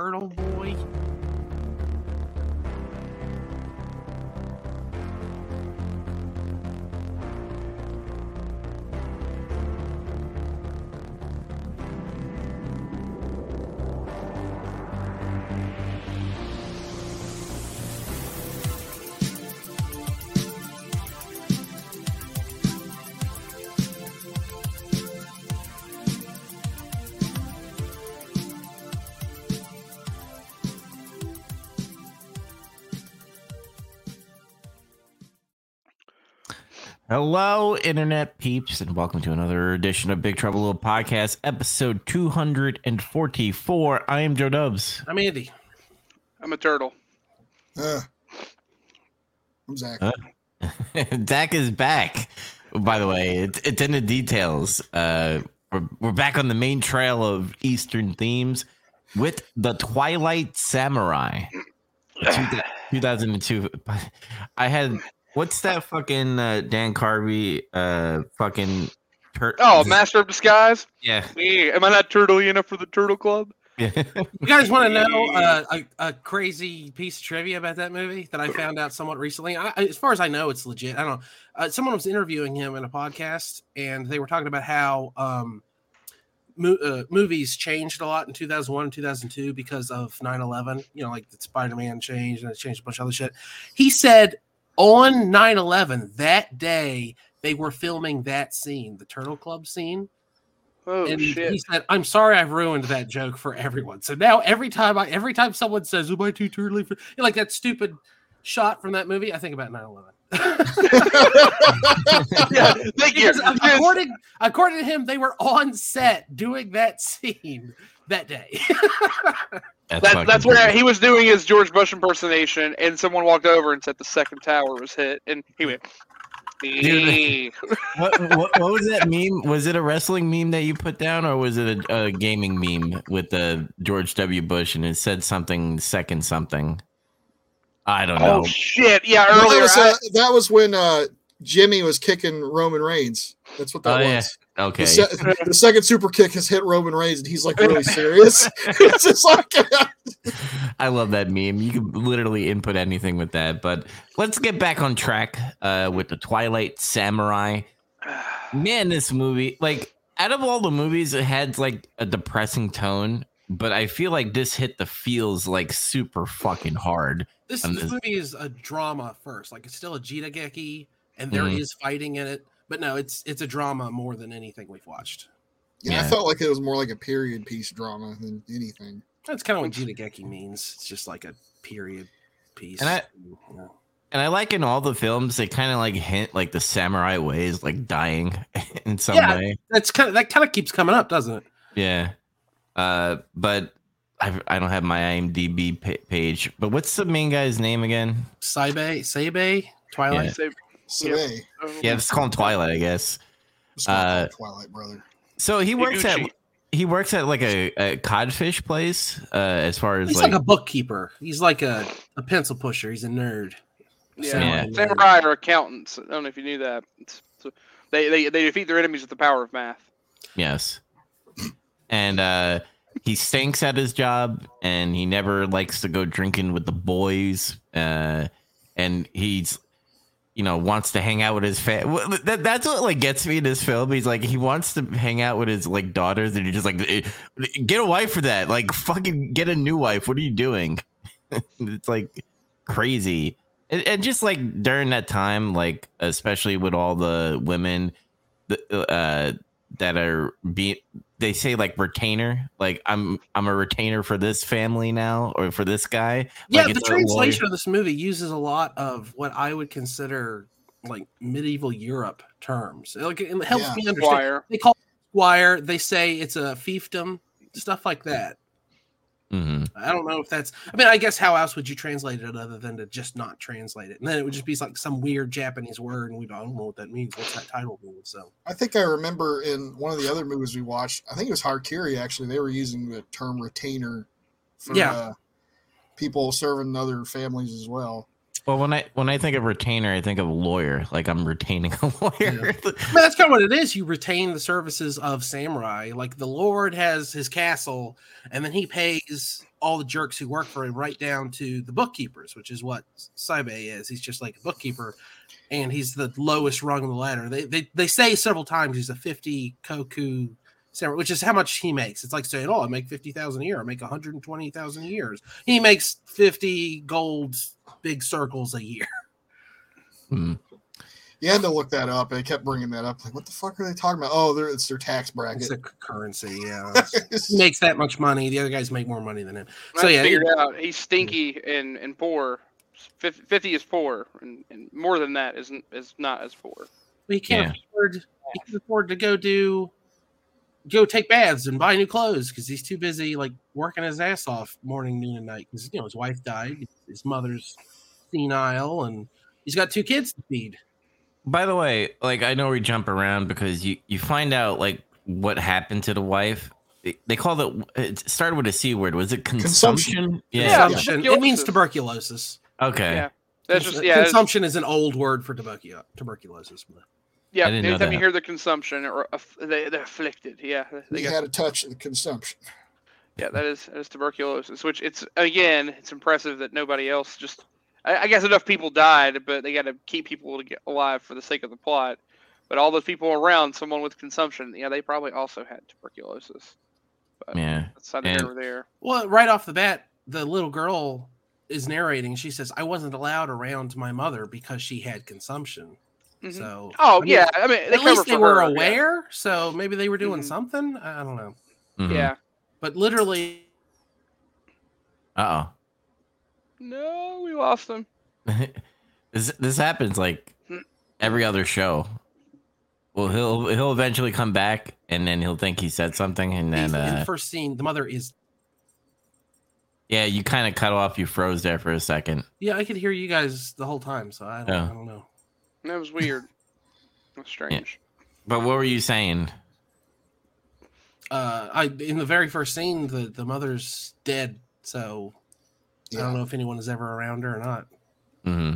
Turtle Boy. Hello, internet peeps, and welcome to another edition of Big Trouble Little Podcast, episode 244. I am Joe Dubs. I'm Andy. I'm a turtle. Uh, I'm Zac. Huh? Zac is back. By the way, it's, it's in the details. Uh, we're, we're back on the main trail of Eastern themes with the Twilight Samurai. 2002. I had what's that fucking uh, Dana Carvey uh fucking tur- Oh, Master of Disguise. yeah. Yeah. Am I not turtle enough for the Turtle Club? Yeah. You guys want to know uh, a, a crazy piece of trivia about that movie that I found out somewhat recently? I, I- as far as I know, it's legit. I don't know. Uh, someone was interviewing him in a podcast, and they were talking about how um, mo- uh, movies changed a lot in 2001 and 2002 because of 9 11. You know, like Spider Man changed and it changed a bunch of other shit. He said on 9 11, that day, they were filming that scene, the Turtle Club scene Oh and shit! he said, "I'm sorry, I've ruined that joke for everyone." So now every time I, every time someone says, "Am I too turtly?" For, like that stupid shot from that movie, I think about 9/11. yeah, thank you. according according to him, they were on set doing that scene that day. That's, That, that's where he was doing his George Bush impersonation, and someone walked over and said the second tower was hit, and he went. Dude. what, what, what was that meme? Was it a wrestling meme that you put down, or was it a, a gaming meme with the George W. Bush and it said something second something? I don't know. Oh shit! Yeah, Well, that, earlier. was, I- uh, that was when uh, Jimmy was kicking Roman Reigns. That's what that Oh, was. yeah. Okay. The, se- the second super kick has hit Roman Reigns, and he's like really serious. it's just like I love that meme. You can literally input anything with that. But let's get back on track uh, with the Twilight Samurai. Man, this movie, like, out of all the movies, it had like a depressing tone. But I feel like this hit the feels like super fucking hard. this, this this- movie is a drama first, like it's still a Jidaigeki, and there is Mhm. fighting in it. But no, it's it's a drama more than anything we've watched. yeah, Yeah. I felt like it was more like a period piece drama than anything. That's kind of what Jidaigeki means. It's just like a period piece. And I- you. And I like in all the films, they kind of like hint like the samurai way is like dying in some Yeah. way. that's kind of that kind of keeps coming up, doesn't it? Yeah. Uh, but I, I don't have my IMDb page. But what's the main guy's name again? Seibei, Seibei, Twilight. Say- So Yeah. hey, Yeah, it's called Twilight, I guess. Uh, Twilight brother. So he works at he works at like a, a codfish place. Uh, as far as He's like, like, a bookkeeper. He's like a, a pencil pusher. He's a nerd. Yeah, Yeah. samurai are accountants. I don't know if you knew that. So they, they they defeat their enemies with the power of math. yes, and uh, he stinks at his job, and he never likes to go drinking with the boys. Uh, and he's you know wants to hang out with his family. That, that's what like gets me in this film. He's like he wants to hang out with his like daughters, and you're just like, "Eh, get a wife for that. Like fucking get a new wife. What are you doing? it's like crazy. And, and just like during that time, like especially with all the women the, uh, that are being they say like retainer like i'm i'm a retainer for this family now or for this guy Yeah, Like, the it's a lawyer- translation of this movie uses a lot of what I would consider like medieval Europe terms. Like it helps Yeah. me understand. Squire. They call it squire. They say it's a fiefdom, stuff like that. Mhm. I don't know if that's. I mean, I guess how else would you translate it other than to just not translate it? And then it would just be like some weird Japanese word, and we don't know what that means. What's that title mean? So I think I remember in one of the other movies we watched. I think it was Harakiri. Actually, they were using the term retainer for Yeah. uh, people serving other families as well. Well, when I when I think of retainer, I think of lawyer. Like I'm retaining a lawyer. I mean, that's kind of what it is. You retain the services of samurai. Like the Lord has his castle, and then he pays all the jerks who work for him, right down to the bookkeepers, which is what Seibei is. He's just like a bookkeeper, and he's the lowest rung of the ladder. They they, they say several times he's a fifty koku samurai, which is how much he makes. It's like saying, "Oh, I make fifty thousand a year. I make one hundred and twenty thousand a year." He makes fifty gold big circles a year. Hmm. You had to look that up. They kept bringing that up. Like, what the fuck are they talking about? Oh, it's their tax bracket. It's bracket. a currency, yeah. he makes that much money. The other guys make more money than him. I So yeah, figured it- out he's stinky and, and poor. Fifty is poor, and, and more than that isn't is not as poor. he can't afford. He can afford to go do, go take baths and buy new clothes because he's too busy like working his ass off morning, noon, and night. Because you know his wife died, his mother's senile, and he's got two kids to feed. By the way, like I know we jump around because you you find out like what happened to the wife. They, they called it. It started with a c word. Was it consumption? Consumption. Yeah. Consumption. It means tuberculosis. Okay. Yeah. That's just yeah. it's- Consumption is an old word for tubercu- tuberculosis. Yeah, I didn't anytime you that. hear the consumption or uh, aff- they, they're afflicted, yeah, they got, had a touch of the consumption. yeah, that is that is tuberculosis. Which it's again, it's impressive that nobody else just. I, I guess enough people died, but they got to keep people to get alive for the sake of the plot. But all those people around someone with consumption, yeah, they probably also had tuberculosis. Yeah. That's neither And- here there. Well, right off the bat, the little girl is narrating. She says, "I wasn't allowed around my mother because she had consumption." Mhm. So, Oh I mean, yeah, I mean, at least they were her, yeah. aware. So maybe they were doing Mhm. something. I I don't know. Mhm. Yeah. But literally, Uh oh. No, we lost them. oh. this this happens like every other show. Well, he'll he'll eventually come back, and then he'll think he said something, and then in the uh, first scene, the mother is. yeah, you kind of cut off. You froze there for a second. Yeah, I could hear you guys the whole time. So I don't, Yeah. I don't know. That was weird. That's strange. But what were you saying? Uh, I in the very first scene, the the mother's dead. So I don't know if anyone is ever around her or not. Mm-hmm.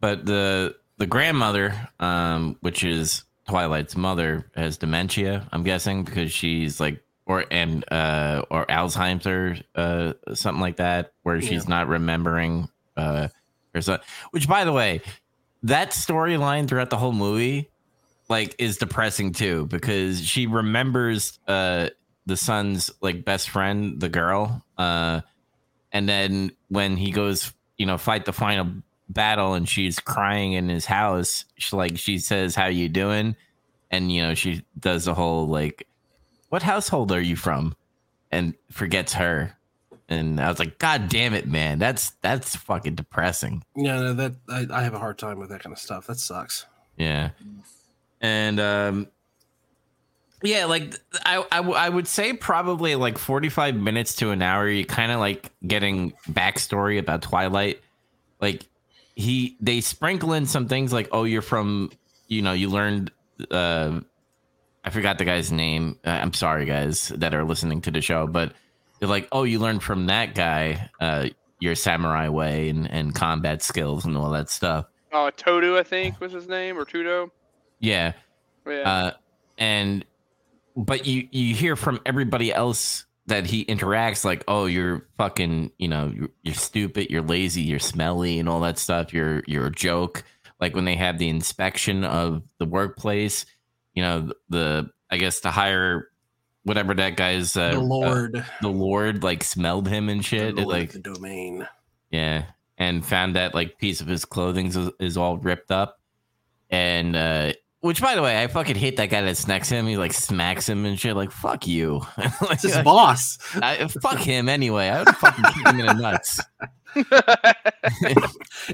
But the the grandmother, um, which is Twilight's mother, has dementia. I'm guessing because she's like, or and uh, or Alzheimer's or uh, something like that, where she's Yeah. not remembering uh, her son. Which, by the way, that storyline throughout the whole movie, like, is depressing too because she remembers uh the son's like best friend, the girl, uh, and then when he goes, you know, fight the final battle, and she's crying in his house, she like she says, "How you doing?" And you know, she does the whole like, "What household are you from?" and forgets her. And I was like, God damn it, man. That's that's fucking depressing. Yeah, no, that I, I have a hard time with that kind of stuff. That sucks. Yeah. And um yeah, like I, I, would say probably like 45 minutes to an hour. You kind of like getting backstory about Twilight. Like he, they sprinkle in some things like, oh, you're from, you know, you learned, uh, I forgot the guy's name. Uh, I'm sorry, guys that are listening to the show, but they're like, oh, you learned from that guy, uh, your samurai way and, and combat skills and all that stuff. Oh, Todo, I think was his name, or Tudo. Yeah. Yeah. Uh, and but you you hear from everybody else that he interacts like, oh, you're fucking, you know, you're, you're stupid, you're lazy, you're smelly, and all that stuff. You're you're a joke. Like when they have the inspection of the workplace, you know, the I guess the higher whatever that guy's uh, the uh, Lord, the Lord like smelled him and the shit. Lord like of the domain. yeah, and found that like piece of his clothing is, is all ripped up, and uh which by the way, I fucking hate that guy that snacks him. He like smacks him and shit. Like fuck you, like, It's his boss. I, fuck him anyway. I would fucking kick him in the nuts.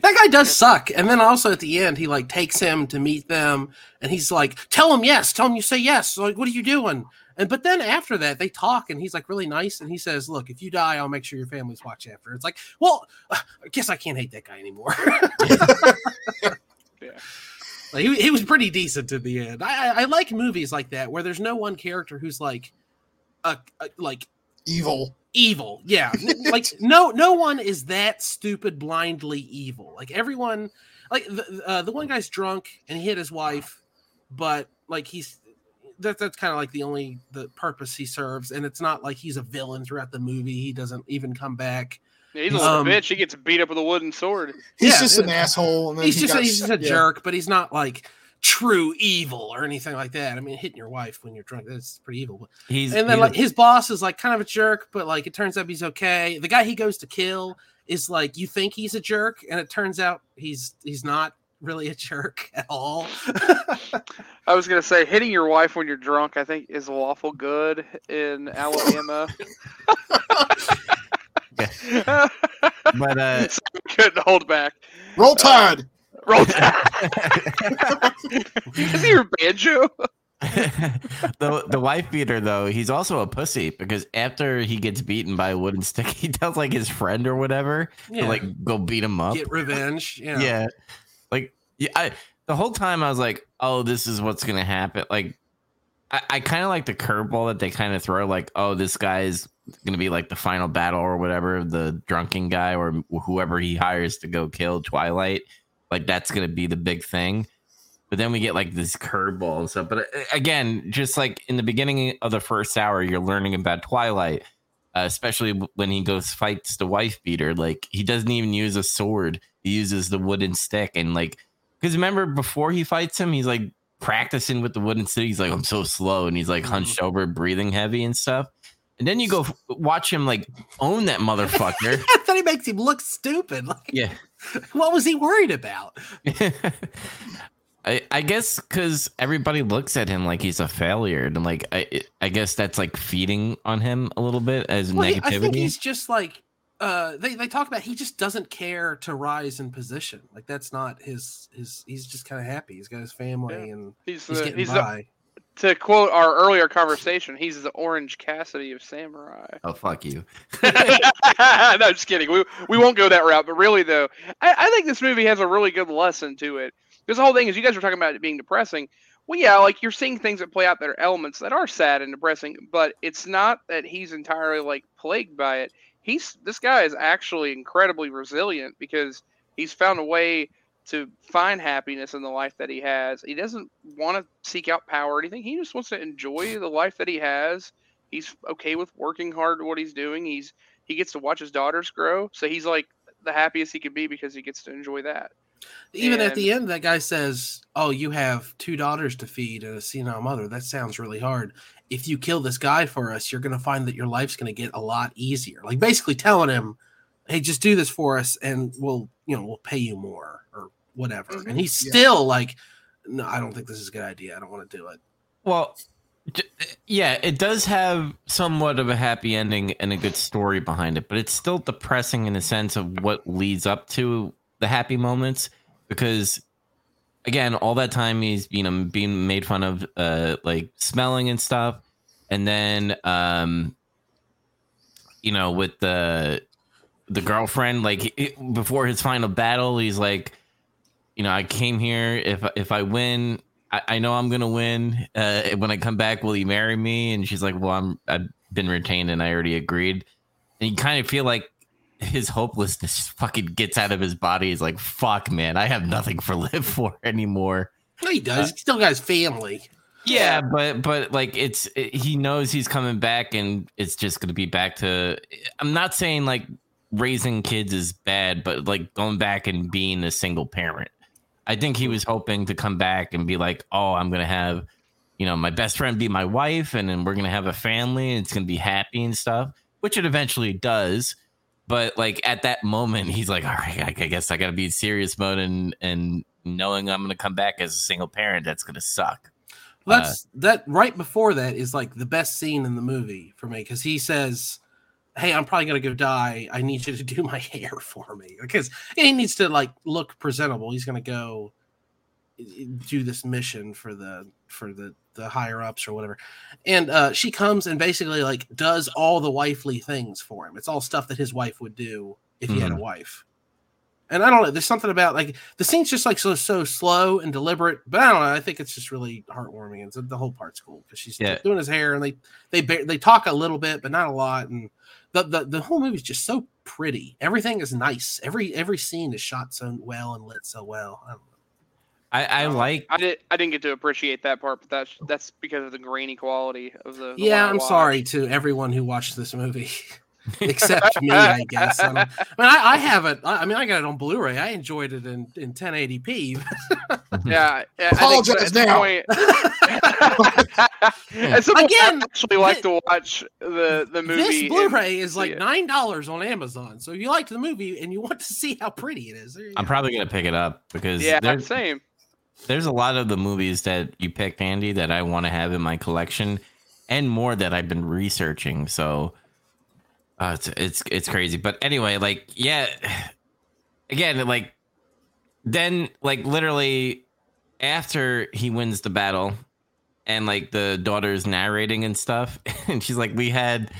That guy does suck. And then also at the end, he like takes him to meet them, and he's like, "Tell him yes. Tell him you say yes." Like, what are you doing? And but then after that, they talk, and he's like really nice, and he says, "Look, if you die, I'll make sure your family's watch after." It's like, well, I guess I can't hate that guy anymore. Yeah. Like, he, he was pretty decent to the end. I, I I like movies like that where there's no one character who's like, a, a- like Evil. evil yeah like no no one is that stupid blindly evil like everyone like the, uh, the one guy's drunk and he hit his wife but like he's that, that's kind of like the only the purpose he serves and it's not like he's a villain throughout the movie he doesn't even come back Yeah, he's a little Um, bitch. He gets beat up with a wooden sword. He's Yeah, just an asshole. And then he's he just a, got- he's just a yeah. jerk but he's not like true evil or anything like that i mean hitting your wife when you're drunk that's pretty evil but He's and then he's like a- his boss is like kind of a jerk, but like it turns out he's okay. The guy he goes to kill is like you think he's a jerk, and it turns out he's he's not really a jerk at all. I was gonna say hitting your wife when you're drunk. I think is lawful good in Alabama. but uh Couldn't hold back. Roll Tide. Roll Tide. Is he your banjo? the the wife beater though he's also a pussy because after he gets beaten by a wooden stick he tells like his friend or whatever yeah, to like go beat him up get revenge. Yeah. yeah like yeah I the whole time I was like oh this is what's gonna happen like I, I kind of like the curveball that they kind of throw like oh this guy's gonna be like the final battle or whatever the drunken guy or whoever he hires to go kill Twilight like that's gonna be the big thing but then we get like this curveball and stuff. But uh, again, just like in the beginning of the first hour, you're learning about Twilight, uh, especially when he goes fights the wife beater. Like he doesn't even use a sword; he uses the wooden stick. And like, because remember before he fights him, he's like practicing with the wooden city. He's like, "I'm so slow," and he's like hunched mm-hmm. over, breathing heavy and stuff. And then you go f- watch him like own that motherfucker. I thought he makes him look stupid. Like, yeah. what was he worried about? I, I guess because everybody looks at him like he's a failure, and like I, I guess that's like feeding on him a little bit as Well, negativity. I think he's just like uh they, they talk about he just doesn't care to rise in position. Like that's not his his he's just kind of happy. He's got his family Yeah. and He's he's the, getting he's the, by. to quote our earlier conversation. He's the Orange Cassidy of samurai. oh fuck you. no, just kidding. We we won't go that route. But really, though, I, I think this movie has a really good lesson to it. Because the whole thing is, you guys were talking about it being depressing. Well, yeah, like you're seeing things that play out that are elements that are sad and depressing, but it's not that he's entirely like plagued by it. He's this guy is actually incredibly resilient because he's found a way to find happiness in the life that he has. He doesn't want to seek out power or anything. He just wants to enjoy the life that he has. He's okay with working hard at what he's doing. He's he gets to watch his daughters grow, so he's like the happiest he could be because he gets to enjoy that. Even at the end, that guy says, "Oh, you have two daughters to feed and a senile mother. That sounds really hard. If you kill this guy for us, you're going to find that your life's going to get a lot easier." Like basically telling him, "Hey, just do this for us, and we'll, you know, we'll pay you more or whatever." Mhm. And he's Yeah. still like, "No, I don't think this is a good idea. I don't want to do it." Well, yeah, it does have somewhat of a happy ending and a good story behind it, but it's still depressing in the sense of what leads up to the happy moments because again, all that time he's you know being made fun of uh like smelling and stuff and then um you know with the the girlfriend like he- before his final battle he's like you know, I came here. If if I win, I, I know I'm gonna win. Uh, when I come back, will you marry me? And she's like, Well, I'm I've been retained and I already agreed. And you kind of feel like his hopelessness fucking gets out of his body. He's like, Fuck, man, I have nothing for live for anymore. No, he does. Uh, he still got his family. Yeah, but but like it's it, he knows he's coming back and it's just going to be back to I'm not saying like raising kids is bad, but like going back and being a single parent. I think he was hoping to come back and be like, "Oh, I'm going to have you know, my best friend be my wife and then we're going to have a family and it's going to be happy and stuff," which it eventually does. But like at that moment, he's like, "All right, I guess I got to be in serious mode and and knowing I'm going to come back as a single parent, that's going to suck." Well, That's that right before that is like the best scene in the movie for me because he says, "Hey, I'm probably gonna go die. I need you to do my hair for me because he needs to like look presentable. He's gonna go eh, do this mission for the for the the higher ups or whatever." And uh, she comes and basically like does all the wifely things for him. It's all stuff that his wife would do if he had a wife. And I don't know. There's something about like the scene's just like so so slow and deliberate. But I don't know. I think it's just really heartwarming, and so the whole part's cool because she's Yeah. doing his hair, and they they ba- they talk a little bit, but not a lot. And the the the whole movie's just so pretty. Everything is nice. Every every scene is shot so well and lit so well. I. I, I like I did. I didn't get to appreciate that part, but that's that's because of the grainy quality of the. the Yeah, I I'm watched. sorry to everyone who watched this movie, except me, I guess. I, I mean, I, I have it. I I mean, I got it on Blu-ray. I enjoyed it in, in 1080p. Yeah, yeah, I think Apologize at some now. point- At some Again, I actually like thi- to watch the the movie. this Blu-ray is like nine dollars on Amazon. So if you liked the movie and you want to see how pretty it is, there you I'm go. probably gonna pick it up because Yeah, there's same. There's a lot of the movies that you picked, Andy, that I want to have in my collection, and more that I've been researching. So uh, it's it's it's crazy. But anyway, like yeah, again, like then like literally after he wins the battle, and like the daughter's narrating and stuff, and she's like, we had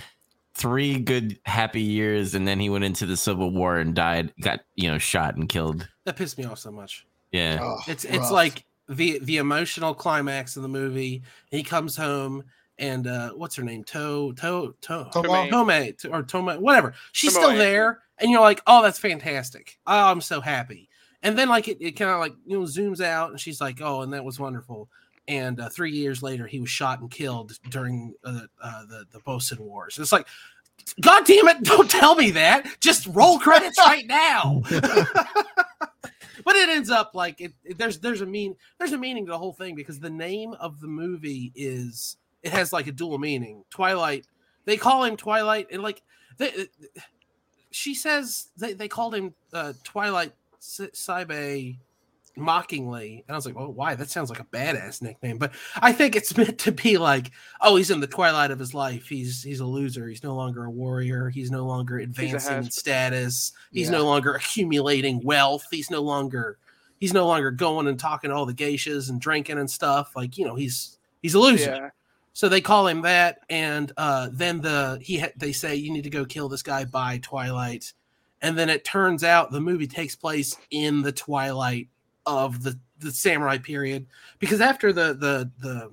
three good happy years, and then he went into the Civil War and died, got you know shot and killed. that pissed me off so much. Yeah. Oh, It's it's like the the emotional climax of the movie. He comes home and uh what's her name? To To To Tomo? Tome to- or Tome, whatever. She's Tomoe, still yeah. there, and you're like, oh, that's fantastic. Oh, I'm so happy. And then like it, it kind of like you know zooms out, and she's like, oh, and that was wonderful. And uh, three years later, he was shot and killed during uh, uh, the the Boshin Wars. It's like, God damn it! Don't tell me that. Just roll credits right now. but it ends up like it, it- there's there's a mean there's a meaning to the whole thing because the name of the movie is it has like a dual meaning. Twilight. They call him Twilight, and like they, she says they, they called him uh, Twilight Seibei mockingly, and I was like, "Oh, why? That sounds like a badass nickname." But I think it's meant to be like, "Oh, he's in the twilight of his life. He's he's a loser. He's no longer a warrior. He's no longer advancing in status. He's Yeah. no longer accumulating wealth. He's no longer he's no longer going and talking to all the geishas and drinking and stuff. Like you know, he's he's a loser." Yeah, So they call him that, and uh, then the he ha- they say you need to go kill this guy by twilight, and then it turns out the movie takes place in the twilight of the the samurai period because after the the the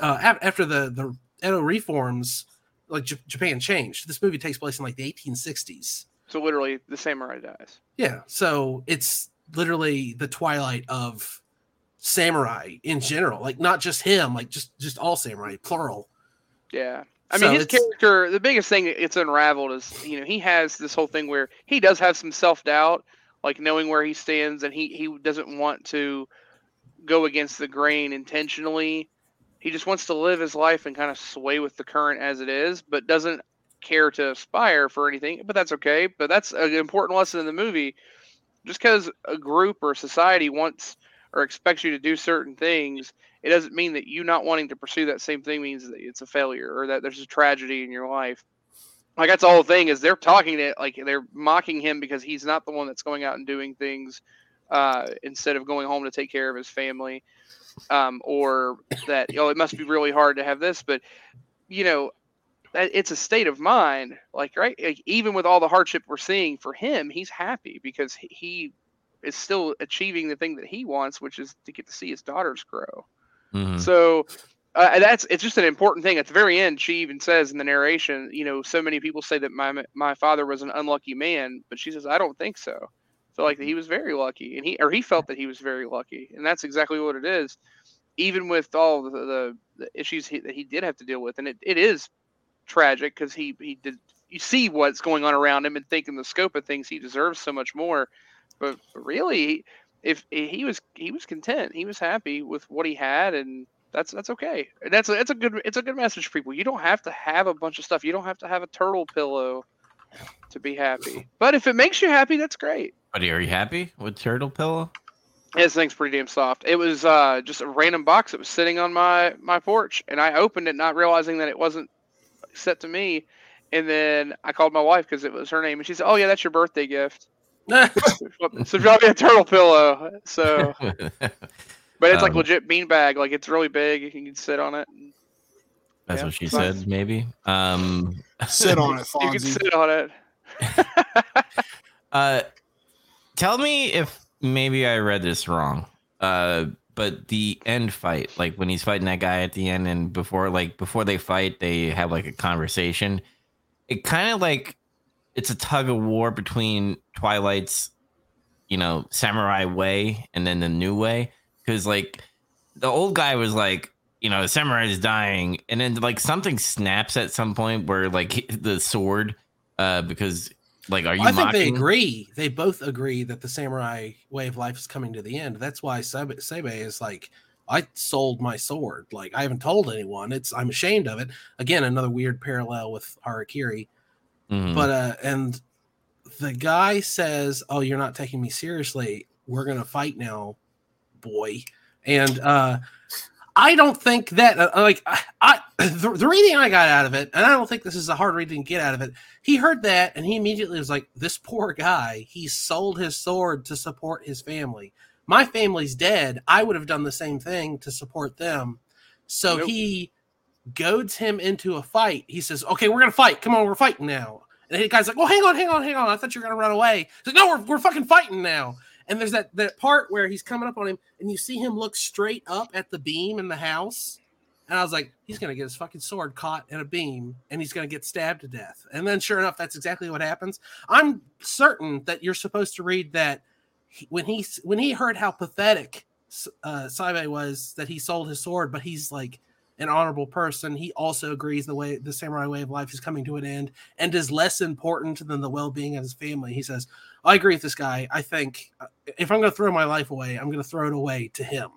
uh, af- after the the Edo reforms, like J- Japan changed. This movie takes place in like the 1860s. so literally the samurai dies. Yeah, so it's literally the twilight of samurai in general, like not just him, like just just all samurai, plural. Yeah. I So mean, his character, the biggest thing it's unraveled is, you know, he has this whole thing where he does have some self doubt, like knowing where he stands, and he, he doesn't want to go against the grain intentionally. He just wants to live his life and kind of sway with the current as it is, but doesn't care to aspire for anything. But that's okay. But that's an important lesson in the movie. Just because a group or society wants or expects you to do certain things, it doesn't mean that you not wanting to pursue that same thing means that it's a failure or that there's a tragedy in your life. Like that's the whole thing is they're talking to like they're mocking him because he's not the one that's going out and doing things uh, instead of going home to take care of his family, um, or that oh it must be really hard to have this, but you know it's a state of mind. Like right, like, even with all the hardship we're seeing for him, he's happy because he- is still achieving the thing that he wants, which is to get to see his daughters grow. Mhm. So uh, that's it's just an important thing. At the very end, she even says in the narration, you know, so many people say that my my father was an unlucky man, but she says I don't think so. I feel like that he was very lucky, and he or he felt that he was very lucky, and that's exactly what it is. Even with all the the, the issues he, that he did have to deal with, and it, it is tragic because he he did you see what's going on around him and think in the scope of things he deserves so much more, but, really if he was he was content he was happy with what he had and that's that's okay. That's a, that's a good it's a good message for people. You don't have to have a bunch of stuff. You don't have to have a turtle pillow to be happy. But if it makes you happy that's great. Buddy, are you happy with Turtle Pillow? this thing's pretty damn soft. It was uh just a random box that was sitting on my my porch and i opened it not realizing that it wasn't set to me. And then i called my wife because it was her name and she said oh yeah that's your birthday gift. So drop me a turtle pillow. So But it's like Um, legit beanbag. Like it's really big. You can sit on it. That's Yeah, what she it's nice. said, maybe. Um, Sit on it, You can sit on it. uh, tell me if maybe I read this wrong. Uh, but the end fight, like when he's fighting that guy at the end, and before like before they fight, they have like a conversation. It kind of like it's a tug of war between Twilight's, you know, samurai way and then the new way, because like the old guy was like, you know, the samurai is dying, and then like something snaps at some point where like the sword, uh, because like, are you? I think they agree. They both agree that the samurai way of life is coming to the end. That's why Seibei, Seibei is like, I sold my sword. Like I haven't told anyone. It's I'm ashamed of it. Again, another weird parallel with Harakiri. Mhm. But uh, and the guy says, "Oh, you're not taking me seriously. We're gonna fight now, boy." And uh, I don't think that uh, like I, I the, the reading I got out of it, and I don't think this is a hard reading to get out of it. He heard that and he immediately was like, "This poor guy. He sold his sword to support his family. My family's dead. I would have done the same thing to support them." So Nope. he goads him into a fight. He says, "Okay, we're gonna fight. Come on, we're fighting now." And the guy's like, "Well, hang on, hang on, hang on. I thought you were gonna run away." He's like, "No, we're, we're fucking fighting now." And there's that that part where he's coming up on him, and you see him look straight up at the beam in the house. And I was like, he's gonna get his fucking sword caught in a beam, and he's gonna get stabbed to death. And then, sure enough, that's exactly what happens. I'm certain that you're supposed to read that he, when he when he heard how pathetic uh, was, that he sold his sword, but he's like an honorable person. He also agrees the way the samurai way of life is coming to an end and is less important than the well-being of his family. He says, "I agree with this guy. I think uh, if I'm going to throw my life away, I'm going to throw it away to him."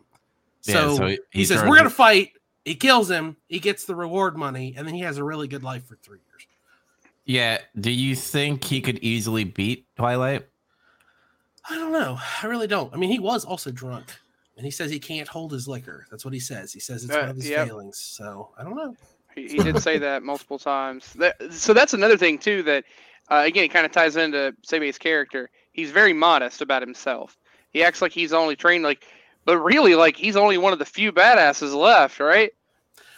Yeah, So, so he- he, he says, "We're going to fight." He kills him. He gets the reward money, and then he has a really good life for three years. Yeah. Do you think he could easily beat Twilight? I don't know. I really don't. I mean, he was also drunk, and he says he can't hold his liquor. That's what he says. He says it's Uh, one of his yep. failings. So I don't know. He, he did say that multiple times. That, so that's another thing too that uh, again it kind of ties into Seibei's character. He's very modest about himself. He acts like he's only trained like, but really like he's only one of the few badasses left, right?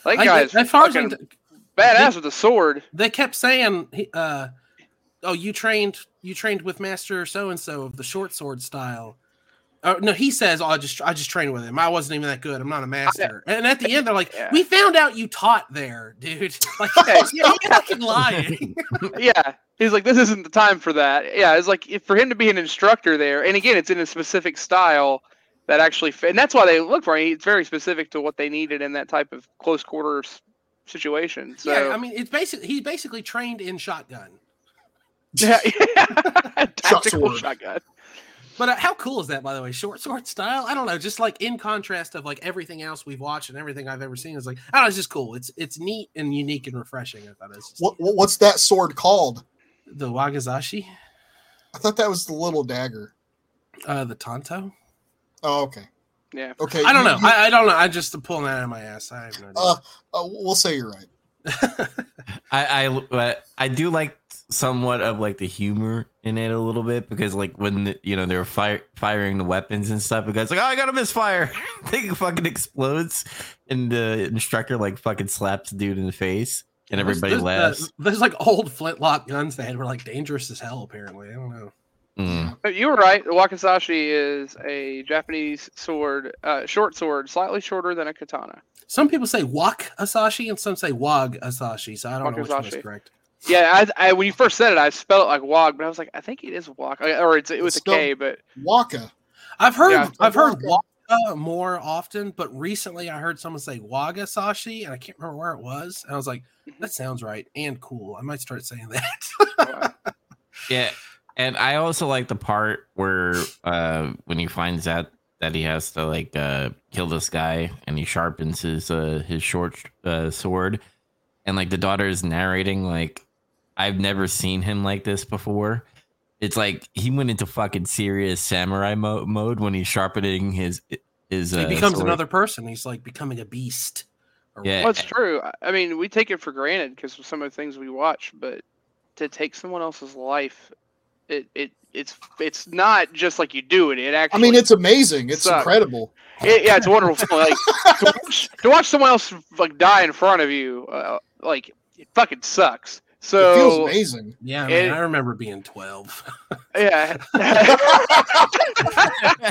That I- guy's as fucking I- badass with a sword. they kept saying, uh, "Oh, you trained, you trained with Master so and so of the short sword style." Oh no, he says, "Oh, I just, I just trained with him. I wasn't even that good. I'm not a master." And at the end, they're like, Yeah. "We found out you taught there, dude." Like, Yeah, yeah, you're fucking lying. yeah, he's like this isn't the time for that. Yeah, it's like if, for him to be an instructor there, and again, it's in a specific style that actually, fit, and that's why they look for him. It's very specific to what they needed in that type of close quarters situation. So yeah, I mean, it's basically he's basically trained in shotgun. Yeah, yeah. tactical sword. shotgun. But uh, how cool is that, by the way? Short sword style. I don't know. Just like in contrast of like everything else we've watched and everything I've ever seen, is like I don't know. It's just cool. It's it's neat and unique and refreshing. I thought it was just What, what what's that sword called? the Wagazashi, I thought that was the little dagger. uh, the tanto. Oh, okay. Yeah. Okay. I don't you- know. you- I, I don't know. I'm just pulling that out of my ass. I have no idea. uh, uh, we'll say you're right. I I I do like somewhat of like the humor in it a little bit because like when the, you know they're fire, firing the weapons and stuff, the guy's like, "Oh, I got a misfire!" Thing fucking explodes, and the instructor like fucking slaps the dude in the face, and Those- everybody those, uh, laughs. there's like old flintlock guns they had were like dangerous as hell. Apparently, I don't know. Mm. You were right. The wakizashi is a Japanese sword, uh, short sword, slightly shorter than a katana. Some people say wak asashi and some say wag asashi. So I don't know which one is correct. Yeah, I, I when you first said it, I spelled it like wog, but I was like, I think it is wok, or it's it was a Spelled- K, but Waka. I've heard Yeah. I've heard Waka. waka more often, but recently I heard someone say wagasashi, and I can't remember where it was. And I was like, that sounds right and cool. I might start saying that. Yeah, and I also like the part where uh when he finds out that he has to like uh kill this guy and he sharpens his uh his short uh sword and like the daughter is narrating like I've never seen him like this before. It's like he went into fucking serious samurai mo- mode when he's sharpening his his he uh, becomes sword. another person. He's like becoming a beast. Or Yeah. well, it's true. I- I mean, we take it for granted because of some of the things we watch, but to take someone else's life, it it it's it's not just like you do it. It actually. I mean, it's amazing. It's sucks. incredible. it, yeah, it's wonderful. like to watch, to watch someone else like die in front of you, uh, like it fucking sucks. It feels So amazing. Yeah, It- I remember being 12. yeah,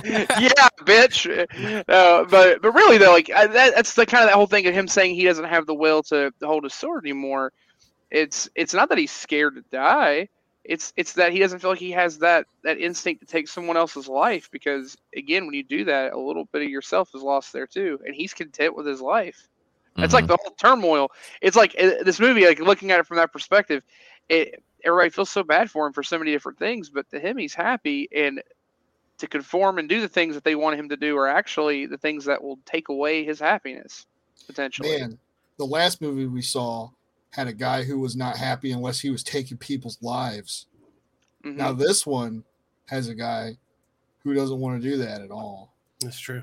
yeah, bitch. No, but but really though, like I, that, that's the kind of that whole thing of him saying he doesn't have the will to, to hold his sword anymore. It's it's not that he's scared to die. It's it's that he doesn't feel like he has that that instinct to take someone else's life because again, when you do that, a little bit of yourself is lost there too, and he's content with his life. It's like Mhm. the whole turmoil. It's like uh, this movie, like looking at it from that perspective, it everybody feels so bad for him for so many different things, but to him, he's happy and to conform and do the things that they want him to do are actually the things that will take away his happiness potentially. Man, the last movie we saw had a guy who was not happy unless he was taking people's lives. Mhm. Now this one has a guy who doesn't want to do that at all. That's true.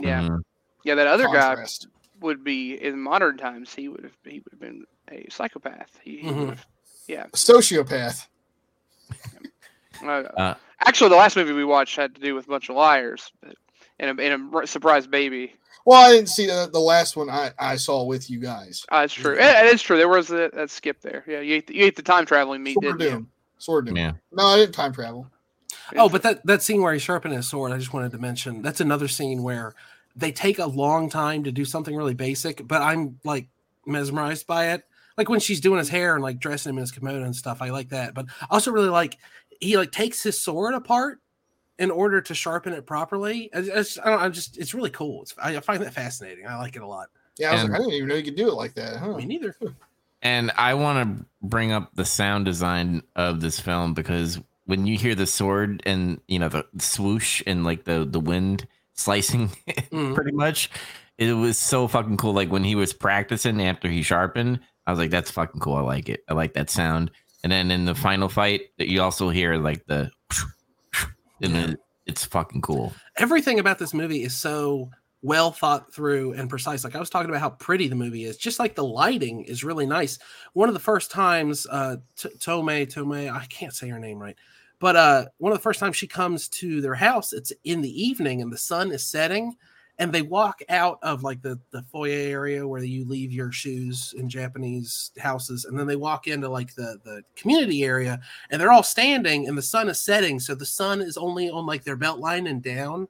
Yeah. Mhm. yeah, that other Contrast. guy would be in modern times. He would have he would have been a psychopath. He, he Mhm. would have, yeah. A sociopath. Uh, Uh, actually, the last movie we watched had to do with a bunch of liars but, and a, and a surprise baby. Well, I didn't see the, the last one I, I saw with you guys. Uh, it's true. It, it is true. There was a, that skip there. Yeah, you ate the, you ate the time traveling meat, Sword of didn't you? Doom. Sword of Doom. Yeah. No, I didn't time travel. Oh, but that, that scene where he's sharpening his sword, I just wanted to mention that's another scene where they take a long time to do something really basic, but I'm like mesmerized by it. Like when she's doing his hair and like dressing him in his kimono and stuff, I like that. But I also really like he like takes his sword apart in order to sharpen it properly. I, I just, I don't, I'm just it's really cool. It's, I, I find that fascinating. I like it a lot. Yeah, I was And- like, I didn't even know you could do it like that. Huh? Me neither. And I want to bring up the sound design of this film because when you hear the sword and you know the swoosh and like the the wind slicing, Mhm. pretty much, it was so fucking cool. Like when he was practicing after he sharpened, I was like, "That's fucking cool. I like it. I like that sound." And then in the final fight, that you also hear like the, and Yeah. then it's fucking cool. everything about this movie is so well thought through and precise. Like I was talking about how pretty the movie is, just like the lighting is really nice. One of the first times, uh, T- Tomei, Tomei, I can't say her name right, but uh, one of the first times she comes to their house, it's in the evening and the sun is setting, and they walk out of like the the foyer area where you leave your shoes in Japanese houses, and then they walk into like the the community area, and they're all standing, and the sun is setting, so the sun is only on like their belt line and down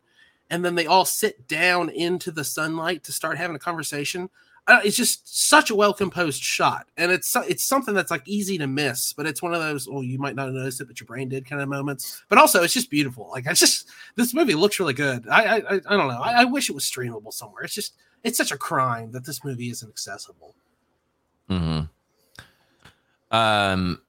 and then they all sit down into the sunlight to start having a conversation. Uh, it's just such a well composed shot, and it's it's something that's like easy to miss, but it's one of those oh you might not have noticed it, but your brain did kind of moments. But also, it's just beautiful. Like I just this movie looks really good. I I, I, don't know. I, I wish it was streamable somewhere. It's just it's such a crime that this movie isn't accessible. hmm Um,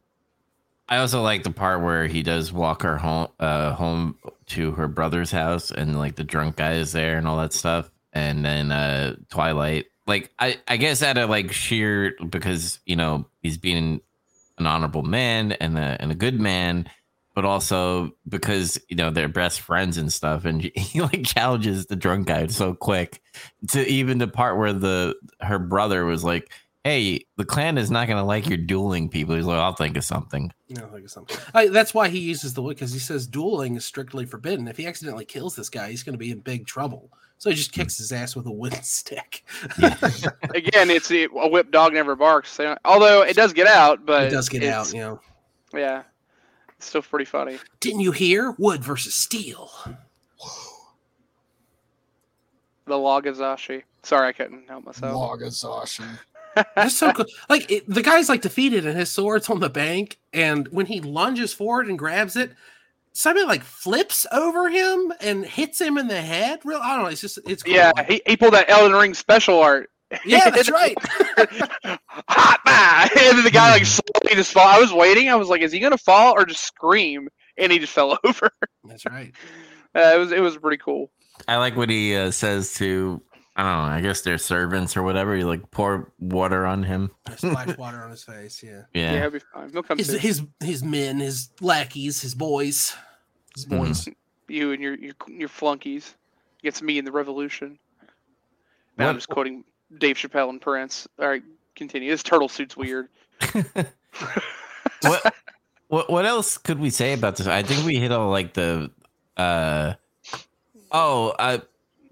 I also like the part where he does walk her home, uh, home to her brother's house, and like the drunk guy is there and all that stuff. And then uh, Twilight, like I, I guess out of like sheer because you know he's being an honorable man and a and a good man, but also because you know they're best friends and stuff. And he like challenges the drunk guy so quick to even the part where the her brother was like hey, the clan is not going to like your dueling people. He's like, I'll think of something. You know, like something. I, that's why he uses the word because he says dueling is strictly forbidden. If he accidentally kills this guy, he's going to be in big trouble. So he just hmm. kicks his ass with a wooden stick. Again, it's a a whipped dog never barks. Although it does get out, but it does get out, you know. Yeah, it's still pretty funny. Didn't you hear? Wood versus steel. The Lagazashi. Sorry, I couldn't help myself. Lagazashi. That's so cool. Like it, the guy's like defeated and his sword's on the bank, and when he lunges forward and grabs it, somebody like flips over him and hits him in the head. Real, I don't know. It's just it's cool. Yeah, he, he pulled that Elden Ring special art. yeah, that's right. Hot man! And then the guy like slowly just fall. I was waiting. I was like, is he gonna fall or just scream? And he just fell over. that's right. Uh, it was it was pretty cool. I like what he uh, says to, I don't know, I guess they're servants or whatever. You like pour water on him. Splash water on his face. Yeah. Yeah, Yeah. he'll be fine. He'll come His to his his men, his lackeys, his boys, his boys. you and your, your your flunkies. Gets me in the revolution. Now I'm just quoting Dave Chappelle and Prince. All right, continue. This turtle suit's weird. what, what what else could we say about this? I think we hit all like the uh oh uh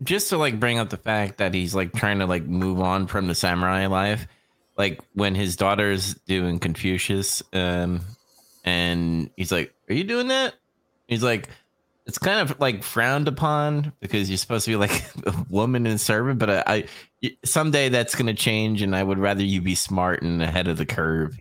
just to like bring up the fact that he's like trying to like move on from the samurai life. like when his daughter's doing Confucius, um, and he's like, "Are you doing that?" He's like, "It's kind of like frowned upon because you're supposed to be like a woman and servant, but I, I someday that's gonna change, and I would rather you be smart and ahead of the curve."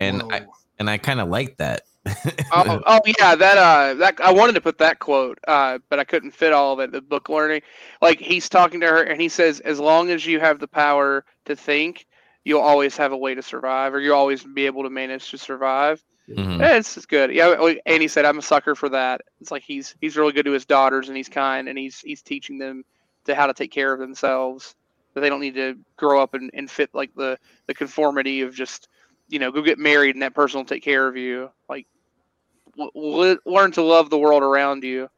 And I and I kind of like that. Oh, oh yeah, that uh, that I wanted to put that quote, uh, but I couldn't fit all of it. The book learning, like he's talking to her, and he says, "As long as you have the power to think, you'll always have a way to survive, or you'll always be able to manage to survive." Mhm. Yeah, it's, it's good. Yeah, and he said, "I'm a sucker for that." It's like he's he's really good to his daughters, and he's kind, and he's he's teaching them to how to take care of themselves. That they don't need to grow up and, and fit like the the conformity of just you know go get married and that person will take care of you. Like learn to love the world around you.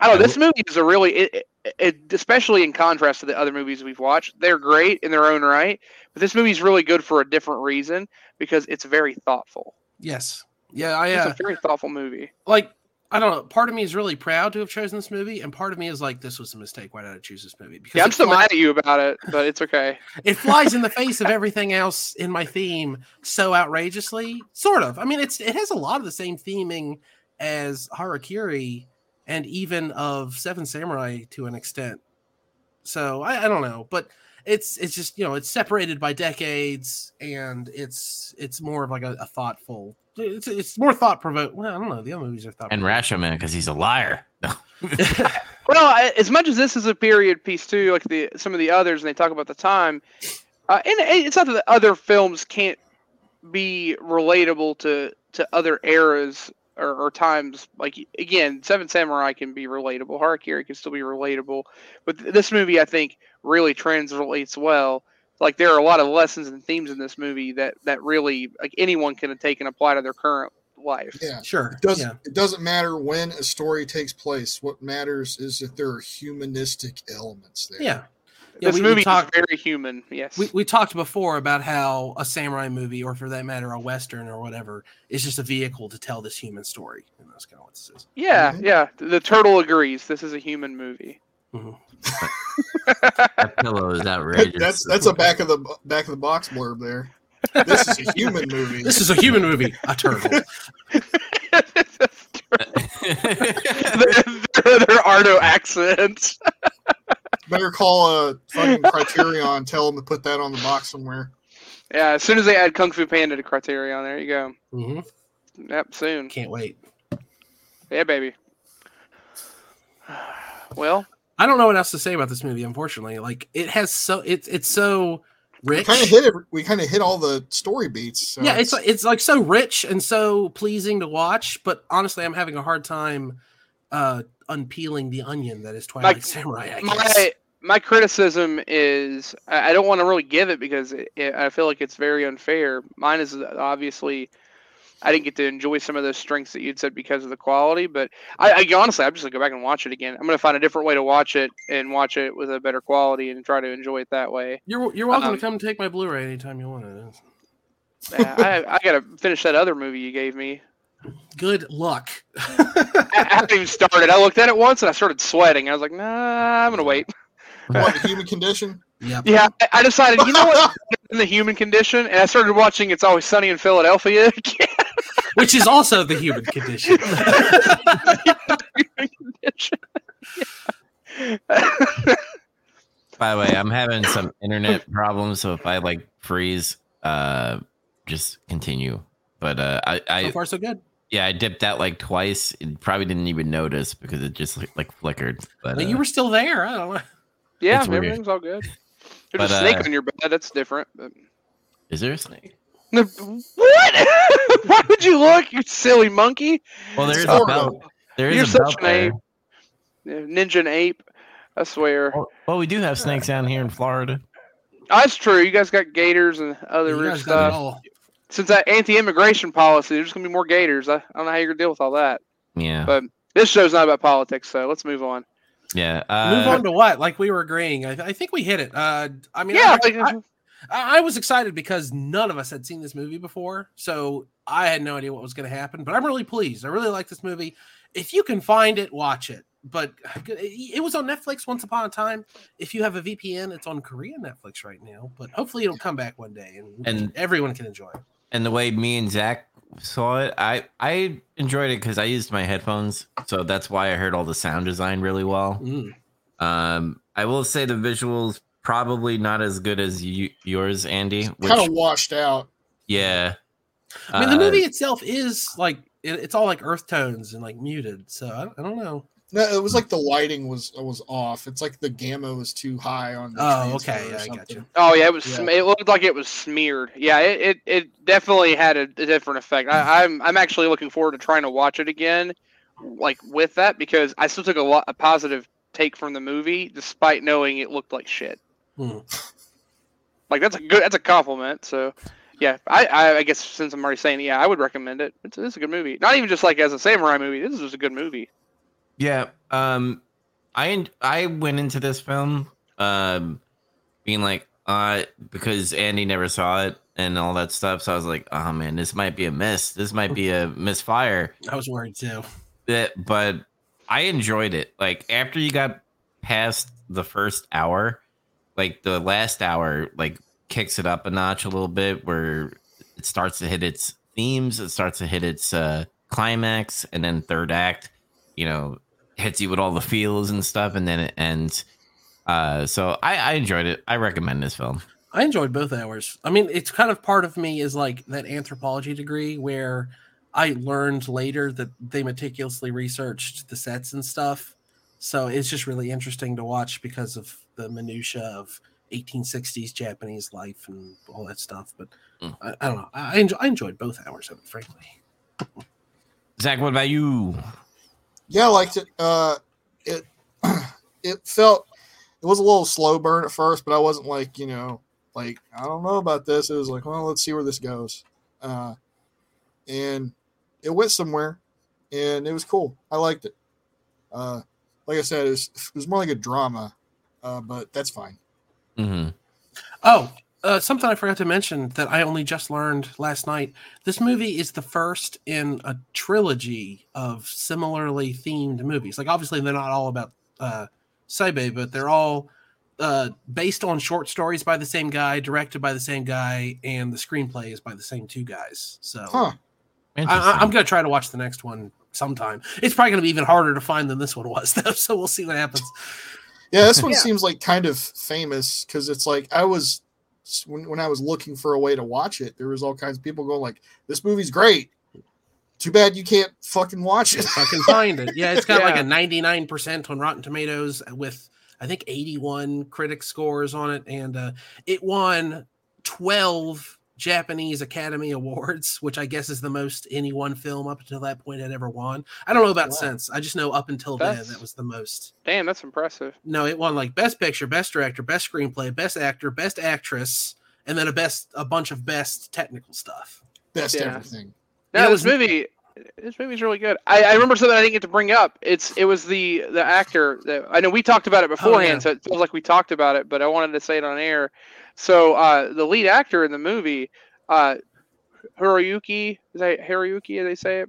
I don't know. This movie is a really, it, it, especially in contrast to the other movies we've watched. They're great in their own right, but this movie's really good for a different reason because it's very thoughtful. Yes. Yeah, I It's uh, a very thoughtful movie. like I don't know. Part of me is really proud to have chosen this movie, and part of me is like, this was a mistake. Why did I choose this movie? Because Yeah, I'm still flies, mad at you about it, but it's okay. it flies in the face of everything else in my theme so outrageously. Sort of. I mean, it's it has a lot of the same theming as Harakiri, and even of Seven Samurai to an extent. So I, I don't know, but it's it's just you know it's separated by decades, and it's it's more of like a, a thoughtful. It's, it's more thought provoking. Well, I don't know. The other movies are thought. And Rashomon because he's a liar. Well, I- as much as this is a period piece too, like the some of the others, and they talk about the time, uh, and it- it's not that the other films can't be relatable to to other eras or, or times. Like again, Seven Samurai can be relatable, Harakiri can still be relatable, but th- this movie I think really translates well. Like there are a lot of lessons and themes in this movie that that really like anyone can take and apply to their current life. Yeah. Sure. It doesn't yeah. it doesn't matter when a story takes place. What matters is that there are humanistic elements there. Yeah. Yeah, this we- we movie talked- is very human. Yes. We, we talked before about how a samurai movie, or for that matter, a western or whatever, is just a vehicle to tell this human story. And that's kind of what this is. Yeah, Mhm. yeah. The, the turtle agrees. This is a human movie. Mhm. That pillow is outrageous. that's that's a back of the back of the box blurb there. This is a human movie. This is a human movie, a turtle. there, there are no accents. Better call a fucking Criterion. Tell them to put that on the box somewhere. Yeah, as soon as they add Kung Fu Panda to Criterion, there you go. hmm Yep, soon. Can't wait. Yeah, baby. Well, I don't know what else to say about this movie. Unfortunately, like it has so it's it's so We rich. kind of hit it. We kind of hit all the story beats. so yeah, it's like it's like so rich and so pleasing to watch. But honestly, I'm having a hard time uh unpeeling the onion that is Twilight Like, Samurai. I guess. my my criticism is I I don't want to really give it because it, it, I feel like it's very unfair. Mine is obviously I didn't get to enjoy some of those strengths that you'd said because of the quality, but I, I honestly I'm just gonna go back and watch it again. I'm gonna find a different way to watch it and watch it with a better quality and try to enjoy it that way. You're you're welcome Um, to come take my Blu-ray anytime you want it. Yeah, I, I gotta finish that other movie you gave me. Good luck. I, I haven't even started. I looked at it once and I started sweating. I was like, Nah, I'm gonna wait. what the human condition. yep. Yeah, I- I decided, you know what? In the human condition, and I started watching It's Always Sunny in Philadelphia again. Which is also the human condition. By the way, I'm having some internet problems, so if I like freeze, uh, just continue. But uh, I, so far, so good. yeah, I dipped out like twice. It probably didn't even notice because it just like, like flickered. But But uh, you were still there. I don't know. yeah, everything's all good. There's But, a snake uh, on your bed. That's different. But... is there a snake? No, What? Why would you look, you silly monkey? Well, there is a belt. There is You're a such belt an ape. Yeah, Ninja and ape. I swear. Well, well, we do have snakes down here in Florida. That's true. You guys got gators and other You weird guys got it stuff. Since that anti-immigration policy, there's gonna be more gators. I, I don't know how you're gonna deal with all that. Yeah, But this show's not about politics, so let's move on. yeah. Uh, Move on to what? Like we were agreeing. I, I think we hit it. Uh, I mean, Yeah, I, like, I, I was excited because none of us had seen this movie before, so I had no idea what was going to happen. But I'm really pleased. I really like this movie. If you can find it, watch it. but it was on Netflix once upon a time. If you have a VPN, it's on Korean Netflix right now. But hopefully, it'll come back one day and, And- everyone can enjoy it. and the way me and Zac saw it, I I enjoyed it because I used my headphones, so that's why I heard all the sound design really well. Mm. Um, I will say the visuals probably not as good as you, yours, Andy. Which, Kind of washed out. yeah. I mean, the Uh, movie itself is like it, it's all like earth tones and like muted. So I, I don't know. No, it was like the lighting was was off. It's like the gamma was too high on. The Oh, okay, yeah, I got you. Oh yeah, it was. Yeah. It looked like it was smeared. Yeah, it it, it definitely had a, a different effect. I, I'm I'm actually looking forward to trying to watch it again, like with that because I still took a lot a positive take from the movie despite knowing it looked like shit. Hmm. Like that's a good that's a compliment. So yeah, I I, I guess since I'm already saying it, yeah, I would recommend it. It's, it's a good movie. Not even just like as a samurai movie. This is just a good movie. Yeah. Um, I I went into this film um being like uh because Andy never saw it and all that stuff. So I was like, oh man, this might be a miss. This might be a misfire. I was worried too. That, but I enjoyed it. Like after you got past the first hour, like the last hour, like kicks it up a notch a little bit, where it starts to hit its themes, it starts to hit its uh, climax, and then third act, you know, hits you with all the feels and stuff, and then it ends. Uh, so I, I enjoyed it. I recommend this film. I enjoyed both hours. I mean, it's kind of part of me is like that anthropology degree where I learned later that they meticulously researched the sets and stuff. So it's just really interesting to watch because of the minutia of 1860s Japanese life and all that stuff. But Mm. I, I don't know. I, enjoy, I enjoyed both hours of it, frankly. Zac, what about you? Yeah, I liked it. Uh, it it felt it was a little slow burn at first, but I wasn't like you know like I don't know about this. It was like, well, let's see where this goes. Uh, and it went somewhere, and it was cool. I liked it. Uh, like I said, it was, it was more like a drama, uh, but that's fine. hmm Oh, uh, something I forgot to mention that I only just learned last night. This movie is the first in a trilogy of similarly themed movies. Like, obviously, they're not all about uh, Seibei, but they're all uh, based on short stories by the same guy, directed by the same guy, and the screenplay is by the same two guys. So Huh? I, I, I'm going to try to watch the next one sometime. It's probably going to be even harder to find than this one was, though. So we'll see what happens. Yeah, this one Yeah. seems like kind of famous because it's like I was when when I was looking for a way to watch it, there was all kinds of people going like, "This movie's great." Too bad you can't fucking watch it. if I can find it. Yeah, it's got like a 99% on Rotten Tomatoes with I think 81 critic scores on it and uh, it won 12 Japanese Academy Awards, which I guess is the most any one film up until that point had ever won. I don't know about Wow. since. I just know up until then that was the most. Damn, that's impressive. No, it won like best picture, best director, best screenplay, best actor, best actress, and then a best a bunch of best technical stuff. Best Yeah. everything. No, You know, this it's- movie, this movie's really good. I, I remember something I didn't get to bring up. It's it was the the actor that I know we talked about it oh, beforehand, yeah. so it feels like we talked about it, but I wanted to say it on air. So uh, the lead actor in the movie, uh, Hiroyuki, is that Hiroyuki? As they say it,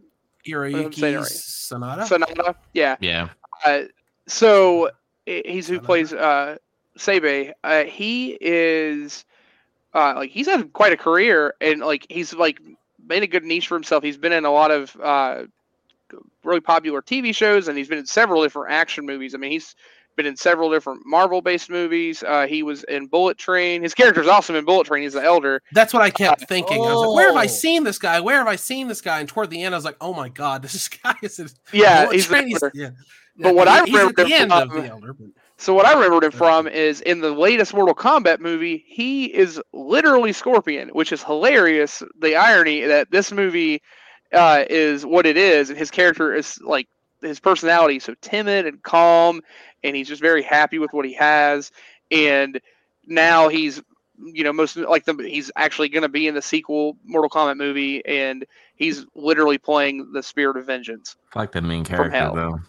I'm saying Hiroyuki right. Sanada. Sanada. Yeah. Yeah. Uh, so he's who Sanada. plays uh, Seibei. Uh, he is uh, like he's had quite a career, and like he's like made a good niche for himself. He's been in a lot of uh, really popular TV shows, and he's been in several different action movies. I mean, he's been in several different Marvel-based movies. Uh, he was in Bullet Train. His character's awesome in Bullet Train. He's the elder. That's what I kept thinking. I was like, where have I Oh. seen this guy? Where have I seen this guy? And toward the end, I was like, oh my god, this guy is in Yeah, he's the. He's- yeah. But what I he's at remember the end of from- the elder. But So what I remembered him from is in the latest Mortal Kombat movie, he is literally Scorpion, which is hilarious. The irony that this movie uh, is what it is, and his character is like his personality is so timid and calm, and he's just very happy with what he has. And now he's, you know, most like the he's actually going to be in the sequel Mortal Kombat movie, and he's literally playing the Spirit of Vengeance. Like the main character though.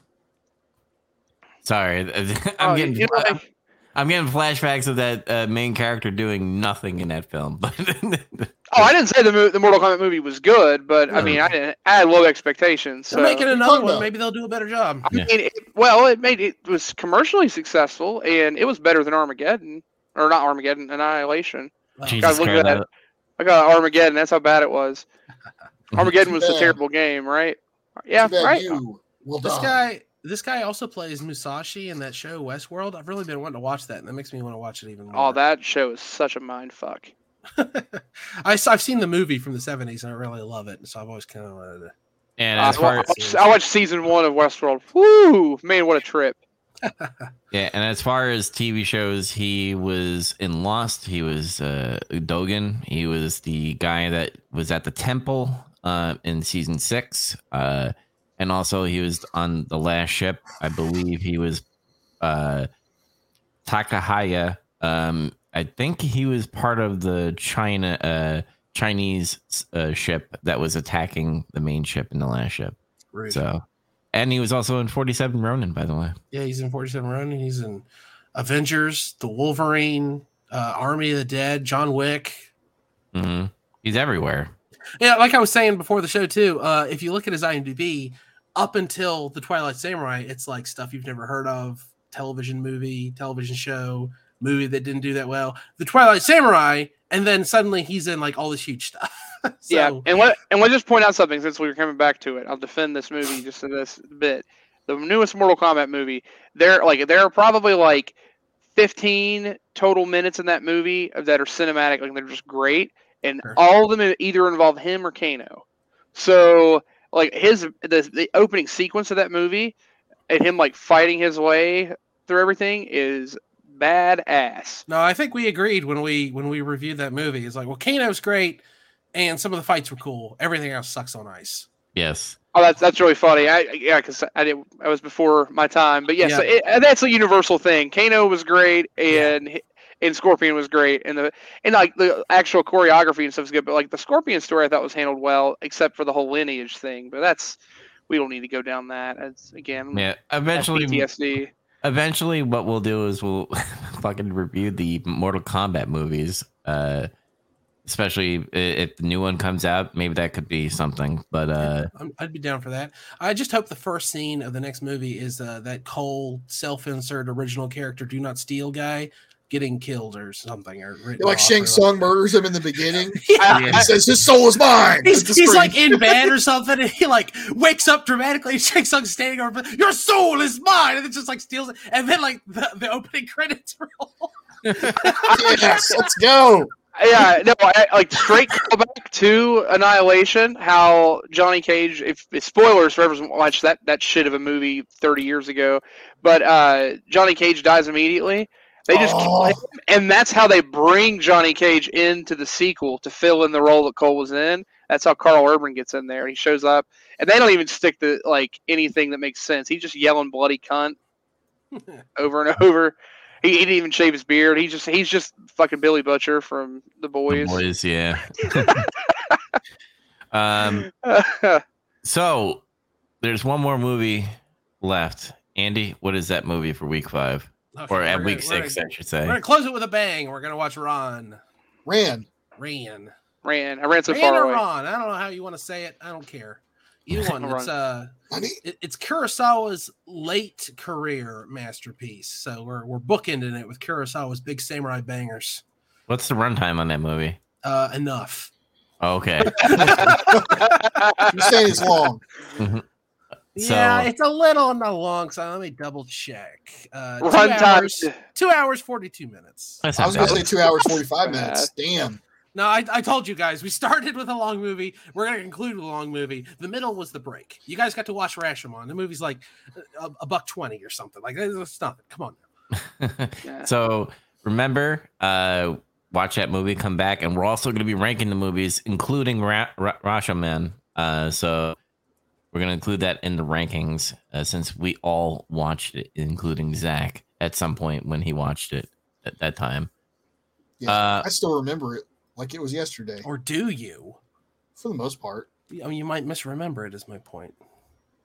Sorry, I'm Oh, getting you know, like- I'm getting flashbacks of that uh, main character doing nothing in that film. But Oh, I didn't say the mo- the Mortal Kombat movie was good, but I mean, I didn't. I had low expectations. They're So making another one. Maybe they'll do a better job. I mean, it, well, it made it was commercially successful, and it was better than Armageddon, or not Armageddon, Annihilation. Jesus look at that. I got Armageddon. That's how bad it was. Armageddon was a terrible game, right? Yeah, Too right. You will This guy, this guy also plays Musashi in that show Westworld. I've really been wanting to watch that, and that makes me want to watch it even oh, more. Oh, that show is such a mind fuck. I, have seen the movie from the '70s, and I really love it. So I've always kind of wanted to. And I, as far I watched, I watched season one of Westworld. Woo, man, what a trip! yeah, and as far as TV shows, he was in Lost. He was uh, Dogen. He was the guy that was at the temple uh, in season six, uh, and also he was on the last ship. I believe he was uh, Takehaya. Um, I think he was part of the China uh, Chinese uh, ship that was attacking the main ship in the last ship. Rude. So, and he was also in Forty Seven Ronin, by the way. Yeah, he's in 47 Ronin. He's in Avengers, The Wolverine, uh, Army of the Dead, John Wick. hmm He's everywhere. Yeah, like I was saying before the show too. Uh, if you look at his IMDb, up until the Twilight Samurai, it's like stuff you've never heard of, television movie, television show, movie that didn't do that well. The Twilight Samurai, and then suddenly he's in like all this huge stuff. so, yeah, and let and let's just point out something since we were coming back to it. I'll defend this movie just in this bit. The newest Mortal Kombat movie, there like there are probably like 15 total minutes in that movie that are cinematic, like they're just great, and Sure. all of them either involve him or Kano. So like his the the opening sequence of that movie and him like fighting his way through everything is badass. No, I think we agreed when we when we reviewed that movie. It's like, well, Kano's great, and some of the fights were cool. Everything else sucks on ice. Yes. Oh, that's that's really funny. I yeah, because I did I was before my time, but yes, Yeah. it, and that's a universal thing. Kano was great, and and Scorpion was great, and the and like the actual choreography and stuff is good. But like the Scorpion story, I thought was handled well, except for the whole lineage thing. But that's we don't need to go down that. As again, Yeah. Eventually, PTSD. Eventually, what we'll do is we'll fucking review the Mortal Kombat movies. Uh, especially if the new one comes out, maybe that could be something. But uh, I'd be down for that. I just hope the first scene of the next movie is uh, that Cole self-insert original character "Do Not Steal" guy getting killed or something, or written like off Shang or Tsung murders him in the beginning. Yeah. He says his soul is mine. He's, he's like in bed or something, and he like wakes up dramatically. And Shang Tsung's standing over, your soul is mine, and it just like steals it, and then like the, the opening credits roll. yes, let's go. yeah, no, I, like straight callback to Annihilation. How Johnny Cage, if, if spoilers for everyone watched that that shit of a movie thirty years ago, but uh, Johnny Cage dies immediately. They just kill Oh. him, and that's how they bring Johnny Cage into the sequel to fill in the role that Cole was in. That's how Karl Urban gets in there. He shows up, and they don't even stick to like anything that makes sense. He's just yelling bloody cunt over and over. He, he didn't even shave his beard. He's just he's just fucking Billy Butcher from The the Boys. boys, yeah. um. So there's one more movie left. Andy, what is that movie for week five Okay, or we're at gonna- week six? gonna- I should say. We're gonna close it with a bang. We're gonna watch Ron. Ran. Ran. ran. I ran so Ran far or away. Ron. I don't know how you want to say it. I don't care. Either one. Ron. It's uh I need, it, it's Kurosawa's late career masterpiece. So we're we're bookending it with Kurosawa's big samurai bangers. What's the runtime on that movie? Uh, enough. Okay. you're saying it's long. Yeah, So- it's a little on the long side. Let me double check. Uh, two hours, time. two hours forty two minutes. I was going to say two hours, 45 minutes. Damn. No, I, I told you guys we started with a long movie. We're gonna conclude with a long movie. The middle was the break. You guys got to watch Rashomon. The movie's like a, a buck twenty or something. Like it's nothing. Come on. Yeah. so remember, uh, watch that movie, come back, and we're also going to be ranking the movies, including Ra- Ra- Rashomon. Uh, so we're going to include that in the rankings uh, since we all watched it, including Zac at some point when he watched it at that time. Yeah, Uh, I still remember it like it was yesterday Or do you? for the most part. I mean, you might misremember it. Is my point.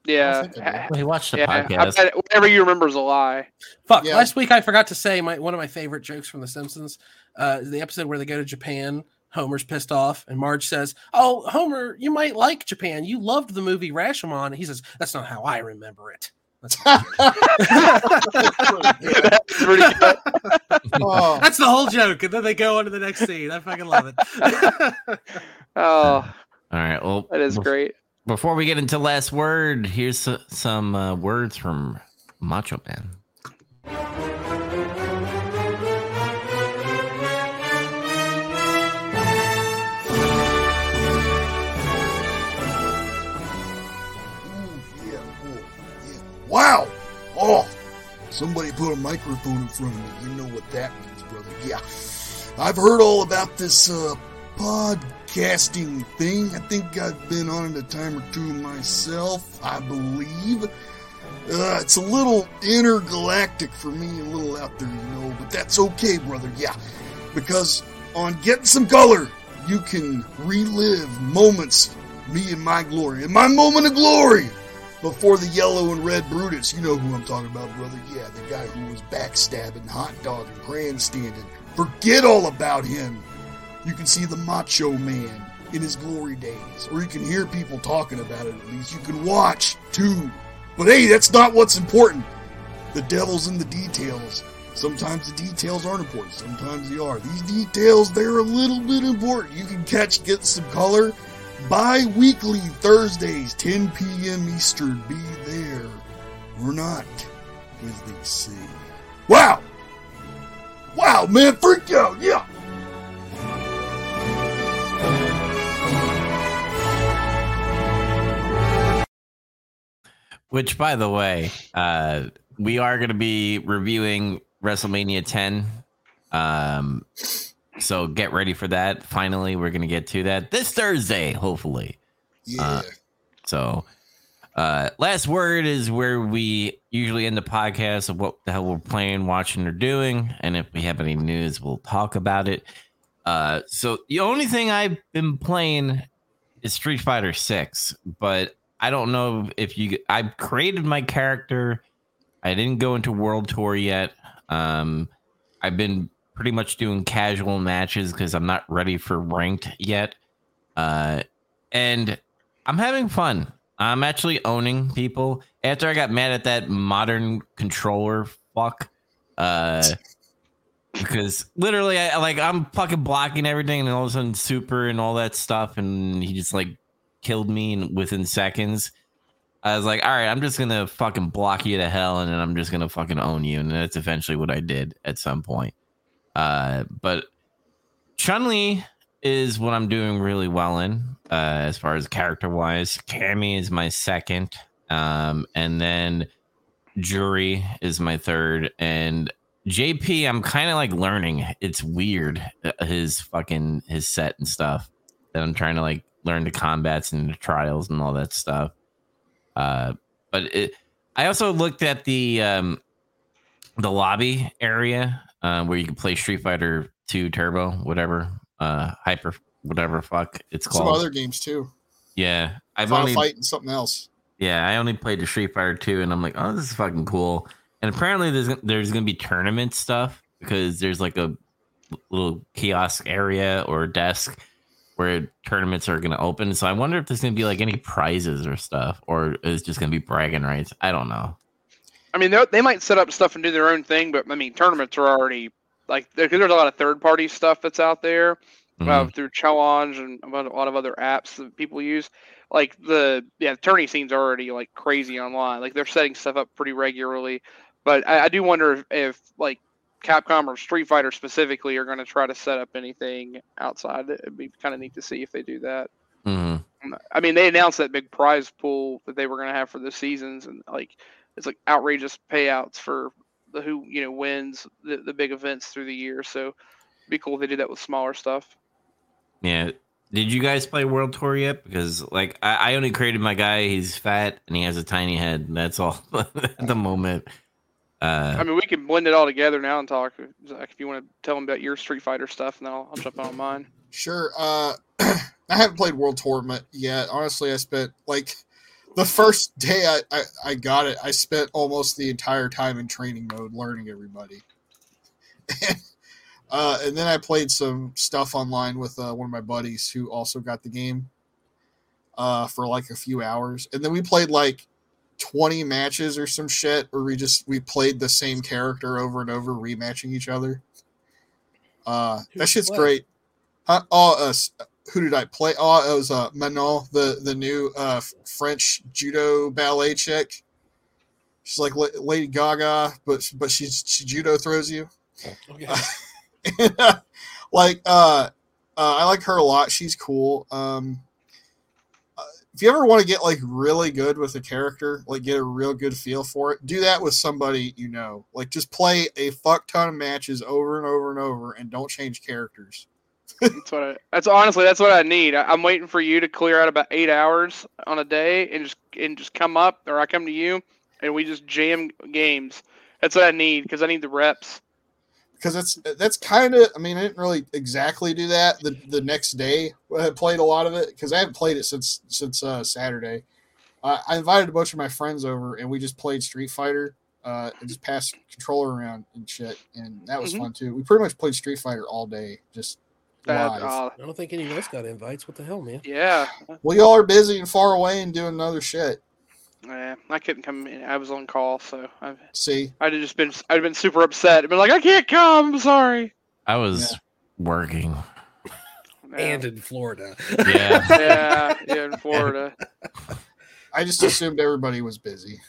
Yeah. I Well, he watched the Yeah, I podcast. bet whatever you remember is a lie. Fuck. Yeah. Last week I forgot to say my one of my favorite jokes from The Simpsons. Uh, the episode where they go to Japan Homer's pissed off, and Marge says, "Oh, Homer, you might like Japan. You loved the movie Rashomon." He says, "That's not how I remember it." That's, That's pretty good. oh, that's the whole joke, and then they go on to the next scene. I fucking love it. Oh, All right. Well, that is bef- great. Before we get into last word, here's some uh, words from Macho Man. Wow! Oh, somebody put a microphone in front of me. You know what that means, brother. Yeah. I've heard all about this uh, podcasting thing. I think I've been on it a time or two myself, I believe. Uh, it's a little intergalactic for me, a little out there, you know, but that's okay, brother. Yeah. Because on Getting Some Color, you can relive moments, me and my glory, and my moment of glory before the yellow and red Brutus. You know who I'm talking about, brother. Yeah, the guy who was backstabbing, hot dogging, grandstanding. Forget all about him. You can see the macho man in his glory days, or you can hear people talking about it at least. You can watch, too. But hey, that's not what's important. The devil's in the details. Sometimes the details aren't important, sometimes they are. These details, they're a little bit important. You can catch Get Some Color bi weekly Thursdays, 10 p.m. Eastern. Be there or not, as they say. Wow! Wow, man, freak out, yeah! Which, by the way, uh, we are going to be reviewing WrestleMania 10. Um, so get ready for that. Finally, we're going to get to that this Thursday, hopefully. Yeah. Uh, So, uh, last word is where we usually end the podcast of what the hell we're playing, watching, or doing. And if we have any news, we'll talk about it. Uh, so the only thing I've been playing is Street Fighter Six, but I don't know if you. I've created my character. I didn't go into World Tour yet. Um, I've been pretty much doing casual matches because I'm not ready for ranked yet. Uh, and I'm having fun. I'm actually owning people. After I got mad at that modern controller fuck, uh, because literally, I like I'm fucking blocking everything, and all of a sudden, super and all that stuff, and he just like killed me in, within seconds. I was like, all right, I'm just gonna fucking block you to hell, and then I'm just gonna fucking own you, and that's eventually what I did at some point. Uh, but Chun Li is what I'm doing really well in, uh, as far as character wise. Cammy is my second, um, and then Juri is my third, and JP. I'm kind of like learning. It's weird uh, his fucking his set and stuff that I'm trying to like learn the combats and the trials and all that stuff. Uh, but it, I also looked at the um, the lobby area uh, where you can play Street Fighter Two Turbo, whatever, uh, hyper, whatever fuck it's called. some other games too. yeah, I've Final only Fight and something else. yeah, I only played the Street Fighter Two, and I'm like, oh, this is fucking cool. And apparently, there's there's gonna be tournament stuff because there's like a little kiosk area or desk where tournaments are gonna open. So I wonder if there's gonna be like any prizes or stuff, or is just gonna be bragging rights. I don't know. I mean, they they might set up stuff and do their own thing, but I mean, tournaments are already like there- there's a lot of third party stuff that's out there uh, Mhm. through Challonge and a lot of other apps that people use. Like the yeah, the tourney scene's already like crazy online. Like they're setting stuff up pretty regularly. But I, I do wonder if, if like Capcom or Street Fighter specifically are going to try to set up anything outside. It'd be kind of neat to see if they do that. Mhm. I mean, they announced that big prize pool that they were going to have for the seasons, and like it's like outrageous payouts for the who you know wins the, the big events through the year. So it'd be cool if they did that with smaller stuff. Yeah. Did you guys play World Tour yet? Because like I, I only created my guy. He's fat and he has a tiny head. That's all at the moment. Uh, I mean, we can blend it all together now and talk. Zac, if you want to tell them about your Street Fighter stuff, and then I'll, I'll jump on mine. Sure. Uh, I haven't played World Tournament yet. Honestly, I spent like the first day I, I, I got it, I spent almost the entire time in training mode learning everybody. Uh, and then I played some stuff online with uh, one of my buddies who also got the game uh, for like a few hours, and then we played like twenty matches or some shit, where we just we played the same character over and over, rematching each other. Uh, that shit's play? great. Huh? Oh, uh, s- who did I play? Oh, it was uh, Manon, the the new uh, French judo ballet chick. She's like La- Lady Gaga, but but she's she judo throws you. Okay. like uh, uh i like her a lot she's cool um uh, if you ever want to get like really good with a character like get a real good feel for it do that with somebody you know like just play a fuck ton of matches over and over and over and don't change characters That's what I. That's honestly that's what I need. I, I'm waiting for you to clear out about eight hours on a day and just and just come up, or I come to you, and we just jam games. That's what I need because I need the reps. because that's that's kind of i mean i didn't really exactly do that the the next day i played a lot of it because i haven't played it since since uh saturday uh, i invited a bunch of my friends over and we just played street fighter uh and just passed controller around and shit and that was Mhm. fun too we pretty much played street fighter all day just That, uh, I don't think any of us got invites. What the hell, man? yeah, well y'all are busy and far away and doing other shit yeah. I couldn't come in. I was on call, so I, see I'd have just been. I'd have been super upset. I'd been like, I can't come. I'm sorry. I was working. Yeah. And in Florida. Yeah. yeah, yeah, in Florida. i just assumed everybody was busy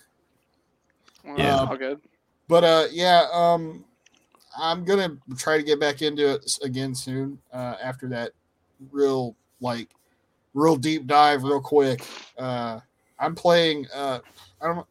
Well, Yeah. all good. but uh yeah um i'm gonna try to get back into it again soon uh after that real like real deep dive real quick uh i'm playing uh i don't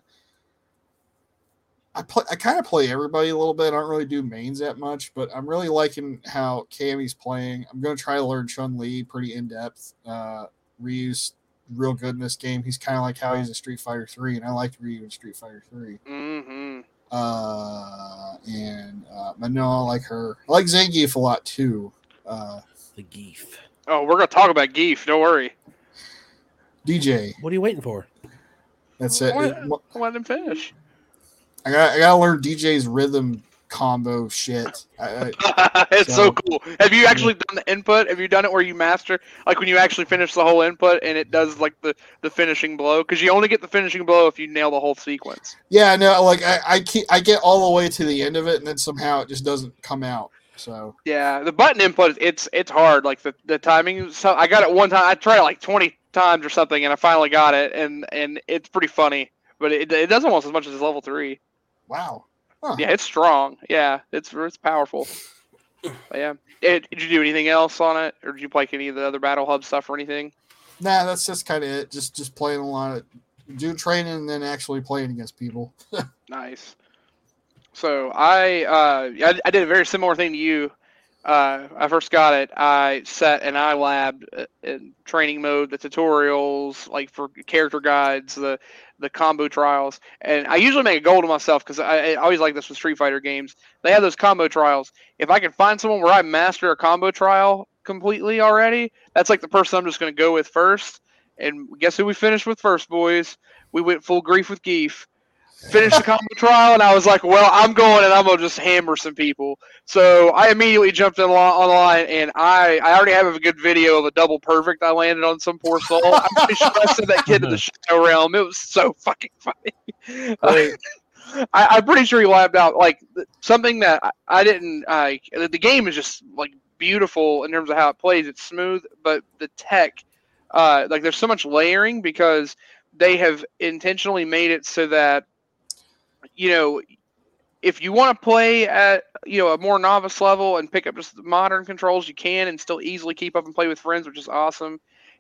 I play. I kind of play everybody a little bit. I don't really do mains that much, but I'm really liking how Cammy's playing. I'm to try to learn Chun Li pretty in depth. Uh, Ryu's real good in this game. He's kind of like how he's in Street Fighter Three, and I liked Ryu in Street Fighter Three hmm uh, and uh, Manon, I like her. I like Zangief a lot too. Uh, The gief. Oh, we're gonna talk about Gief. Don't worry. DJ, What are you waiting for? that's it. What? It- Let him finish. I got I gotta learn DJ's rhythm combo shit. I, I, it's so, So- cool. Have you actually done the input? Have you done it where you master, like when you actually finish the whole input and it does like the the finishing blow? Because you only get the finishing blow if you nail the whole sequence. yeah, no, like I I, keep, I get all the way to the end of it, and then somehow it just doesn't come out. So Yeah, the button input it's it's hard. Like the the timing. So I got it one time. I tried it like twenty times or something, and I finally got it, and and it's pretty funny. But it, it does almost as much as level three. wow, Yeah, it's strong. Yeah, it's it's powerful. But yeah. It, did you do anything else on it, or did you play any of the other Battle Hub stuff or anything? nah, that's just kind of it. Just just playing a lot of do training and then actually playing against people. Nice. So I, uh, I I did a very similar thing to you. Uh, I first got it. I set an iLab uh, in training mode, the tutorials, like for character guides, the the combo trials, and I usually make a goal to myself because I, I always like this with Street Fighter games. They have those combo trials. If I can find someone where I master a combo trial completely already, that's like the person I'm just going to go with first. And guess who we finished with first, boys? We went full grief with Gief finished the combo trial, and I was like, "Well, I'm going, and I'm gonna just hammer some people." So I immediately jumped in online, and I I already have a good video of a double perfect I landed on some poor soul. I'm pretty sure I sent that kid to the shadow realm. It was so fucking funny. I, I'm pretty sure he labbed out like something that I, I didn't. I the the game is just like beautiful in terms of how it plays. It's smooth, but the tech, uh, like there's so much layering because they have intentionally made it so that you know if you want to play at you know a more novice level and pick up just modern controls you can and still easily keep up and play with friends which is awesome.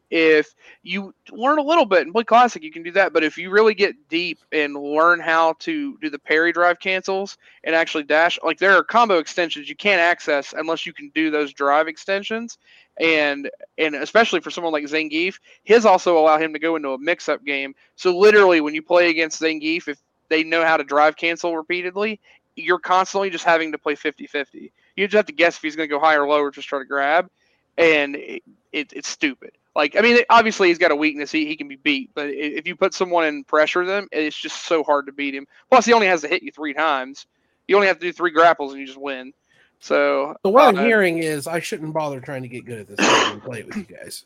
If you learn a little bit and play classic you can do that but if you really get deep and learn how to do the parry drive cancels and actually dash like there are combo extensions you can't access unless you can do those drive extensions. And and especially for someone like Zangief his also allow him to go into a mix-up game. So literally when you play against Zangief if they know how to drive cancel repeatedly you're constantly just having to play 50-50 you just have to guess if he's going to go high or low or just try to grab and it, it, it's stupid. Like i mean obviously he's got a weakness he, he can be beat but if you put someone in pressure them it's just so hard to beat him. Plus he only has to hit you three times. You only have to do three grapples and you just win. So So what I'm uh, hearing is I shouldn't bother trying to get good at this game and play it with you guys.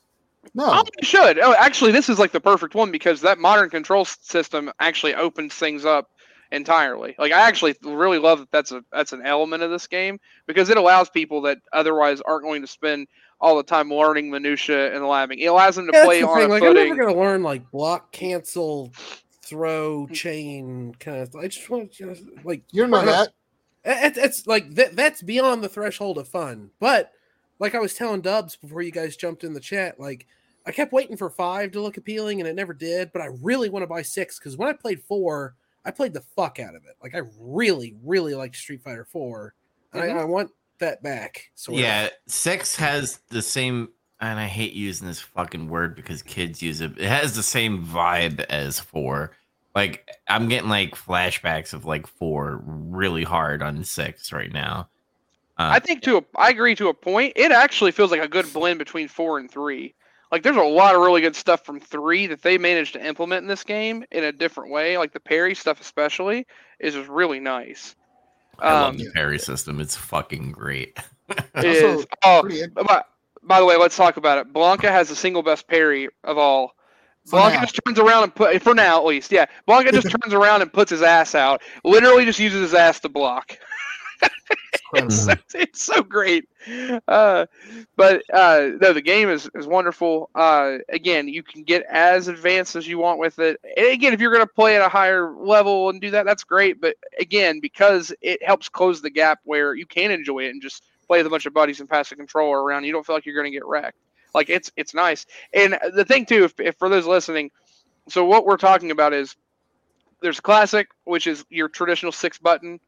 No, Oh, you should. Oh, actually, this is like the perfect one because that modern control system actually opens things up entirely. Like, I actually really love that that's a that's an element of this game because it allows people that otherwise aren't going to spend all the time learning minutia and labbing. It allows them to Yeah, play the on thing, a Like I'm never gonna learn like block, cancel, throw, chain kind of. I just want to like you're not that. It's, it's like that, that's beyond the threshold of fun. But like I was telling Dubs before you guys jumped in the chat, like I kept waiting for five to look appealing and it never did. But I really want to buy six because when I played four, I played the fuck out of it. Like I really, really liked Street Fighter 4 and Mhm. I, I want that back. Sort yeah, of. six has the same, and I hate using this fucking word because kids use it. It has the same vibe as four. Like I'm getting like flashbacks of like four really hard on six right now. Uh, I think to a, I agree to a point. It actually feels like a good blend between four and three. Like there's a lot of really good stuff from three that they managed to implement in this game in a different way. Like the parry stuff, especially, is just really nice. I love Um, the parry system. It's fucking great. it is. Oh, by, by the way, let's talk about it. Blanca has the single best parry of all. For Blanca now. just turns around and put for now at least, yeah. Blanca just turns around and puts his ass out. Literally, just uses his ass to block. it's, so, it's so great. Uh, but uh, no, the game is, is wonderful. Uh, again, you can get as advanced as you want with it. And again, if you're going to play at a higher level and do that, that's great. But again, because it helps close the gap where you can enjoy it and just play with a bunch of buddies and pass the controller around, you don't feel like you're going to get wrecked. Like it's it's nice. And the thing too, if, if for those listening, so what we're talking about is there's classic, which is your traditional six button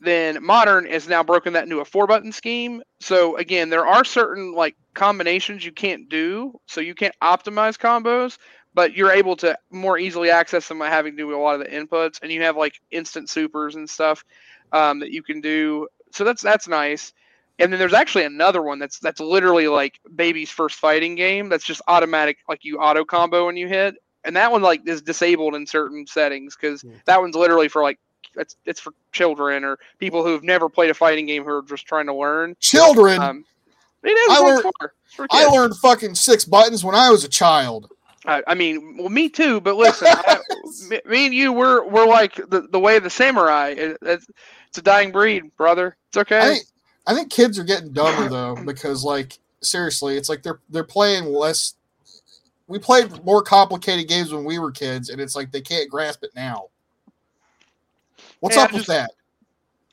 then modern is now broken that into a four button scheme. So again there are certain like combinations you can't do so you can't optimize combos but you're able to more easily access them by having to do a lot of the inputs and you have like instant supers and stuff um, that you can do. So that's that's nice. And then there's actually another one that's that's literally like baby's first fighting game that's just automatic like you auto combo when you hit. And that one like is disabled in certain settings because Hmm. that one's literally for like it's it's for children or people who have never played a fighting game who are just trying to learn. Children, Um, it is. I learned-. I learned fucking six buttons when I was a child. I, I mean, well, me too. But listen, I, me, me and you, we're we're like the, the way of the samurai. It, it's, it's a dying breed, brother. It's okay. I think, I think kids are getting dumber though because like seriously, it's like they're they're playing less. We played more complicated games when we were kids, and it's like they can't grasp it now. What's Yeah, up with just- that?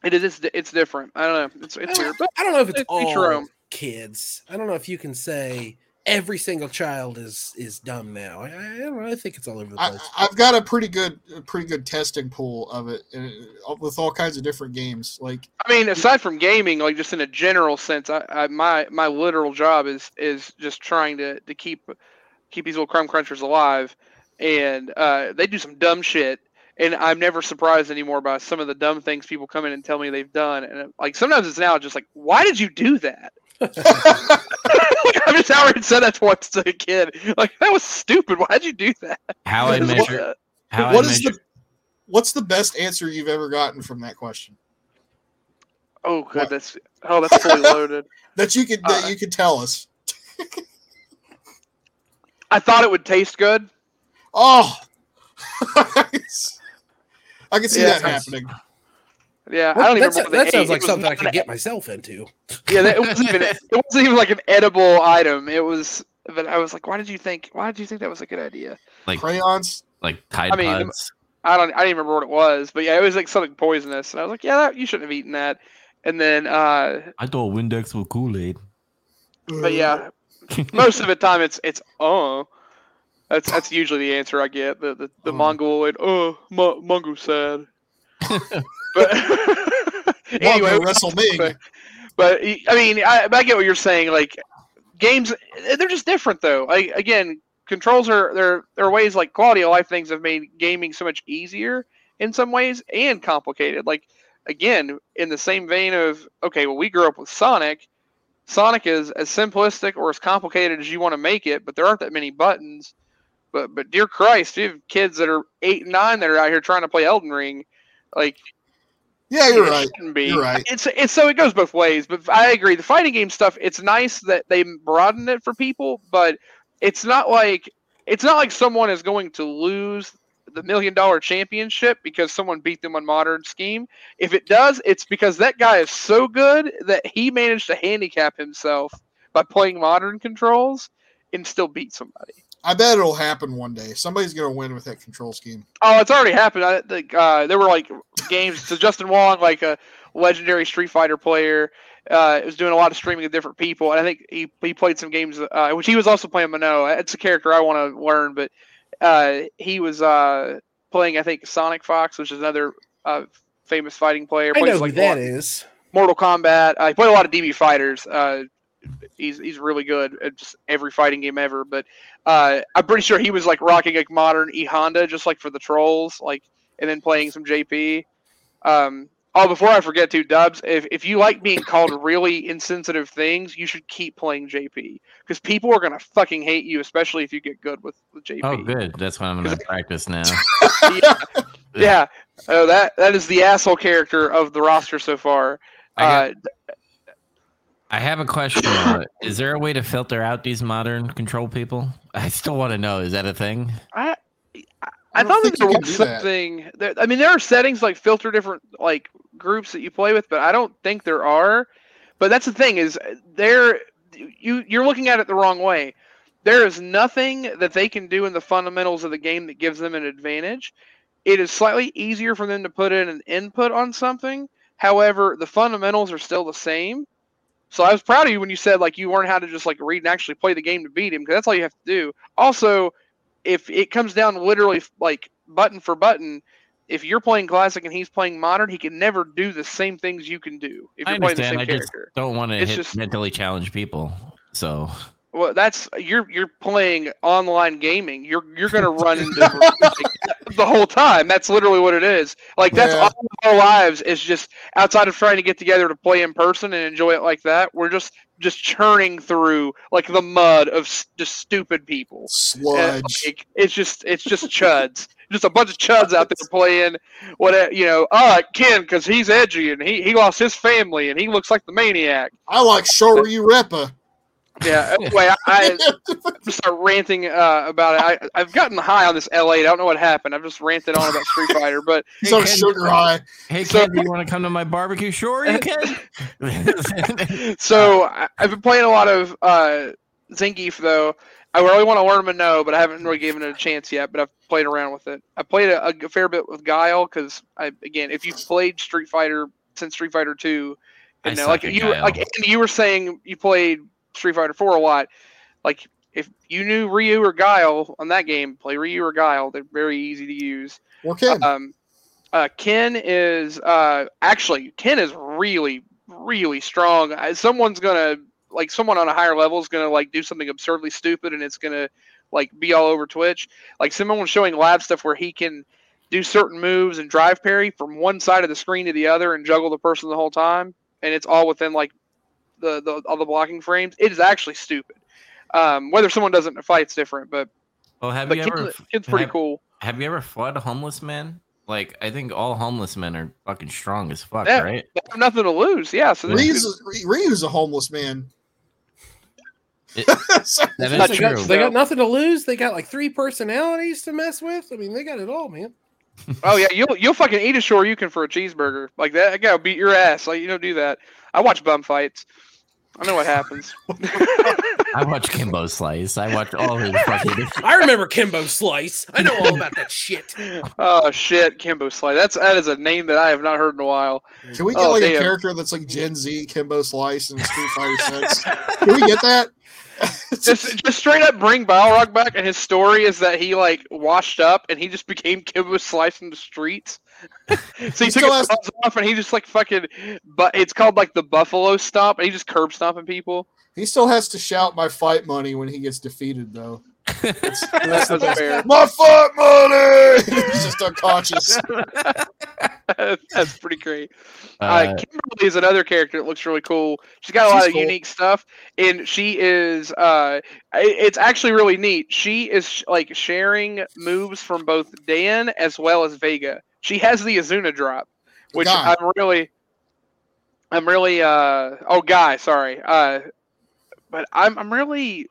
it is. It's, it's different. I don't know. It's it's weird. But I don't know if it's Each your all own. kids. I don't know if you can say every single child is is dumb now. I, I don't know. I think it's all over the place. I've got a pretty good, a pretty good testing pool of it uh, with all kinds of different games. Like I mean, aside from gaming, like just in a general sense, I, I my my literal job is is just trying to to keep keep these little crumb crunchers alive, and uh, they do some dumb shit. And I'm never surprised anymore by some of the dumb things people come in and tell me they've done. And like sometimes it's now just like, why did you do that? I've just outright said that once to a kid. Like that was stupid. Why'd you do that? How I What- measure how what I is measure the what's the best answer you've ever gotten from that question Oh goodness. Oh, that's fully loaded. that you could that Uh, you could tell us? I thought it would taste good. Oh, I can see Yeah, that sounds- happening. Yeah, Well, I don't even that's- remember the that age. sounds It like something I could get myself into. Yeah, that, it wasn't even it wasn't even like an edible item. It was, but I was like, why did you think? Why did you think that was a good idea? like Crayons. like Tide I mean, Pods? I don't, I didn't even remember what it was, but yeah, it was like something poisonous, and I was like, yeah, that, you shouldn't have eaten that. And then, uh, I thought Windex was Kool Aid. but yeah, most of the time it's it's oh, that's that's usually the answer I get. The the, the Oh. mongoloid, oh, mo- mongo sad. but anyway, wrestle me. but, but I mean, I, I get what you're saying. Like games, they're just different though. Like again, controls are there. There are ways like quality of life things have made gaming so much easier in some ways and complicated. Like again, in the same vein of okay, well, we grew up with Sonic. Sonic is as simplistic or as complicated as you want to make it, but there aren't that many buttons. But but dear Christ, you have kids that are eight and nine that are out here trying to play Elden Ring. Like Yeah, you're It right. shouldn't be. You're right. It's it's so it goes both ways. But I agree. The fighting game stuff. It's nice that they broaden it for people, but it's not like it's not like someone is going to lose the million dollar championship because someone beat them on modern scheme. If it does, it's because that guy is so good that he managed to handicap himself by playing modern controls and still beat somebody. I bet it'll happen one day. Somebody's gonna win with that control scheme. Oh, it's already happened. I think uh, there were like games. So Justin Wong, like a legendary Street Fighter player, uh, was doing a lot of streaming of different people, and I think he he played some games, uh, which he was also playing Manon. It's a character I want to learn, but uh, he was uh, playing I think SonicFox, which is another uh, famous fighting player. I know who like, that Mor- is. Mortal Kombat. Uh, he played a lot of DB fighters. He's he's really good at just every fighting game ever. But uh, I'm pretty sure he was like rocking like modern E Honda just like for the trolls, like and then playing some JP. Um, oh, before I forget to Dubs, if if you like being called really insensitive things, you should keep playing JP because people are gonna fucking hate you, especially if you get good with, with JP. Oh, good. That's what I'm going to practice now. yeah, yeah. Oh, that that is the asshole character of the roster so far. I Uh, I have a question. though. Is there a way to filter out these modern control people? I still want to know. Is that a thing? I I, I thought don't that there think you can was do that. something. There, I mean, there are settings like filter different like groups that you play with, but I don't think there are. But that's the thing is uh, there you you're looking at it the wrong way. There is nothing that they can do in the fundamentals of the game that gives them an advantage. It is slightly easier for them to put in an input on something. However, the fundamentals are still the same. So I was proud of you when you said like you learned how to just like read and actually play the game to beat him because that's all you have to do. Also, if it comes down literally like button for button, if you're playing classic and he's playing modern, he can never do the same things you can do if I you're playing the same I just character. don't want to just- mentally challenged people. So Well, that's you're you're playing online gaming. You're you're gonna run into like, the whole time. That's literally what it is. Like that's Yeah. all of our lives is just outside of trying to get together to play in person and enjoy it like that. We're just just churning through like the mud of just stupid people. Sludge. like, it's just it's just chuds. Just a bunch of chuds out there playing what you know. Uh, Ken, because he's edgy and he, he lost his family and he looks like the maniac. I like Shoryu Reppa. Yeah. Anyway, I, I just start ranting uh, about it. I, I've gotten high on this L8. I don't know what happened. I've just ranted on about Street Fighter, but He's on a Ken, sugar high. hey, So- Ken, do you want to come to my barbecue? Sure, you can. so I, I've been playing a lot of uh, Zangief though. I really want to learn Manon, but I haven't really given it a chance yet. But I've played around with it. I played a, a fair bit with Guile because I again, if you've played Street Fighter since Street Fighter Two, I you know, like you Guile. like Andy, you were saying you played Street Fighter Four a lot. Like if you knew Ryu or Guile on that game, play Ryu or Guile. They're very easy to use. Or Ken. Um, uh, Ken is uh, actually Ken is really really strong. Someone's gonna like someone on a higher level is gonna like do something absurdly stupid, and it's gonna like be all over Twitch. Like someone was showing lab stuff where he can do certain moves and drive parry from one side of the screen to the other and juggle the person the whole time, and it's all within like the the all the blocking frames. It is actually stupid. Um, whether someone does it in a fight's different, but well, have but you Ken, ever Ken's pretty have- cool. have you ever fought a homeless man? Like, I think all homeless men are fucking strong as fuck, Yeah. right? They have nothing to lose. Yeah, so this Ryu's, is- a, Ryu's a homeless man. It- So- That They is got, true. they got nothing to lose. They got like three personalities to mess with. I mean, they got it all, man. Oh yeah, you'll you'll fucking eat a Shoryuken for a cheeseburger like that. I gotta beat your ass. Like you don't do that. I watch bum fights. I know what happens. I watch Kimbo Slice. I watch all his fucking. I remember Kimbo Slice. I know all about that shit. oh shit, Kimbo Slice. That's that is a name that I have not heard in a while. Can we get Oh, like a character that's like Gen Z, Kimbo Slice, and Street Fighter Six? Can we get that? Just just straight up bring Balrog back, and his story is that he like washed up and he just became Kimbo Slice in the streets. so he, He took his has- gloves off and he just like fucking. But it's called like the Buffalo Stomp, and he just curb stomping people. he still has to shout my fight money when he gets defeated, though. That's, That's the best. My fight money. He's just unconscious. That's pretty great. Uh, Uh, Kimberly is another character that looks really cool. She's got a lot of cool. unique stuff, and she is. Uh, i- it's actually really neat. She is sh- like sharing moves from both Dan as well as Vega. She has the Izuna drop, which Guy. I'm really, I'm really, uh, oh, guy, sorry, uh, but I'm, I'm really,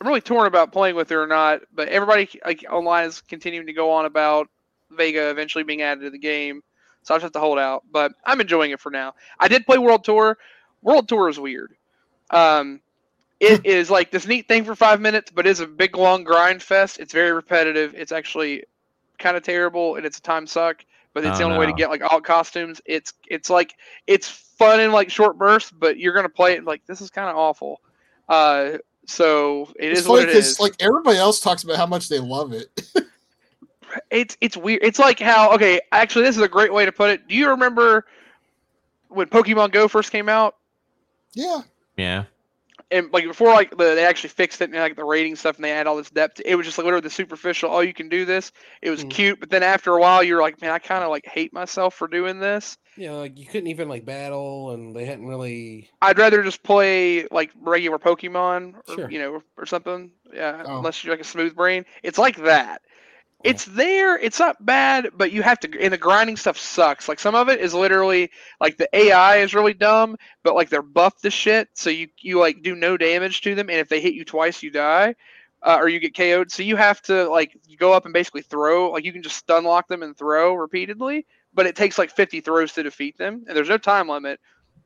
I'm really torn about playing with her or not. But everybody like online is continuing to go on about Vega eventually being added to the game, so I just have to hold out. But I'm enjoying it for now. I did play World Tour. World Tour is weird. Um, it is like this neat thing for five minutes, but it's a big long grind fest. It's very repetitive. It's actually kind of terrible, and it's a time suck. But it's Oh, the only way to get like all costumes. It's it's like it's fun in like short bursts, but you're gonna play it like this is kind of awful. Uh, so it it's is what it is. like everybody else talks about how much they love it. it's it's weird. It's like how okay, actually, this is a great way to put it. Do you remember when Pokemon Go first came out? yeah, Yeah. And like before like the, they actually fixed it and like the rating stuff and they add all this depth it was just like literally the superficial oh you can do this it was Mm. cute but then after a while you're like man i kind of like hate myself for doing this You know, like you couldn't even like battle, and they hadn't really. i'd rather just play like regular pokemon or, Sure. you know or something yeah Oh. unless you're like a smooth brain it's like that it's there it's not bad but you have to and the grinding stuff sucks. Like some of it is literally like the ai is really dumb but like they're buffed to shit so you you like do no damage to them and if they hit you twice you die uh, or you get KO'd so you have to like go up and basically throw like you can just stun lock them and throw repeatedly but it takes like 50 throws to defeat them and there's no time limit.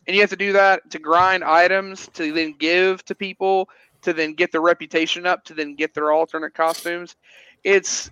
And you have to do that to grind items to then give to people to then get their reputation up to then get their alternate costumes. It's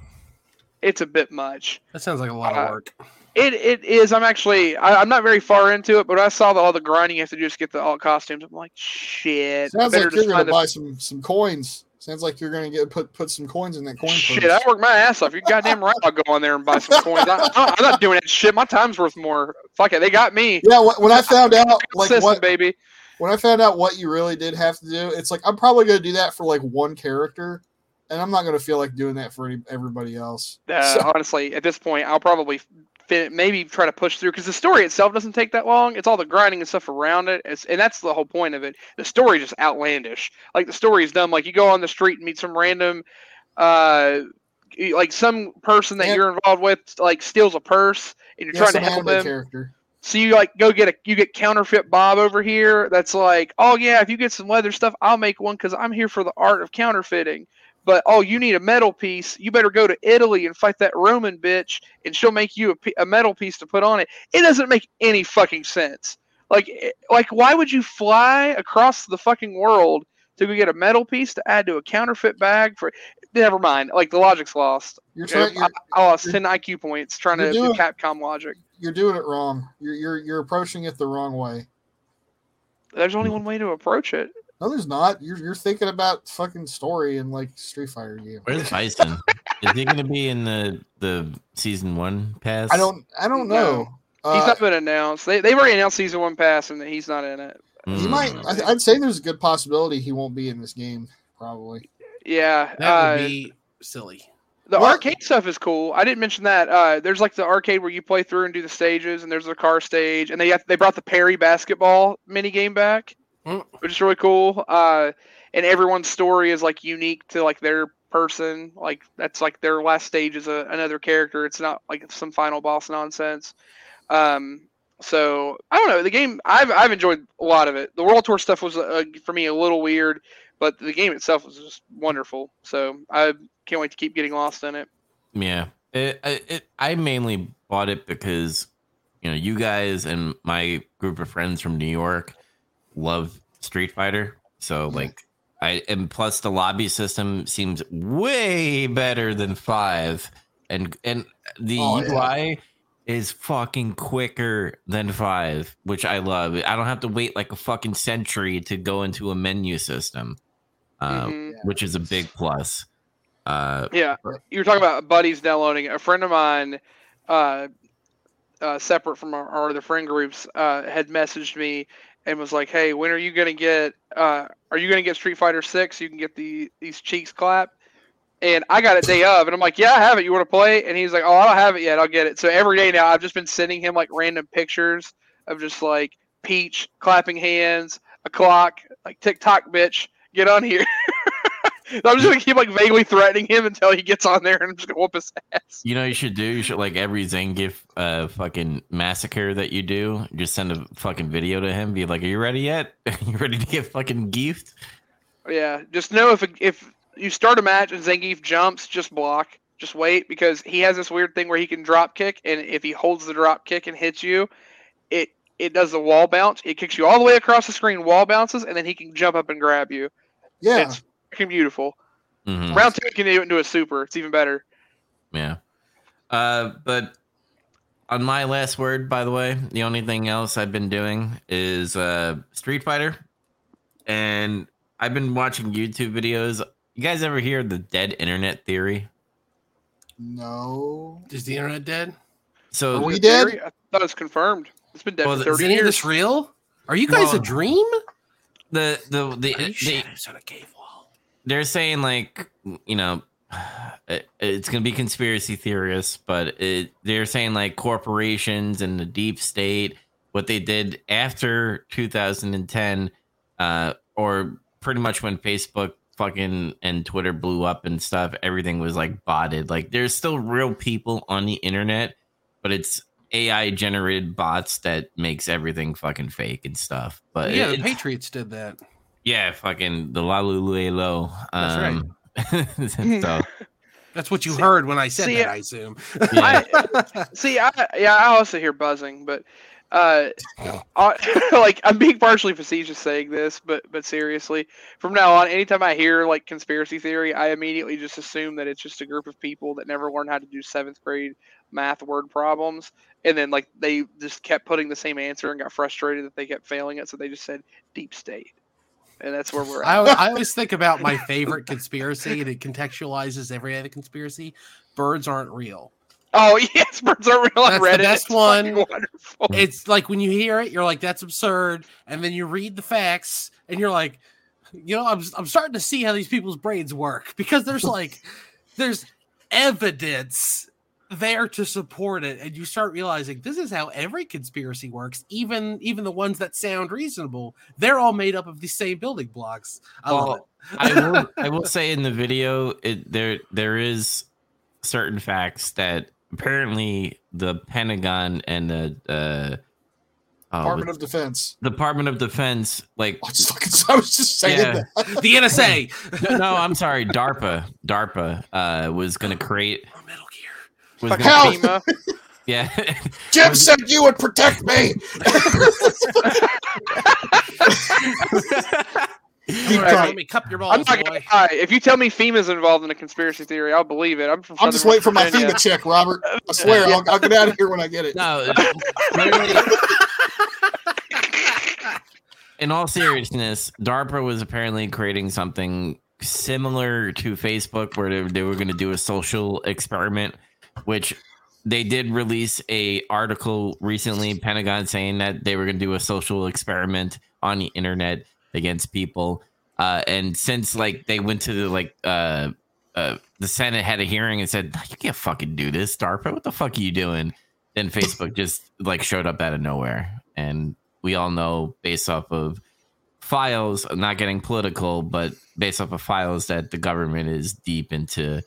it's a bit much That sounds like a lot Uh, of work. it it is. I'm actually I, I'm not very far into it, but I saw the, all the grinding you have to do to get the alt costumes. I'm like, shit. Sounds like you're gonna find a- buy some some coins. Sounds like you're gonna get put put some coins in that coin Shit, purse. I work my ass off. You're goddamn right. I'll go on there and buy some coins. I, I, I'm not doing that shit. My time's worth more. Fuck it, they got me. Yeah, when, when I found out like System, what baby. when I found out what you really did have to do, it's like I'm probably gonna do that for like one character, and I'm not gonna feel like doing that for any, everybody else. Uh, So- honestly, at this point, I'll probably fit, maybe try to push through because the story itself doesn't take that long. It's all the grinding and stuff around it, it's, and that's the whole point of it. The story is just outlandish. Like the story is dumb. Like you go on the street and meet some random, uh, like some person that Yeah. you're involved with, like steals a purse, and you're Yeah, trying to help them. character. So you like go get a you get counterfeit Bob over here. That's like, oh yeah, if you get some leather stuff, I'll make one because I'm here for the art of counterfeiting. But oh, you need a metal piece. You better go to Italy and fight that Roman bitch, and she'll make you a, a metal piece to put on it. It doesn't make any fucking sense. Like, eh, like why would you fly across the fucking world to go get a metal piece to add to a counterfeit bag for? Never mind. Like the logic's lost. You're trying. I, I lost ten IQ points trying to do Capcom logic. you're doing it wrong. You're you're you're approaching it the wrong way. There's only one way to approach it. No, there's not. You're you're thinking about fucking story and like Street Fighter game. Where's Bison? Is he going to be in the the season one pass? I don't I don't know. He's Uh, not been announced. They they've already announced season one pass and that he's not in it. he Mm. might. I, I'd say there's a good possibility he won't be in this game. Probably. Yeah, That uh, would be silly. the Well- arcade stuff is cool. I didn't mention that. Uh, there's like the arcade where you play through and do the stages, and there's the car stage, and they got, they brought the Perry basketball mini game back. Which is really cool. Uh, and everyone's story is like unique to like their person. Like that's like their last stage is a, another character. It's not like some final boss nonsense. Um, so I don't know. The game I've I've enjoyed a lot of it. The World Tour stuff was uh, for me a little weird, but the game itself was just wonderful. So I can't wait to keep getting lost in it. Yeah, it, it, it, I mainly bought it because you know you guys and my group of friends from New York love Street Fighter, so like I and plus the lobby system seems way better than five, and and the Oh, yeah. UI is fucking quicker than five, which I love. I don't have to wait like a fucking century to go into a menu system, um, Mhm. which is a big plus. Uh, Yeah, you were talking about buddies downloading. it. A friend of mine, uh, uh, separate from our, our other friend groups, uh, had messaged me and was like, "Hey, when are you gonna get? Uh, are you gonna get Street Fighter Six? You can get the these cheeks clap." And I got it day of, and I'm like, "Yeah, I have it. You want to play?" And he's like, "Oh, I don't have it yet. I'll get it." So every day now, I've just been sending him like random pictures of just like Peach clapping hands, a clock, like TikTok, bitch, get on here. I'm just gonna keep like vaguely threatening him until he gets on there, and I'm just gonna whoop his ass. You know, what you should do. You should like every Zangief uh fucking massacre that you do. Just send a fucking video to him. Be like, "Are you ready yet? you ready to get fucking giefed?" Yeah, just know if if you start a match and Zangief jumps, just block. Just wait because he has this weird thing where he can drop kick, and if he holds the drop kick and hits you, it it does the wall bounce. It kicks you all the way across the screen, wall bounces, and then he can jump up and grab you. Yeah. It's freaking beautiful. Mhm. Round two can do it into a super. It's even better. Yeah. Uh, but on my last word, by the way, the only thing else I've been doing is uh Street Fighter, and I've been watching YouTube videos. You guys ever hear the dead internet theory? No. Is the internet dead? So Are we The dead? theory, I thought it's confirmed. It's been dead Well, for the- Is 30 any of this real? Are you guys Well, a dream? the the the, Are you the they're saying like you know it, it's gonna be conspiracy theorists but it, they're saying like corporations and the deep state what they did after 2010 uh or pretty much when facebook fucking and twitter blew up and stuff everything was like botted like there's still real people on the internet but it's ai generated bots that makes everything fucking fake and stuff but yeah, it- the Patriots did that. Yeah, fucking the La-Li-Lu-Le-Lo. That's right. Um, so That's what you heard when I said see, that, I- I assume. yeah, I, see, I yeah, I also hear buzzing, but uh, I, like I'm being partially facetious saying this, but but seriously, from now on, anytime I hear like conspiracy theory, I immediately just assume that it's just a group of people that never learned how to do seventh grade math word problems, and then like they just kept putting the same answer and got frustrated that they kept failing it, so they just said deep state, and that's where we're I, at. I always think about my favorite conspiracy, and it contextualizes every other conspiracy. Birds aren't real. oh yes, birds are real. I That's the best It's one. Wonderful. It's like when you hear it, you're like, "That's absurd," and then you read the facts, and you're like, "You know, I'm I'm starting to see how these people's brains work because there's like, there's evidence there to support it, and you start realizing this is how every conspiracy works. Even even the ones that sound reasonable, they're all made up of the same building blocks. I love Well, it. I will. I will say in the video, it there there is certain facts that apparently the Pentagon and the uh, oh, Department of Defense. Department of Defense, like I, just fucking, I was just saying Yeah. that. the NSA. no, no, I'm sorry, DARPA, DARPA uh, was going to create. Or Metal Was gonna, Hell. FEMA. yeah, Jim said you would protect me. Keep Let me cup your balls, I'm not gonna boy. lie. If you tell me FEMA's involved in a conspiracy theory, I'll believe it. I'm from. I'm just waiting for my Virginia. FEMA check, Robert. I swear, I'll, I'll get out of here when I get it. no. in all seriousness, DARPA was apparently creating something similar to Facebook, where they, they were going to do a social experiment, which they did release a article recently, Pentagon saying that they were going to do a social experiment on the internet against people. Uh, and since like they went to the like uh, uh, the Senate had a hearing and said you can't fucking do this, DARPA. What the fuck are you doing? Then Facebook just like showed up out of nowhere, and we all know based off of files, not getting political, but based off of files that the government is deep into,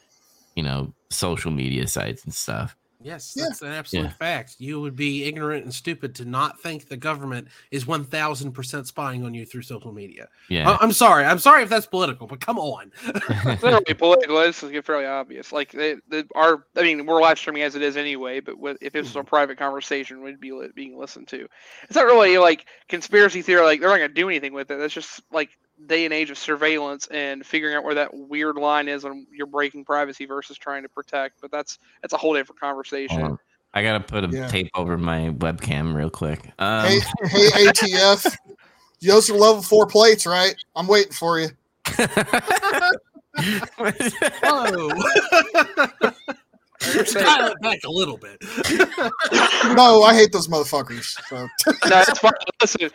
you know, social media sites and stuff. Yes, Yeah. that's an absolute Yeah. fact. You would be ignorant and stupid to not think the government is 1000% spying on you through social media. Yeah. I- I'm sorry. I'm sorry if that's political, but come on. It's not really political. This is fairly obvious. Like they, they are. I mean, we're live streaming as it is anyway. But with, if this was a mm-hmm. private conversation, we'd be li- being listened to. It's not really like conspiracy theory. Like they're not gonna do anything with it. That's just like day and age of surveillance and figuring out where that weird line is when you're breaking privacy versus trying to protect. But that's that's a whole different conversation. I gotta put a Yeah. tape over my webcam real quick. Um, Hey, hey, ATF. Those are level four plates, right? I'm waiting for you. Oh. Dial it back a little bit. No, I hate those motherfuckers. So. no, it's fine. Listen,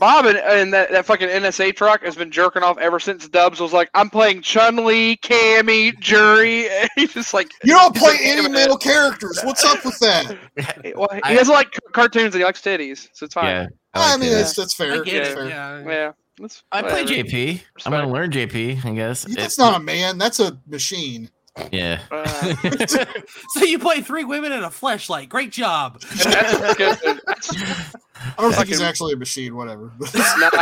Bob and, and that, that fucking NSA truck has been jerking off ever since Dubs was like, "I'm playing Chun Li, Cammy, Juri." He's just like, You don't play like, any male characters. What's up with that? Well, he I- doesn't like cartoons and he likes titties, so it's fine. yeah. I like mean, that. that's that's fair. I get That's it. fair. Yeah. Yeah, That's I play whatever. JP. I'm gonna learn JP. I guess. That's It- not a man. That's a machine. Yeah. Uh, So you play three women in a fleshlight. Great job. That's good. That's I don't think he's actually a machine. Whatever. not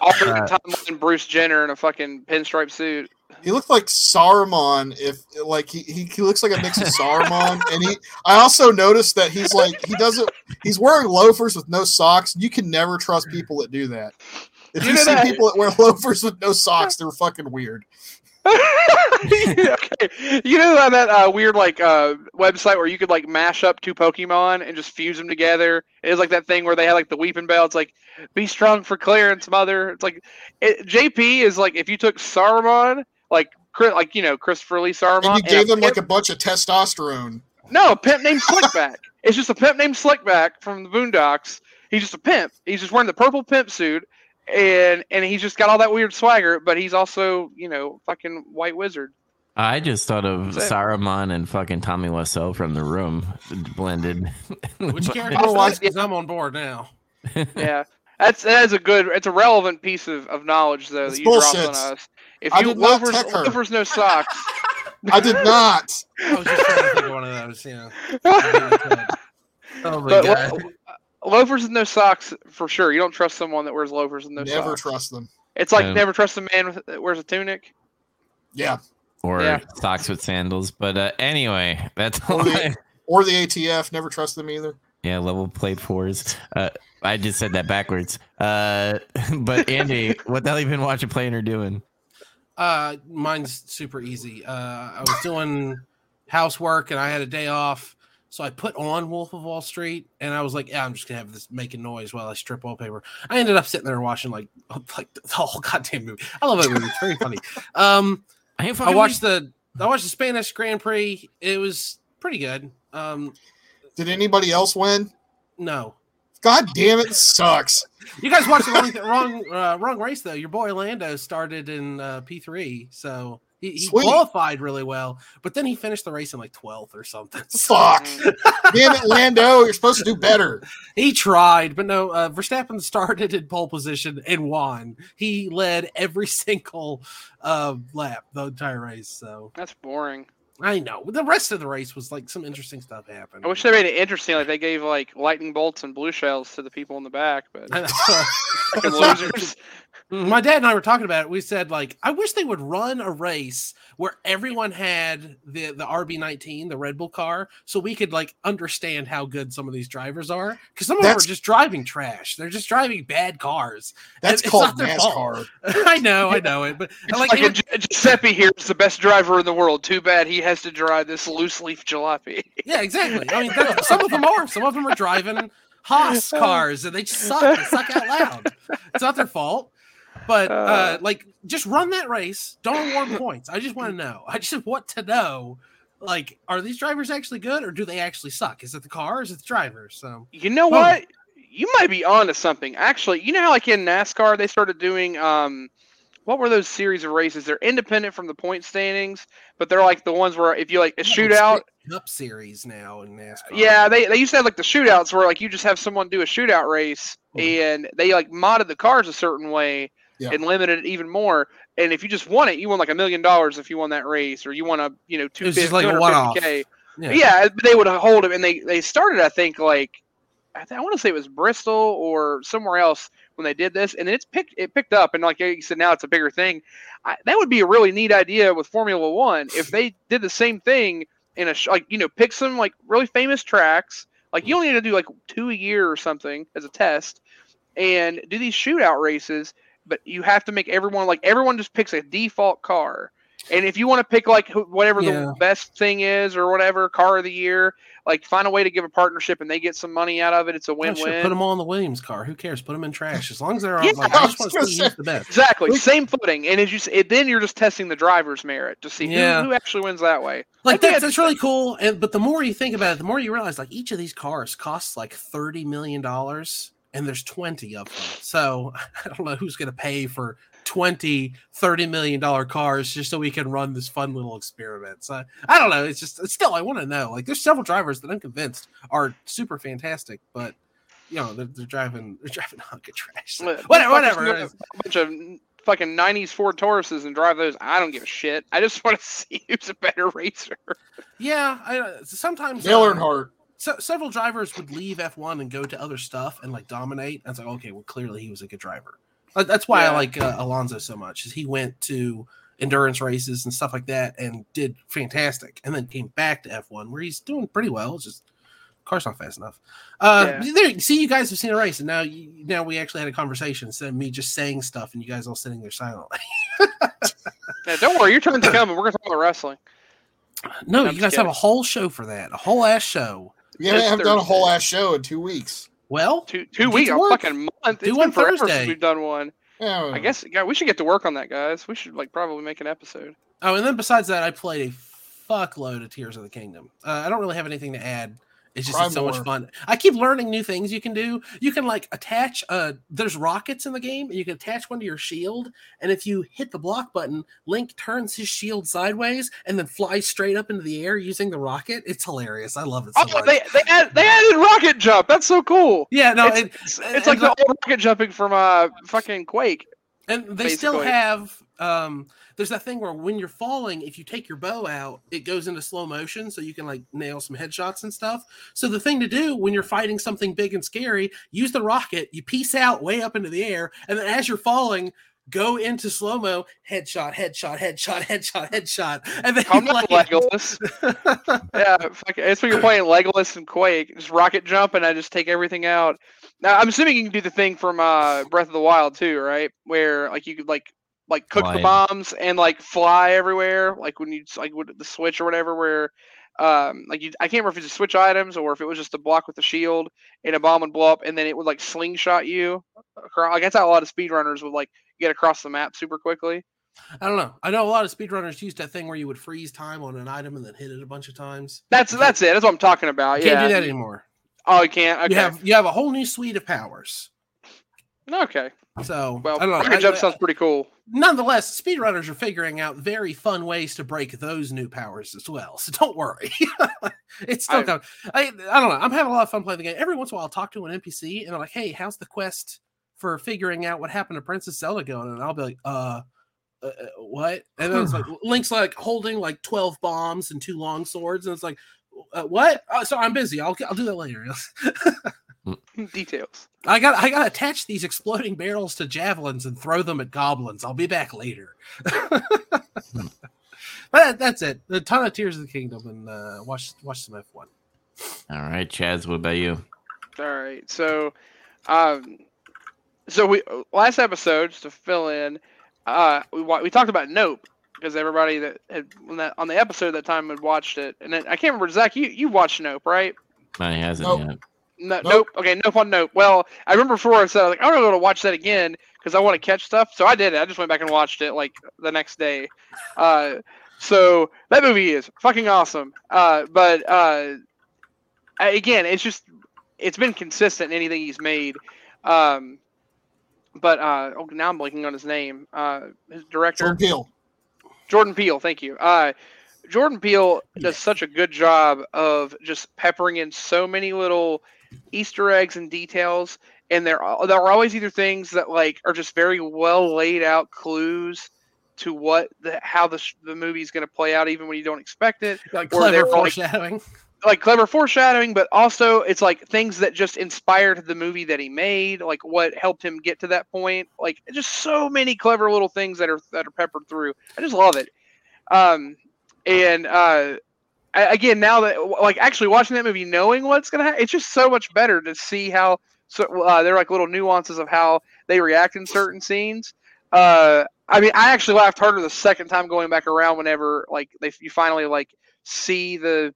alternate timeline Bruce Jenner in a fucking pinstripe suit. he looked like Saruman. If like he, he, he looks like a mix of Saruman, and he. I also noticed that he's like he doesn't. He's wearing loafers with no socks. You can never trust people that do that. If You you, know see that- people that wear loafers with no socks, they're fucking weird. okay, you know on that uh, weird like uh, website where you could like mash up two Pokemon and just fuse them together. It is like that thing where they had like the Weepinbell. It's like be strong for clearance, mother. It's like it, JP is like if you took Saruman, like Chris- like you know Christopher Lee Saruman, And you gave them like a bunch of testosterone. no a pimp named Slickback. it's just a pimp named Slickback from the Boondocks. He's just a pimp. He's just wearing the purple pimp suit. And and he's just got all that weird swagger, but he's also, you know, fucking white wizard. I just thought of That's it. Saruman and fucking Tommy Wiseau from the room blended. Which But- character? Oh, I- Because I'm on board now. yeah, that's that is a good. It's a relevant piece of, of knowledge though It's that you dropped on us. If I you did not loafers, her. loafers no socks. I did not. I was just trying to think of one of those. You know. oh my but god. lo- loafers and no socks for sure. You don't trust someone that wears loafers and no Never socks. Never trust them. It's like Yeah. never trust a man with, that wears a tunic. Yeah. Or Yeah. socks with sandals. But uh, anyway, that's Or all. the- Or the ATF. Never trust them either. yeah, level plate fours. Uh, I just said that backwards. Uh, but Andy, what the hell you been watching, playing, or doing? Uh, mine's super easy. Uh, I was doing housework and I had a day off, so I put on Wolf of Wall Street, and I was like, "Yeah, I'm just gonna have this making noise while I strip wallpaper." I ended up sitting there watching like like the whole goddamn movie. I love that movie; it's very funny. Um, I, ain't I fucking watched the I watched the Spanish Grand Prix. It was pretty good. Um, Did anybody else win? no, God damn it, sucks. you guys watched the wrong wrong uh, wrong race though. Your boy Lando started in uh, P three, so he, he qualified really well, but then he finished the race in like twelfth or something. So Fuck. Damn it, Lando. You're supposed to do better. he tried, but no. Uh, Verstappen started in pole position and won. He led every single uh, lap the entire race. So That's boring. I know the rest of the race was like some interesting stuff happened. I wish they made it interesting. Like they gave like lightning bolts and blue shells to the people in the back, but fucking losers. Mm-hmm. My dad and I were talking about it. We said like, I wish they would run a race where everyone had the the RB19, the Red Bull car, so we could like understand how good some of these drivers are. Because some of That's- them are just driving trash. They're just driving bad cars. That's It's called not their fault. NASCAR. I know, I know it, but like, like, it Gi- Giuseppe here is the best driver in the world. Too bad he has to drive this loose leaf jalopy. yeah, exactly. I mean, that- some of them are. Some of them are driving Haas cars, and they just suck. They suck out loud. It's not their fault. But uh, Uh. like, just run that race. Don't award points. I just want to know. I just want to know. Like, are these drivers actually good, or do they actually suck? Is it the car, or is it the driver? So You know Boom. what? You might be onto something. Actually, you know how like in NASCAR they started doing um what were those series of races? They're independent from the point standings, but they're like the ones where if you like a shootout, Cup series now in NASCAR. yeah, they, they used to have like the shootouts where like you just have someone do a shootout race Mhm. and they like modded the cars a certain way Yeah. and limited it even more. And if you just won it, you won like a million dollars if you won that race, or you won a you know two was like a one-off. K. yeah. Yeah, they would hold him, and they they started, I think, like I, th- I want to say it was Bristol or somewhere else when they did this, and then it's picked it picked up, and like you said, now it's a bigger thing. I, that would be a really neat idea with Formula One if they did the same thing in a sh- like you know pick some like really famous tracks. Like you only need to do like two a year or something as a test, and do these shootout races. But you have to make everyone like everyone just picks a default car. And if you want to pick like whatever Yeah. the best thing is or whatever car of the year, like find a way to give a partnership and they get some money out of it. It's a Yeah, sure, win-win. Put them all in the Williams car. Who cares? Put them in trash as long as they're on. Yeah, like, I just want to see the best. exactly, same footing. And as you say, then you're just testing the driver's merit to see Yeah. who, who actually wins that way. Like that's, that's really cool. And but the more you think about it, the more you realize like each of these cars costs like thirty million dollars, and there's twenty of them. So I don't know who's going to pay for 20 30 million dollar cars just so we can run this fun little experiment. So I don't know. It's just it's still I want to know. Like there's several drivers that I'm convinced are super fantastic, but you know they're, they're driving they're driving a hunk of trash. So, whatever, whatever. go it is. A bunch of fucking '90s Ford Tauruses and drive those. I don't give a shit. I just want to see who's a better racer. Yeah, I, sometimes Dale uh, Se- several drivers would leave F1 and go to other stuff and like dominate. And it's like, okay, well, clearly he was a good driver. That's why I like uh, Alonso so much. Is he went to endurance races and stuff like that and did fantastic, and then came back to F1 where he's doing pretty well. It's just car's not fast enough. Uh, Yeah. there, see, you guys have seen a race, and now you, now we actually had a conversation instead of me just saying stuff and you guys all sitting there silently. Yeah, don't worry, your turn's coming. We're gonna talk about wrestling. no, I'm you guys have a whole show for that, a whole ass show. We haven't, It's haven't done a whole ass show in two weeks. Well, Two two weeks, a fucking month. Do It's one been Thursday. since we've done one. Yeah, I guess, yeah, we should get to work on that, guys. We should like probably make an episode. Oh, and then besides that, I played a fuckload of Tears of the Kingdom. Uh, I don't really have anything to add. It's just it's so much fun. I keep learning new things you can do. You can like attach. Uh, there's rockets in the game, and you can attach one to your shield. And if you hit the block button, Link turns his shield sideways and then flies straight up into the air using the rocket. It's hilarious. I love it so Oh, much. they they, add, they added rocket jump. That's so cool. yeah, no, it's, it, it's, it's like and the old rocket jumping from uh fucking Quake. And they still have um there's that thing where when you're falling, if you take your bow out, it goes into slow motion so you can like nail some headshots and stuff. So the thing to do when you're fighting something big and scary, use the rocket, you piece out way up into the air, and then as you're falling, go into slow-mo, headshot, headshot, headshot, headshot, headshot. And then on, land. Legolas. yeah, fuck, it's when you're playing Legolas and Quake. Just rocket jump and I just take everything out. Now I'm assuming you can do the thing from uh, Breath of the Wild too, right? Where like you could like like cook the bombs and like fly everywhere, like when you like with the switch or whatever. Where um like you, I can't remember if it's a switch items or if it was just a block with the shield and a bomb would blow up and then it would like slingshot you. Across. Like that's how a lot of speedrunners would like get across the map super quickly. I don't know. I know a lot of speedrunners used that thing where you would freeze time on an item and then hit it a bunch of times. That's that's it. That's what I'm talking about. You can't do that anymore. Oh, you can't. Okay. You have you have a whole new suite of powers. Okay. So Well, I don't know. I- jump I- sounds pretty cool. nonetheless, speedrunners are figuring out very fun ways to break those new powers as well. So don't worry. it's still I- coming. I, I don't know. I'm having a lot of fun playing the game. Every once in a while, I'll talk to an NPC and I'm like, hey, how's the quest for figuring out what happened to Princess Zelda going? And I'll be like, uh, uh, uh, what? And then it's like Link's like holding like 12 bombs and two long swords. And it's like, uh, what? Oh, so I'm busy. I'll, I'll do that later. Details. I got I got to attach these exploding barrels to javelins and throw them at goblins. I'll be back later. but that's it. A ton of Tears of the Kingdom and uh, watch watch some F one. All right, Chaz, what about you? All right. So, um, so we last episode just to fill in, uh, we we talked about Nope because everybody that had on that on the episode that time had watched it, and then, I can't remember Zac. You you watched Nope, right? No, he hasn't Nope. yet. No, nope. Nope. Okay, nope on nope. Well, I remember before I said I was like I'm gonna go to watch that again because I want to catch stuff. So I did it. I just went back and watched it like the next day. Uh, so that movie is fucking awesome. Uh, but uh, again, it's just it's been consistent in anything he's made. Um, but uh, oh, now I'm blanking on his name. Uh, his director. Jordan Peele. Jordan Peele, thank you. Uh, Jordan Peele does such a good job of just peppering in so many little Easter eggs and details, and there are there are always either things that like are just very well laid out clues to what the how the the movie's going to play out, even when you don't expect it. Like clever foreshadowing. Like clever foreshadowing, but also it's like things that just inspired the movie that he made, like what helped him get to that point. Like just so many clever little things that are that are peppered through. I just love it. Um, and uh, again, now that like actually watching that movie, knowing what's gonna happen, it's just so much better to see how so uh, they're like little nuances of how they react in certain scenes. Uh, I mean, I actually laughed harder the second time going back around whenever like they you finally like see the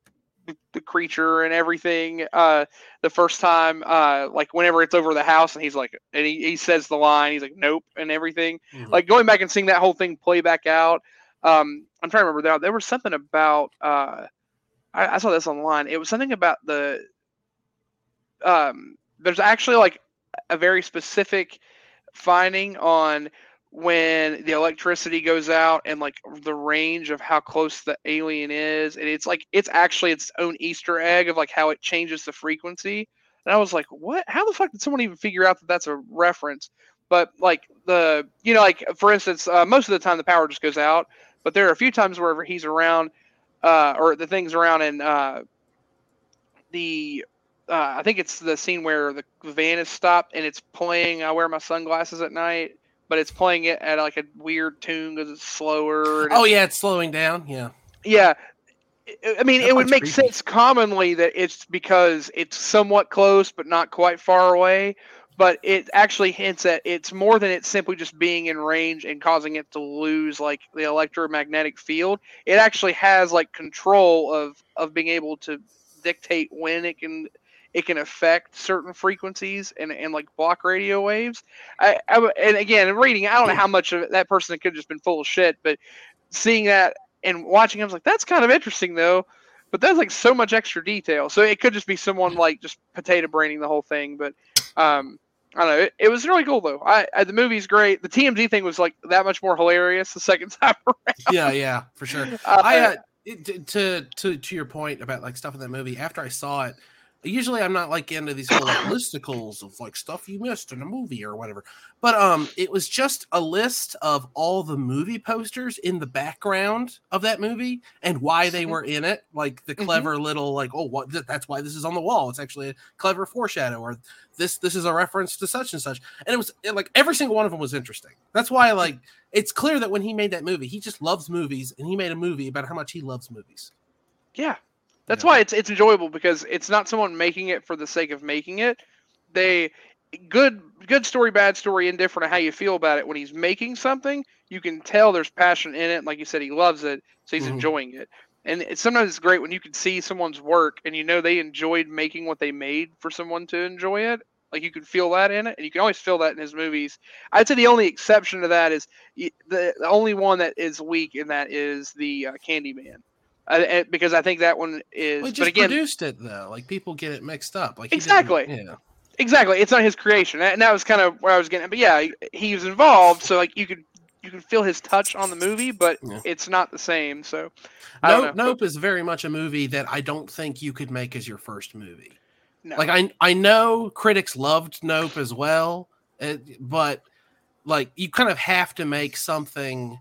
the creature and everything uh the first time uh like whenever it's over the house and he's like and he, he says the line he's like nope and everything Mhm. like going back and seeing that whole thing play back out um i'm trying to remember there there was something about uh I, I saw this online it was something about the um there's actually like a very specific finding on when the electricity goes out and like the range of how close the alien is and it's like it's actually its own easter egg of like how it changes the frequency and I was like, what? How the fuck did someone even figure out that that's a reference? But like the, you know, like for instance, uh, most of the time the power just goes out, but there are a few times wherever he's around, uh, or the things around in uh, the, uh, I think it's the scene where the van is stopped and it's playing. I wear my sunglasses at night, but it's playing it at like a weird tune because it's slower. and Oh yeah, it's slowing down. Yeah. yeah. I- I mean, That it would make creepy. sense commonly that it's because it's somewhat close but not quite far away. But it actually hints at it's more than it's simply just being in range and causing it to lose like the electromagnetic field. It actually has like control of of being able to dictate when it can it can affect certain frequencies and, and like block radio waves. I, I and again, in reading, I don't know how much of it, that person could have just been full of shit, but seeing that and watching, I was like, that's kind of interesting though. But that's like so much extra detail. So it could just be someone like just potato braining the whole thing. But um, I don't know. It, it was really cool though. I, I the movie's great. The TMZ thing was like that much more hilarious the second time around. Yeah, yeah, for sure. Uh, I uh, it- to to to your point about like stuff in that movie. After I saw it, usually I'm not like into these whole like listicles of like stuff you missed in a movie or whatever. But um, it was just a list of all the movie posters in the background of that movie and why they were in it. Like the Mhm. clever little like, oh, what? th- That's why this is on the wall. It's actually a clever foreshadow, or this this is a reference to such and such. And it was it, like every single one of them was interesting. That's why like it's clear that when he made that movie, he just loves movies, and he made a movie about how much he loves movies. Yeah. That's Yeah. why it's it's enjoyable because it's not someone making it for the sake of making it. They good good story, bad story, indifferent how you feel about it. When he's making something, you can tell there's passion in it. Like you said, he loves it, so he's Mhm. enjoying it. And it's, sometimes it's great when you can see someone's work and you know they enjoyed making what they made for someone to enjoy it. Like you can feel that in it, and you can always feel that in his movies. I'd say the only exception to that is the, the only one that is weak in that is the uh, Candyman. Uh, because I think that one is. Well, he but again, produced it though. Like people get it mixed up. Like Exactly. Yeah. exactly, it's not his creation, and that was kind of where I was getting. But yeah, he- he was involved, so like you could you could feel his touch on the movie, but Yeah. it's not the same. So Nope, know. Nope is very much a movie that I don't think you could make as your first movie. No. Like I I know critics loved Nope as well, but like you kind of have to make something.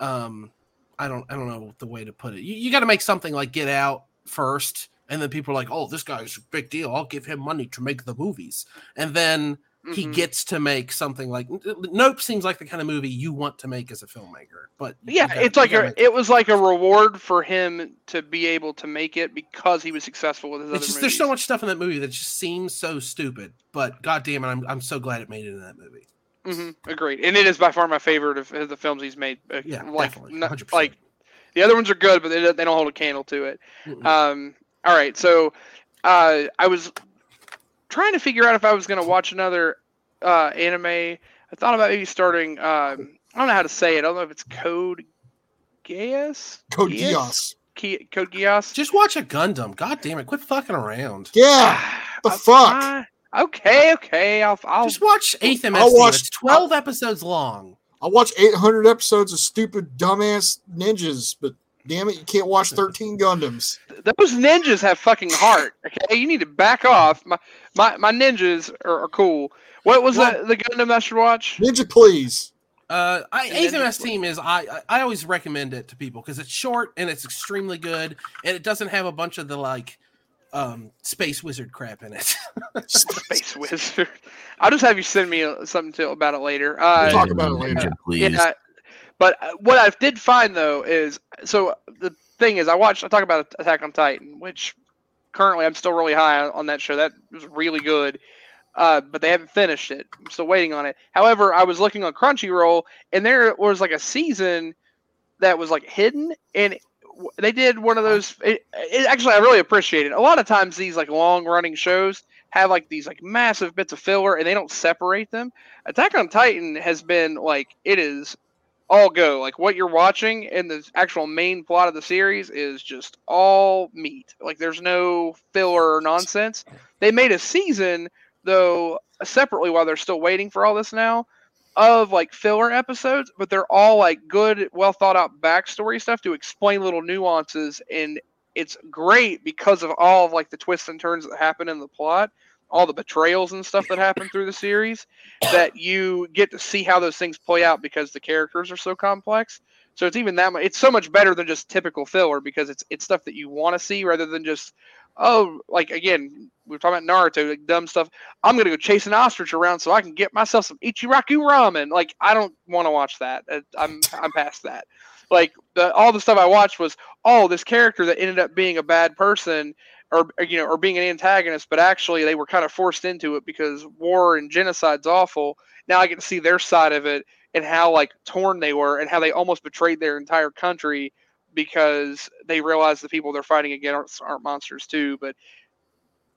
Um, I don't I don't know the way to put it. You, you got to make something like Get Out first, and then people are like, "Oh, this guy's a big deal. I'll give him money to make the movies," and then he Mhm. gets to make something like Nope. Seems like the kind of movie you want to make as a filmmaker, but yeah, gotta- it's like a it was like a reward for him to be able to make it because he was successful with his It's other just there's so much stuff in that movie that just seems so stupid, but god damn it, I'm I'm so glad it made it in that movie. Hmm agreed, and it is by far my favorite of, of the films he's made. Uh, Yeah, like definitely, 100%. like the other ones are good, but they don't, they don't hold a candle to it. Um, all right, so uh, I was trying to figure out if I was going to watch another uh, anime. I thought about maybe starting. Um, I don't know how to say it. I don't know if it's Code Geass. Code Geass? Geass. Code Geass. just watch a Gundam. God damn it, quit fucking around. Yeah. The Uh, fuck? uh, okay, okay. I'll. I'll Just watch Eighth MS. I'll watch- It's twelve episodes long. I watch 800 episodes of stupid dumbass ninjas, but damn it, you can't watch 13 Gundams. those ninjas have fucking heart. Okay, you need to back off. My my, my ninjas are, are cool. What was Well- the the Gundam I should watch? Ninja, please. Uh, I, And Eighth MS Team is I, I I always recommend it to people because it's short and it's extremely good and it doesn't have a bunch of the like um space wizard crap in it. Space Wizard. I'll just have you send me uh, something to, about it later. We'll Uh, talk about it later. Please. yeah, but uh, what I did find though is so the thing is I watched I talk about Attack on Titan, which currently I'm still really high on that show. That was really good. Uh, but they haven't finished it. I'm still waiting on it. However, I was looking on Crunchyroll, and there was like a season that was like hidden, and w- they did one of those. It, it, actually, I really appreciate it. A lot of times, these like long running shows have like these like massive bits of filler, and they don't separate them. Attack on Titan has been like it is all go. Like what you're watching in the actual main plot of the series is just all meat. Like there's no filler or nonsense. They made a season though separately while they're still waiting for all this now of like filler episodes, but they're all like good, well thought out backstory stuff to explain little nuances and it's great because of all of like the twists and turns that happen in the plot. all the betrayals and stuff that happen through the series that you get to see how those things play out because the characters are so complex. So it's even that much. It's so much better than just typical filler because it's it's stuff that you want to see rather than just oh like again we are talking about Naruto like dumb stuff. I'm gonna go chase an ostrich around so I can get myself some Ichiraku ramen. Like I don't want to watch that. Uh, I'm I'm past that. Like the, all the stuff I watched was oh this character that ended up being a bad person or or, you know or being an antagonist, but actually they were kind of forced into it because war and genocide's awful. Now I get to see their side of it and how like torn they were and how they almost betrayed their entire country because they realize the people they're fighting against aren't monsters too. But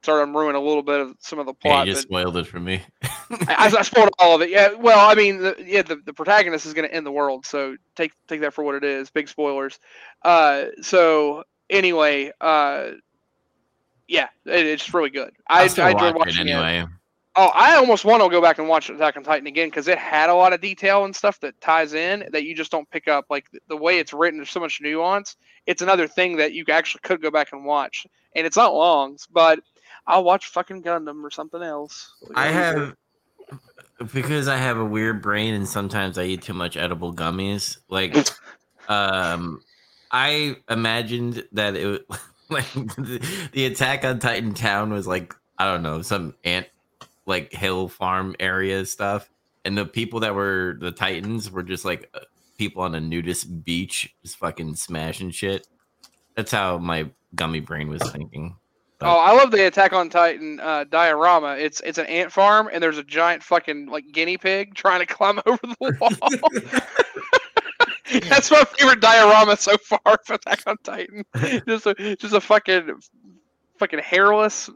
sorry, I'm ruining a little bit of some of the Yeah, plot. you just spoiled it for me. I, I spoiled all of it. Yeah, well, I mean, the, yeah, the, the protagonist is going to end the world, so take take that for what it is. Big spoilers. Uh, so anyway, uh, yeah, it, it's really good. I, still I enjoyed watch it watching it. Oh, I almost want to go back and watch Attack on Titan again because it had a lot of detail and stuff that ties in that you just don't pick up. Like the- way it's written, there's so much nuance. It's another thing that you actually could go back and watch, and it's not long, but I'll watch fucking Gundam or something else. I have because I have a weird brain and sometimes I eat too much edible gummies. Like, um, I imagined that it like the, the attack on Titan Town was like I don't know some ant like hill farm area stuff, and the people that were the Titans were just like uh, people on a nudist beach, just fucking smashing shit. That's how my gummy brain was thinking. Oh, I love the Attack on Titan uh, diorama. It's it's an ant farm, and there's a giant fucking like guinea pig trying to climb over the wall. That's my favorite diorama so far of Attack on Titan. Just a just a fucking fucking hairless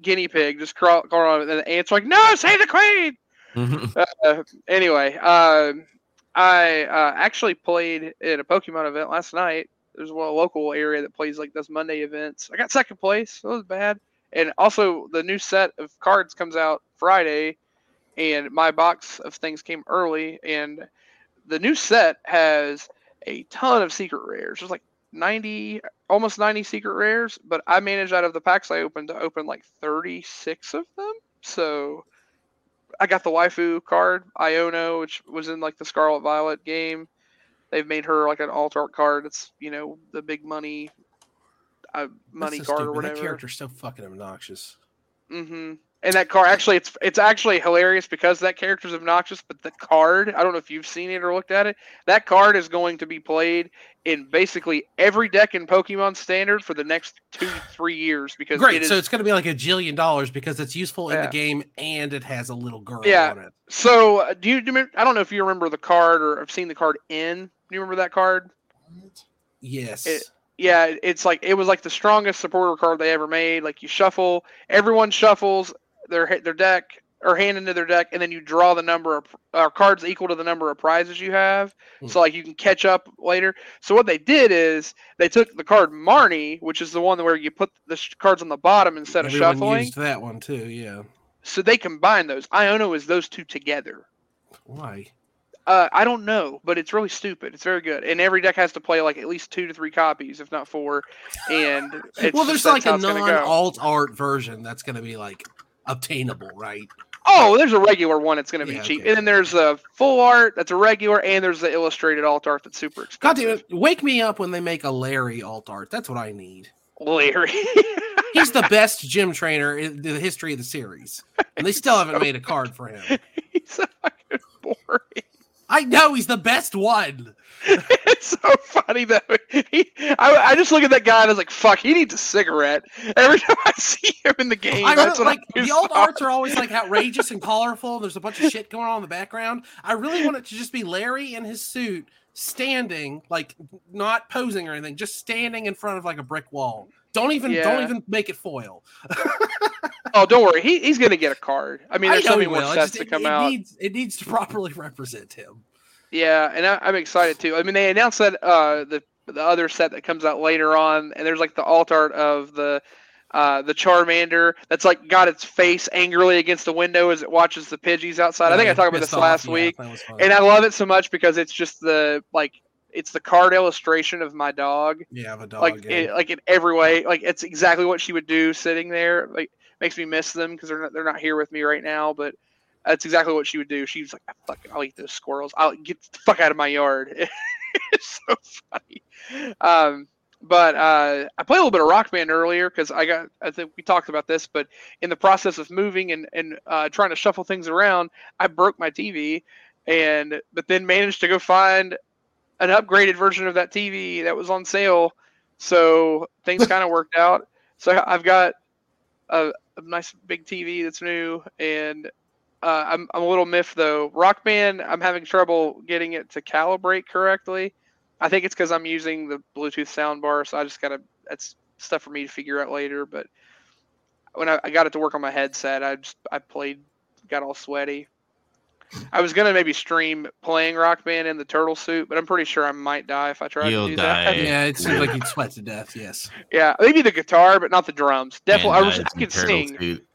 guinea pig just crawl, crawling on, and the ants are like, "No, save the queen!" Uh, anyway, um, I uh, actually played at a Pokemon event last night. There's a local area that plays like those Monday events. I got second place. That was bad. And also, the new set of cards comes out Friday, and my box of things came early. And the new set has a ton of secret rares. There's like 90, almost 90 secret rares, but I managed out of the packs I opened to open like 36 of them. So I got the waifu card, Iono, which was in like the Scarlet Violet game. They've made her like an alt art card. It's you know the big money, uh, money so card or stupid. That whatever. character's so fucking obnoxious. Mm hmm And that card actually, it's it's actually hilarious because that character's obnoxious. But the card, I don't know if you've seen it or looked at it. That card is going to be played in basically every deck in Pokemon Standard for the next two three years because Great. it is so it's going to be like a jillion dollars because it's useful in the game and it has a little girl Yeah. on it. So, uh, do you, do you remember, I don't know if you remember the card or I've seen the card in. Do you remember that card? Yes. It- Yeah, it's like it was like the strongest supporter card they ever made. Like you shuffle, everyone shuffles their their deck or hand into their deck, and then you draw the number of uh, cards equal to the number of prizes you have. Hmm. So like you can catch up later. So what they did is they took the card Marnie, which is the one where you put the sh- cards on the bottom instead of Everyone shuffling. used that one too. Yeah. So they combine those. Iono is those two together. Why? Uh, I don't know, but it's really stupid. It's very good, and every deck has to play like at least two to three copies, if not four. And it's well, there's like a go. non-alt art version that's going to be like obtainable, right? Oh, there's a regular one. It's going to be Yeah, cheap, okay. and then there's a full art that's a regular, and there's the illustrated alt art that's super God expensive. damn it! Wake me up when they make a Larry alt art. That's what I need. Larry. He's the best gym trainer in the history of the series, and they still haven't made a card for him. He's so fucking boring. I know he's the best one. it's so funny though. He, I, I just look at that guy and I was like, "Fuck, he needs a cigarette." Every time I see him in the game, I that's really, what like I the old arts are always like outrageous and colorful. There's a bunch of shit going on in the background. I really want it to just be Larry in his suit, standing, like not posing or anything, just standing in front of like a brick wall. Don't even Yeah. don't even make it foil. Oh, don't worry. He, he's going to get a card. I mean, there's know so many more. It, sets to come it out. needs it needs to properly represent him. Yeah, and I, I'm excited too. I mean, they announced that uh, the the other set that comes out later on, and there's like the alt art of the uh, the Charmander that's like got its face angrily against the window as it watches the Pidgeys outside. I think I talked about this off. last Yeah, week, that was fun. and I love it so much because it's just the like it's the card illustration of my dog Yeah, I have a dog. like yeah. it, like in every way like it's exactly what she would do sitting there like makes me miss them because they're not they're not here with me right now but that's exactly what she would do she's like "Ah, fuck i'll eat those squirrels i'll get the fuck out of my yard it's so funny um but uh i played a little bit of rock band earlier because i got i think we talked about this but in the process of moving and and uh, trying to shuffle things around i broke my tv and but then managed to go find an upgraded version of that tv that was on sale so things kind of worked out. So I've got a, a nice big TV that's new, and uh, I'm I'm a little miffed though. Rock Band, I'm having trouble getting it to calibrate correctly. I think it's because I'm using the Bluetooth soundbar, so I just gotta that's stuff for me to figure out later. But when I, I got it to work on my headset, I just I played, got all sweaty. I was gonna maybe stream playing Rock Band in the turtle suit, but I'm pretty sure I might die if I try You'll to do that. die. yeah, it seems like you'd sweat to death. Yes. Yeah, maybe the guitar, but not the drums. Definitely, I, And, was, I could sing. suit.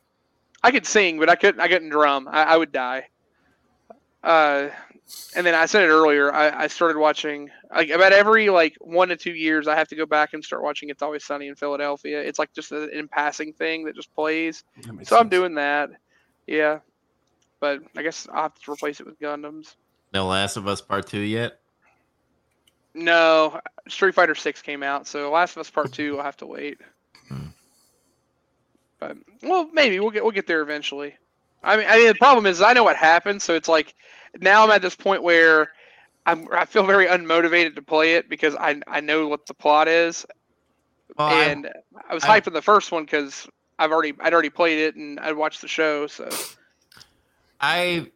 I could sing, but I couldn't. I couldn't drum. I, I would die. Uh, and then I said it earlier. I, I started watching like about every like one to two years. I have to go back and start watching It's Always Sunny in Philadelphia. It's like just an in passing thing that just plays. That makes So I'm doing that. Yeah, but I guess I'll have to replace it with Gundams. No Last of Us Part Two yet? No, Street Fighter Six came out, so Last of Us Part Two. I'll have to wait. Hmm. But well, maybe we'll get we'll get there eventually. I mean, I mean, the problem is I know what happened, so it's like now I'm at this point where I'm I feel very unmotivated to play it because I I know what the plot is, Well, and I, was hyped for the first one because I've already I'd already played it and I watched the show, so I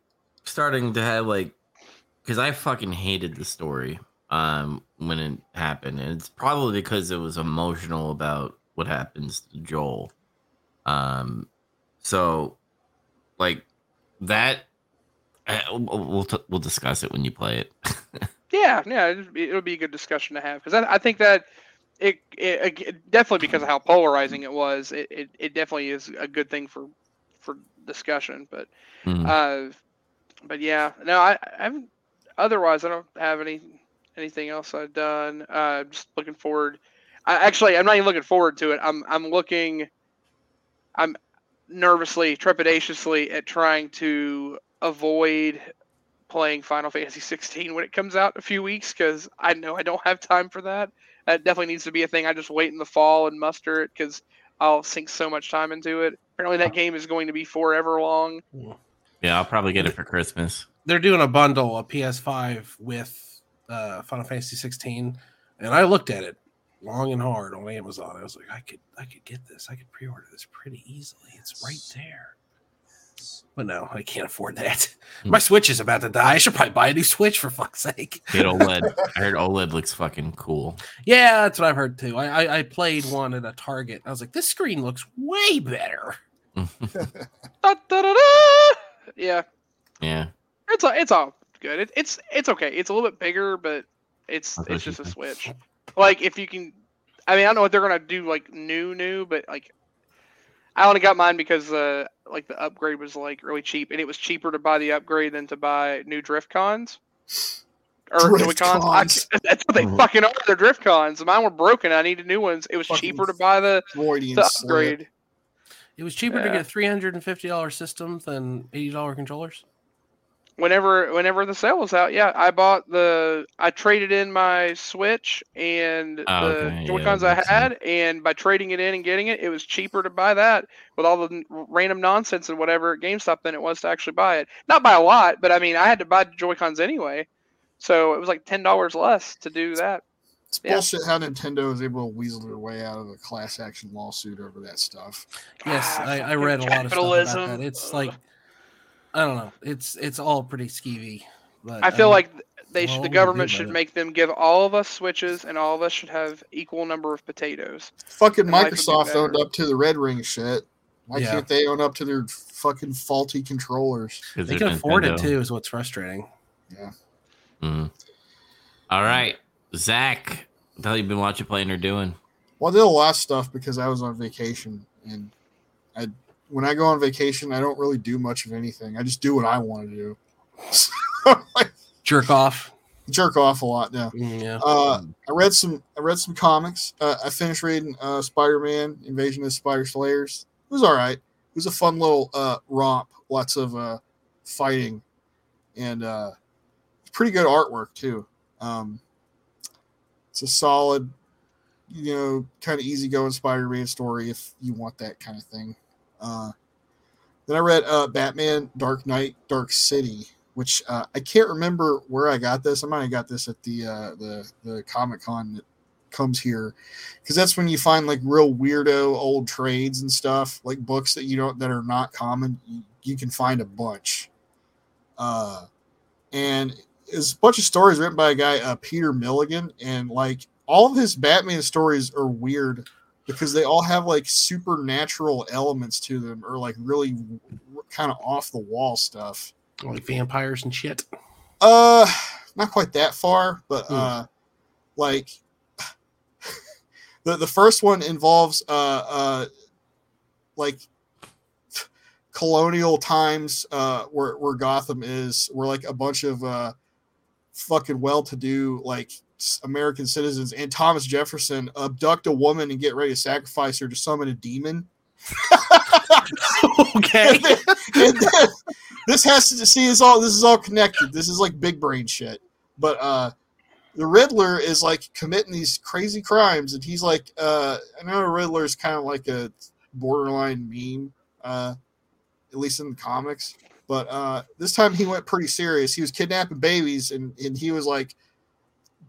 starting to have like because I fucking hated the story um when it happened, and it's probably because it was emotional about what happens to Joel. Um, so like that, uh, we'll we'll, t- we'll discuss it when you play it. Yeah, yeah, it'll be, it'll be a good discussion to have because I, I think that it, it, it- definitely because of how polarizing it was, it, it, it definitely is a good thing for for discussion. But Mhm. uh, but yeah, no, I, I haven't. Otherwise, I don't have any anything else I've done. Uh, just looking forward. I, actually, I'm not even looking forward to it. I'm I'm looking. I'm nervously, trepidatiously at trying to avoid playing Final Fantasy 16 when it comes out in a few weeks because I know I don't have time for that. That definitely needs to be a thing. I just wait in the fall and muster it because I'll sink so much time into it. Apparently, that game is going to be forever long. yeah, I'll probably get it for Christmas. They're doing a bundle, a PS5 with uh, Final Fantasy 16, and I looked at it long and hard on Amazon. I was like, I could, I could get this. I could pre-order this pretty easily. It's right there. But no, I can't afford that. My Switch is about to die. I should probably buy a new Switch for fuck's sake. Get OLED. I heard OLED looks fucking cool. Yeah, that's what I've heard too. I, I, I played one at a Target. I was like, this screen looks way better. Da, da, da, da! Yeah, yeah, it's all, it's all good. It, it's it's okay. It's a little bit bigger, but it's That's it's just a said. Switch. Like if you can, I mean, I don't know what they're gonna do like new new, but like I only got mine because uh like the upgrade was like really cheap, and it was cheaper to buy the upgrade than to buy new drift cons. Or Drift Joy-Cons. I- that's what they Mhm. fucking are. They're drift cons. Mine were broken. I needed new ones. It was Fucking cheaper to buy the, Freudian the slip. upgrade. It was cheaper to get a three hundred and fifty dollar system than eighty dollar controllers. Whenever whenever the sale was out yeah i bought the i traded in my switch and Oh, the okay, joy cons that i makes had and by trading it in and getting it it was cheaper to buy that with all the random nonsense and whatever at gamestop than it was to actually buy it not by a lot but i mean i had to buy joy cons anyway so it was like ten dollars less to do that It's Yeah. bullshit how Nintendo is able to weasel their way out of a class action lawsuit over that stuff. Yes, Ah, I, I read a lot of stuff about that. It's like I don't know. It's it's all pretty skeevy. But i feel um, like they should, the do we do government should make them give all of us switches and all of us should have equal number of potatoes Fucking And be Microsoft owned up to the Red Ring shit. Why Yeah. can't they own up to their fucking faulty controllers? they can afford it too. Is what's frustrating. Yeah. Mhm. All right, Zac, what the hell you been watching, playing, or doing? Well, I did a lot of stuff because I was on vacation, and I when I go on vacation, I don't really do much of anything. I just do what I want to do. So, like, Jerk off. jerk off a lot now. Mm, yeah. Uh, I read some. I read some comics. Uh, I finished reading uh, Spider-Man: Invasion of Spider Slayers. It was all right. It was a fun little uh, romp. Lots of uh, fighting, and uh, pretty good artwork too. Um, it's a solid, you know, kind of easygoing Spider-Man story if you want that kind of thing. Uh, then I read uh, Batman: Dark Knight, Dark City, which uh, I can't remember where I got this. I might have got this at the uh, the the Comic Con that comes here, because that's when you find like real weirdo old trades and stuff, like books that you don't that are not common. You, you can find a bunch, uh, and it's a bunch of stories written by a guy uh, Peter Milligan, and like all of his Batman stories are weird because they all have like supernatural elements to them or like really kind of off the wall stuff. Like vampires and shit. Uh, not quite that far, but Hmm. uh, like the the first one involves uh uh like colonial times uh where where Gotham is, where like a bunch of uh fucking well-to-do like s- American citizens and Thomas Jefferson abduct a woman and get ready to sacrifice her to summon a demon. okay. and then, and then this has to see is all this is all connected. This is like big brain shit. But uh the Riddler is like committing these crazy crimes, and he's like, uh I know Riddler is kind of like a borderline meme, uh, at least in the comics. But uh this time he went pretty serious. He was kidnapping babies and, and he was like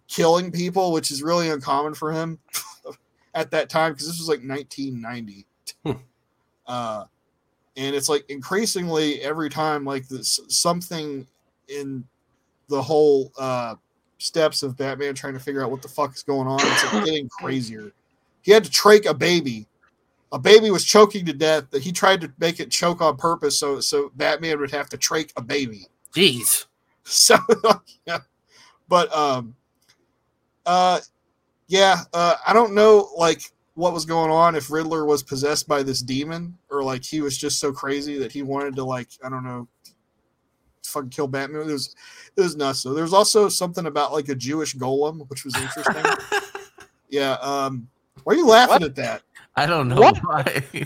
killing people, which is really uncommon for him at that time because this was like 1990. uh and it's like increasingly every time like this something in the whole uh steps of batman trying to figure out what the fuck is going on it's like getting crazier. He had to trach a baby. A baby was choking to death that he tried to make it choke on purpose so so batman would have to trach a baby. Jeez. so yeah. But um uh yeah uh i don't know like what was going on if riddler was possessed by this demon or like he was just so crazy that he wanted to like i don't know fucking kill batman it was it was nuts so there's also something about like a jewish golem which was interesting yeah um why are you laughing What? at that I don't know What? why.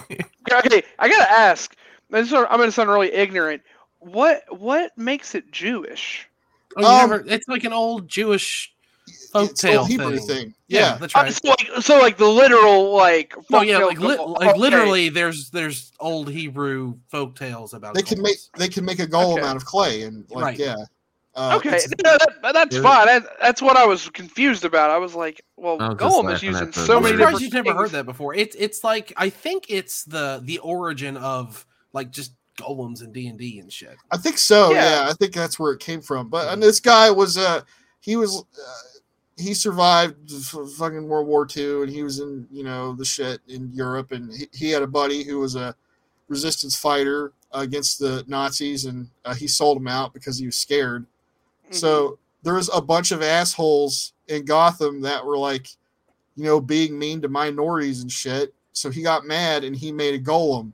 Okay, I gotta ask. This is- I'm gonna sound really ignorant. What what makes it Jewish? Oh, Um, never, it's like an old Jewish it's tale hebrew thing. thing, Yeah, yeah, that's Uh, right. so, like, so like the literal like. No, yeah, like li- go- like literally, there's there's old Hebrew folk tales about. they can make they can make a golem Okay. out of clay and like Right. yeah uh, Okay, no, that, that's fine. That, that's what I was confused about. I was like, well, I was Golem is using at the- so I'm many surprised different you've never heard that before. It's it's like I think it's the the origin of like just golems and D and D and shit. I think so. Yeah. Yeah. I think that's where it came from. But and this guy was uh he was uh, he survived fucking World War II and he was in you know the shit in Europe and he, he had a buddy who was a resistance fighter against the Nazis and uh, he sold him out because he was scared. Mm-hmm. So there was a bunch of assholes in Gotham that were like, you know, being mean to minorities and shit. So he got mad and he made a golem,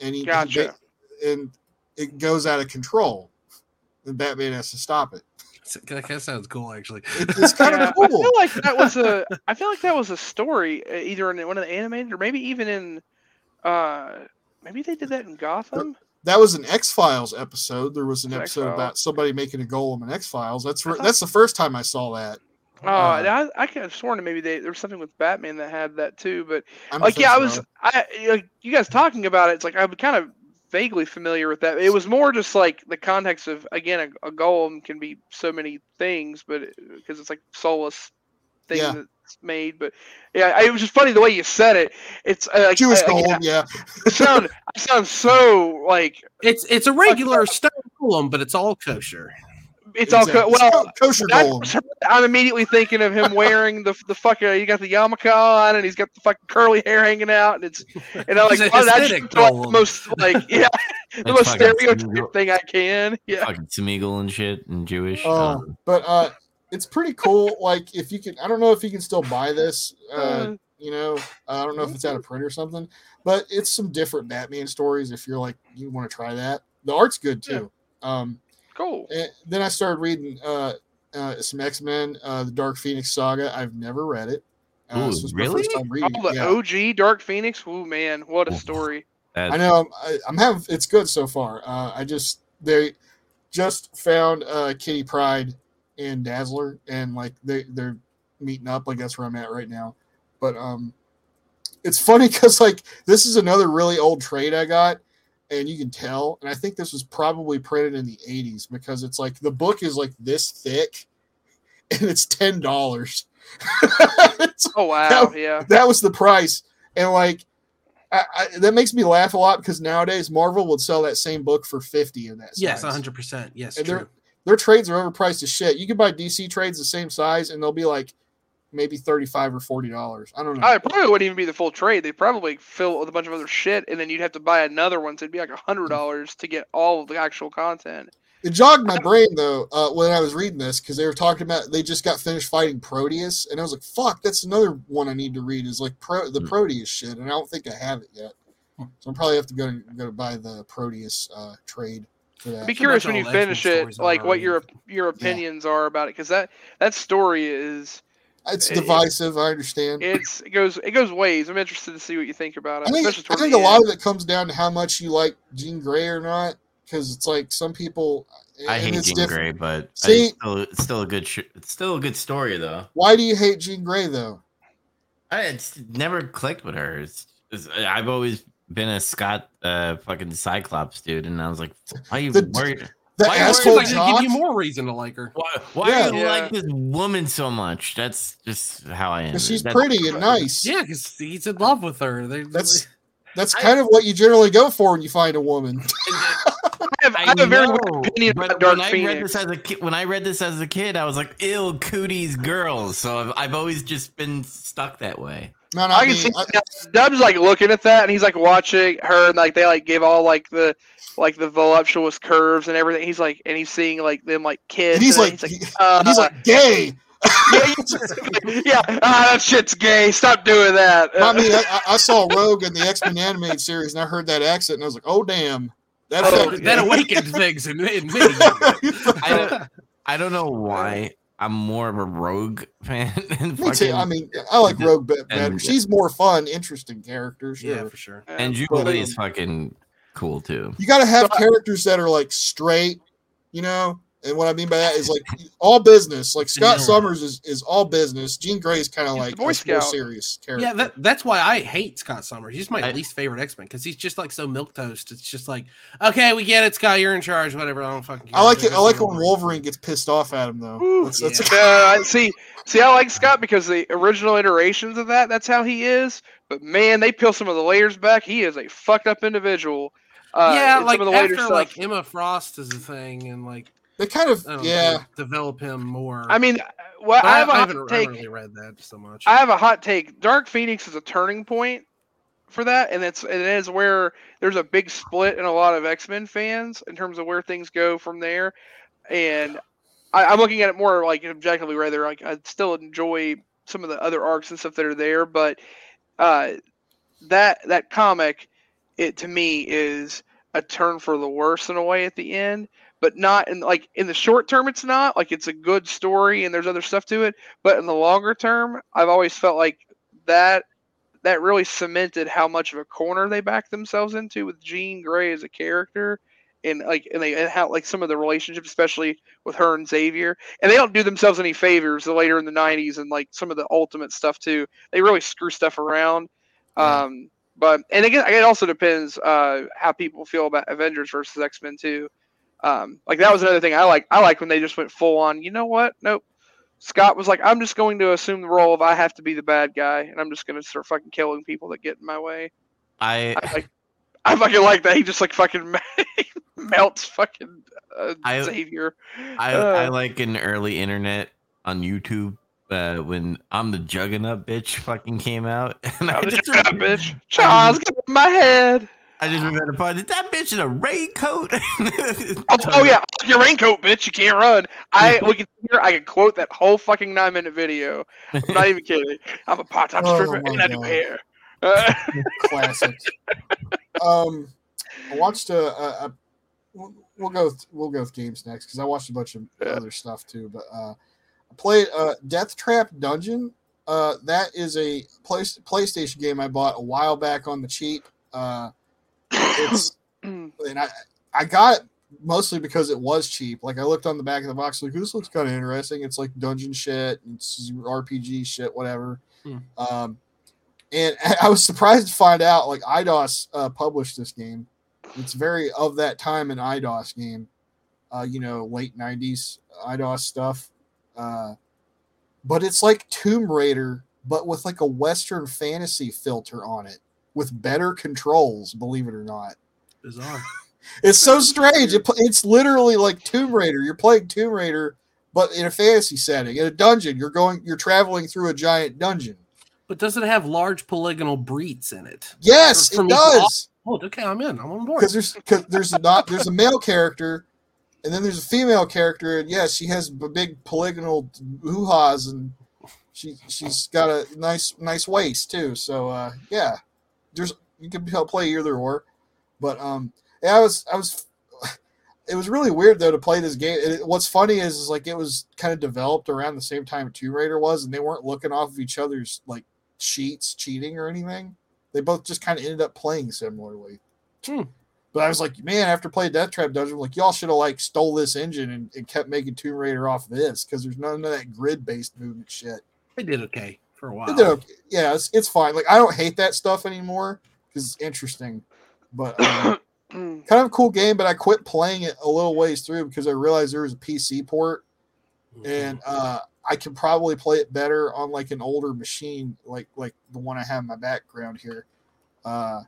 and he, he Gotcha. ba- and it goes out of control, and Batman has to stop it. That kind of sounds cool, actually. It's kind Yeah, of I feel like that was a. I feel like that was a story, uh, either in one of the animated or maybe even in. uh Maybe they did that in Gotham. That was an X Files episode. There was an It's episode X-Files. about somebody making a golem in X Files. That's I where, thought- that's the first time I saw that. Oh, Uh, and I, I could have sworn that maybe they, there was something with Batman that had that too. But I don't like, yeah, I so. was. I like you guys talking about it. It's like I'm kind of vaguely familiar with that. It was more just like the context of again, a, a golem can be so many things, but because it's like soulless thing Yeah. that's made. But yeah, I- it was just funny the way you said it. It's uh, like, Jewish I- golem. again, Yeah, I sound I sound so like It's it's a regular stone golem, but it's all kosher. It's all co- It's well. kosher that golem. I'm immediately thinking of him wearing the the fucking. You got the yarmulke on, and he's got the fucking curly hair hanging out, and it's and I'm like, oh, that's just like the most like yeah, the It's most fucking stereotypic Smeagol- thing I can. Yeah, Fucking Smeagol and shit and Jewish. Uh, um, but uh, it's pretty cool. Like if you can, I don't know if you can still buy this. Uh, Uh, you know, I don't know if it's out of print or something, but it's some different Batman stories. If you're like you want to try that, the art's good too. Um, cool. and then I started reading uh, uh, some X Men, uh, the Dark Phoenix saga. I've never read it. Uh, Ooh, this was my really? first time Oh, reading it, the yeah. OG Dark Phoenix. Ooh man, what a story! That's- I know. I'm, I, I'm having. It's good so far. Uh, I just they just found uh, Kitty Pryde and Dazzler, and like they they're meeting up. Like that's where I'm at right now. But um, it's funny because like this is another really old trade I got, and you can tell. And I think this was probably printed in the '80s because it's like the book is like this thick, and it's ten dollars. Oh wow, That- yeah. that was the price and like I, I, that makes me laugh a lot because nowadays marvel would sell that same book for 50 in that size. Yes, 100. percent Yes, And true. they're- their trades are overpriced as shit you can buy dc trades the same size and they'll be like maybe 35 or 40 dollars i don't know I probably wouldn't even be the full trade. They'd probably fill it with a bunch of other shit, and then you'd have to buy another one. So it'd be like a hundred dollars to get all of the actual content. it jogged my brain though uh, when i was reading this because they were talking about they just got finished fighting proteus and i was like fuck that's another one i need to read is like pro the Hmm. proteus shit and i don't think i have it yet so i'll probably have to go go to buy the proteus uh, trade for that Be curious bunch when you finish it, like what your your opinions are about it, because that that story is It's It- divisive. I understand. it's it goes it goes ways. I'm interested to see what you think about it, I think, especially I think the a lot of it comes down to how much you like Jean Grey or not, because it's like some people. I and hate it's Jean different. Grey, but See- it's still, it's still a good. Sh- it's still a good story though. Why do you hate Jean Grey though? I, it's never clicked with her. It's, it's, I've always been a Scott uh, fucking Cyclops dude, and I was like, why are you The- worried? The Why are you asshole Like, to give you more reason to like her. Why, why Yeah. do you Yeah. like this woman so much? That's just how I am. She's That's- pretty and nice. Yeah, because he's in love with her. They, That's that's I- kind of what you generally go for when you find a woman. I have, I have a very weird know, opinion about Dark when I read this as a kid, when I read this as a kid, I was like, "Ill cooties girls." So I've, I've always just been stuck that way. Man, I, I, can mean, see I, Dub's like looking at that, and he's like watching her, and like they like give all like the like the voluptuous curves and everything. He's like, and he's seeing like them like kids. and he's and like, then he- uh, he's like gay. yeah, yeah, ah, that shit's gay. Stop doing that. I mean, I, I- I saw Rogue in the X Men animated series, and I heard that accent, and I was like, oh damn, that Oh, that awakened things in, in me. I don't, I don't know why I'm more of a rogue fan. Than Me too. I mean, I like Rogue be- better. and- She's more fun, interesting character. Sure. yeah, for sure. and Jubilee um, is fucking cool too. You got to have So characters that are like straight, you know. And what I mean by that is like all business. Like Scott Yeah. Summers is, is all business. Jean Grey is kind of like Boy a more Scout. serious character. Yeah, that, that's why I hate Scott Summers. He's my I- least favorite X Men because he's just like so milk toast. It's just like, okay, we get it, Scott. You're in charge. Whatever. I don't fucking. Care. I like it. I like when Wolverine gets pissed off at him though. Whew. That's, that's Uh, see, see, I like Scott because the original iterations of that, that's how he is. But man, they peel some of the layers back. He is a fucked up individual. Uh, yeah, like some of the later after stuff. like Emma Frost is a thing, and like they kind of yeah. know, develop him more. I mean, well, I I, have a I hot haven't, I haven't really read that so much. I have a hot take. Dark Phoenix is a turning point for that, and it's it is where there's a big split in a lot of X Men fans in terms of where things go from there. And I, I'm looking at it more like objectively, rather like I still enjoy some of the other arcs and stuff that are there, but uh, that that comic, it to me is a turn for the worse in a way at the end. But not in like in the short term, it's not like it's a good story and there's other stuff to it. But in the longer term, I've always felt like that that really cemented how much of a corner they backed themselves into with Jean Grey as a character, and like and they and how like some of the relationships, especially with her and Xavier, and they don't do themselves any favors later in the '90s and like some of the Ultimate stuff too. They really screw stuff around. Yeah. Um, but and again, it also depends uh, how people feel about Avengers versus X Men too. Um, like that was another thing I like. I like when they just went full on. You know what? Nope. Scott was like, I'm just going to assume the role of I have to be the bad guy, and I'm just going to start fucking killing people that get in my way. I I like, I fucking like that. He just like fucking melts fucking uh, I- Xavier. I, Uh. I like an early internet on YouTube uh, when I'm the Juggernaut bitch fucking came out, and I I'm just, just a bitch. Charles, get in my head. I just remember the part. Is that bitch in a raincoat? Oh, oh yeah, your raincoat, bitch. You can't run. I we can hear. I can quote that whole fucking nine minute video. I'm not even kidding. I'm a part time Oh, stripper my and I do God. hair. Uh, classic. um, I watched a, a, a we'll, we'll go with, we'll go with games next because I watched a bunch of Yeah. other stuff too. But uh, I played uh, Death Trap Dungeon. Uh, that is a play, PlayStation game I bought a while back on the cheap. Uh, it's and I I got it mostly because it was cheap. Like I looked on the back of the box, like this looks kind of interesting. It's like dungeon shit, it's RPG shit, whatever. Hmm. Um, and I was surprised to find out like Eidos uh, published this game. It's very of that time an Eidos game. Uh, you know, late '90s Eidos stuff. Uh, but it's like Tomb Raider, but with like a Western fantasy filter on it, with better controls. Believe it or not. Bizarre. It's so strange. It, it's literally like Tomb Raider. You're playing Tomb Raider, but in a fantasy setting, in a dungeon. You're going, you're traveling through a giant dungeon. But does it have large polygonal breeds in it? Yes, it does. Oh, okay, I'm in. I'm on board. Because there's because there's not there's a male character, and then there's a female character, and yeah, she has b- big polygonal hoo ha's, and she she's got a nice nice waist too. So uh, yeah, there's you can play either or, but um, yeah, I was I was. It was really weird though to play this game. It, what's funny is, is like it was kind of developed around the same time Tomb Raider was, and they weren't looking off of each other's like sheets, cheating or anything. They both just kind of ended up playing similarly. Hmm. But I was like, man, after playing Death Trap Dungeon, like y'all should have like stole this engine and, and kept making Tomb Raider off this because there's none of that grid based movement shit. They did okay for a while. Okay. Yeah, it's, it's fine. Like I don't hate that stuff anymore because it's interesting, but um, kind of a cool game. But I quit playing it a little ways through because I realized there was a PC port and uh, I can probably play it better on like an older machine, like like the one I have in my background here. Uh,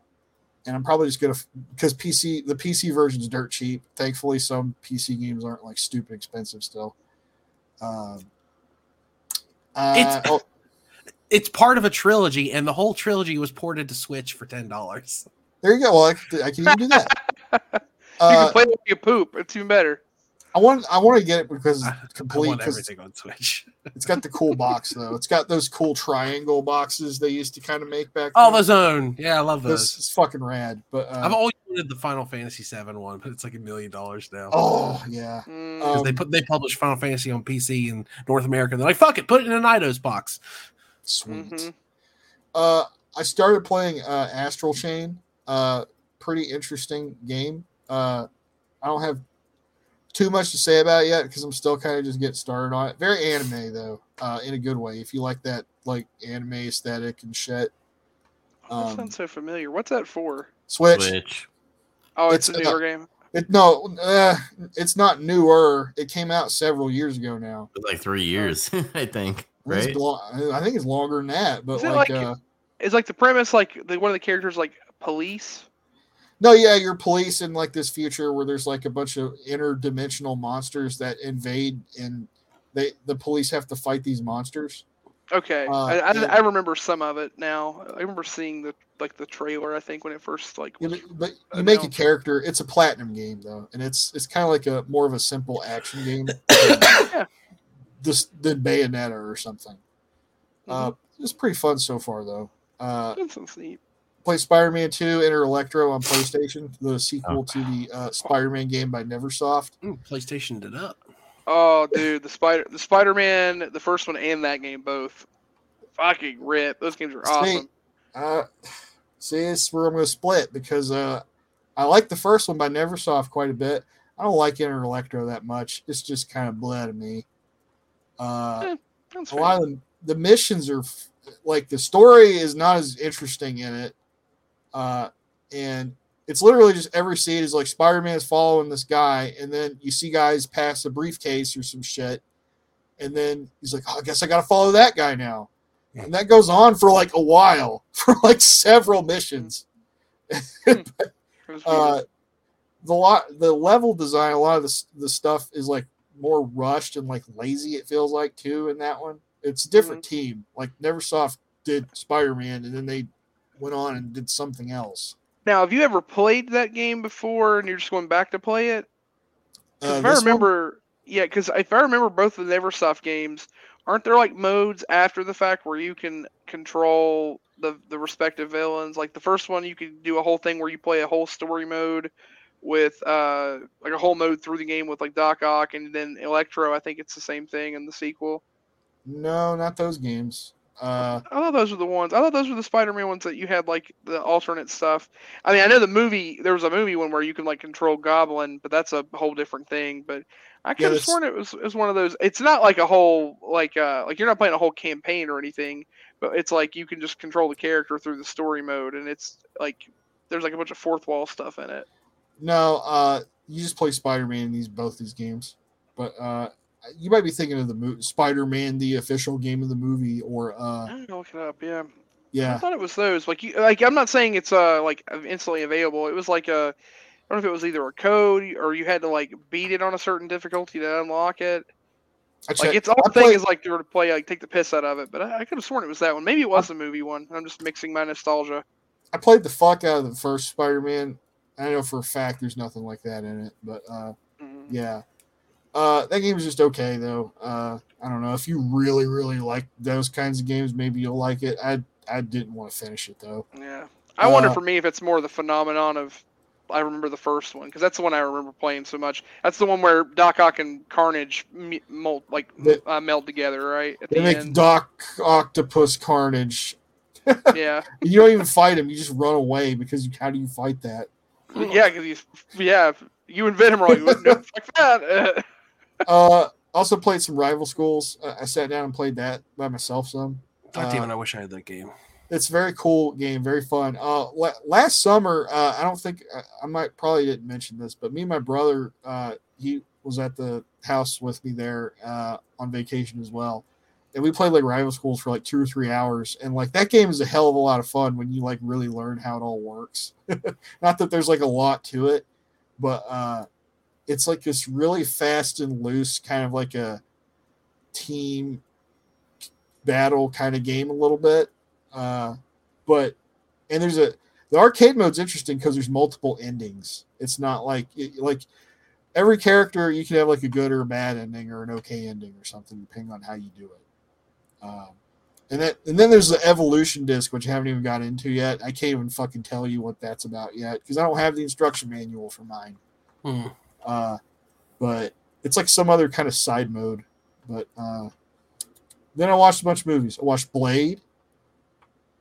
and I'm probably just gonna because PC the PC version's dirt cheap. Thankfully, some PC games aren't like stupid expensive still. Um, uh, It's- oh, it's part of a trilogy, and the whole trilogy was ported to Switch for ten dollars. there you go. Well, I, can- I can even do that. you Uh, can play it when you poop. It's even better. I want I want to get it because I, it's I complete. want everything on Switch. it's got the cool box though. It's got those cool triangle boxes they used to kind of make back. Oh, the Zone. Yeah, I love This those. is fucking rad. But uh, I've always wanted the Final Fantasy VII one, but it's like a million dollars now. oh yeah, Mm. 'Cause um, they put they published Final Fantasy on PC in North America. They're like, fuck it, put it in an Eidos box. Sweet. Mhm. Uh, I started playing uh, Astral Chain. Uh, pretty interesting game. Uh, I don't have too much to say about it yet because I'm still kind of just getting started on it. Very anime though, uh, in a good way. If you like that like anime aesthetic and shit. that Um, sounds so familiar. What's that for? Switch. Switch. Oh, it's, it's, a uh, newer game. It no, uh, it's not newer. It came out several years ago now. Like three years, I think. I think Right? It's lo- I think it's longer than that, but Is like, like- uh, Is like the premise like the, one of the characters like police? no, yeah, you're police in like this future where there's like a bunch of interdimensional monsters that invade, and they the police have to fight these monsters. Okay, Uh, I, I, yeah. I remember some of it now. I remember seeing the like the trailer. I think when it first like was, but, but you make a character. It's a platinum game though, and it's it's kind of like a more of a simple action game. Yeah. This than Bayonetta or something. Uh, it's pretty fun so far though. Uh, that sounds play Spider-Man 2 Enter Electro on PlayStation, the sequel Oh. to the uh, Spider-Man game by NeverSoft. Ooh, PlayStation did up. Oh, dude, the spider, the Spider Man, the first one and that game both, fucking rip. Those games are See, awesome. Uh, see, this is where I'm going to split because uh, I like the first one by NeverSoft quite a bit. I don't like Enter Electro that much. It's just kind of bleh to me. Uh, That's a lot of the, the missions are like the story is not as interesting in it. Uh, and it's literally just every scene is like Spider-Man is following this guy, and then you see guys pass a briefcase or some shit, and then he's like, oh, I guess I got to follow that guy now, and that goes on for like a while, for like several missions. It uh, the lot, the level design, a lot of the the stuff is like more rushed and like lazy. It feels like too in that one. It's a different team. Like NeverSoft did Spider-Man, and then they went on and did something else. now, have you ever played that game before and you're just going back to play it? Uh, if I this one- remember, yeah, because if I remember both of the NeverSoft games, aren't there like modes after the fact where you can control the the respective villains? Like the first one, you could do a whole thing where you play a whole story mode with uh like a whole mode through the game with like Doc Ock and then Electro. I think it's the same thing in the sequel. No, not those games. Uh, I thought those were the ones. I thought those were the Spider-Man ones that you had like the alternate stuff. I mean, I know the movie. There was a movie one where you can like control Goblin, but that's a whole different thing. But I could have that's- sworn it was it was one of those. It's not like a whole like uh like you're not playing a whole campaign or anything, but it's like you can just control the character through the story mode, and it's like there's like a bunch of fourth wall stuff in it. No, uh, you just play Spider-Man in these both these games, but uh, you might be thinking of the mo- Spider-Man, the official game of the movie, or uh, I'm it up. Yeah. yeah. I thought it was those. Like you, like I'm not saying it's uh like instantly available. It was like a, I don't know if it was either a code or you had to like beat it on a certain difficulty to unlock it. I Like it's all I thing played- is like to to play like take the piss out of it. But I, I could have sworn it was that one. Maybe it was the movie one. I'm just mixing my nostalgia. I played the fuck out of the first Spider-Man. I know for a fact there's nothing like that in it, but uh, Mm. yeah, uh, that game is just okay though. Uh, I don't know if you really, really like those kinds of games, maybe you'll like it. I I didn't want to finish it though. Yeah. I wonder Uh, for me if it's more the phenomenon of I remember the first one because that's the one I remember playing so much. That's the one where Doc Ock and Carnage me- mold, like They- uh, meld together, right? At They the make end. Doc Octopus Carnage. yeah. You don't even fight him; you just run away because you, how do you fight that? Yeah, because he's yeah. if You and Venom are like, no, fuck that. Uh, also played some Rival Schools. Uh, I sat down and played that by myself some. God Uh, damn it! I wish I had that game. it's a very cool game, very fun. Uh, la- last summer, uh, I don't think I, I might probably didn't mention this, but me and my brother, uh, he was at the house with me there uh, on vacation as well, and we played like rival schools for like two or three hours, and like that game is a hell of a lot of fun when you like really learn how it all works. Not that there's like a lot to it, but uh, it's like this really fast and loose kind of like a team battle kind of game a little bit. Uh, but and there's a the arcade mode's interesting because there's multiple endings. It's not like it, like every character you can have like a good or a bad ending or an okay ending or something depending on how you do it. Um, and that and then there's the evolution disc which I haven't even got into yet. I can't even fucking tell you what that's about yet because I don't have the instruction manual for mine. Hmm. Uh, but it's like some other kind of side mode. But uh, then I watched a bunch of movies. I watched Blade.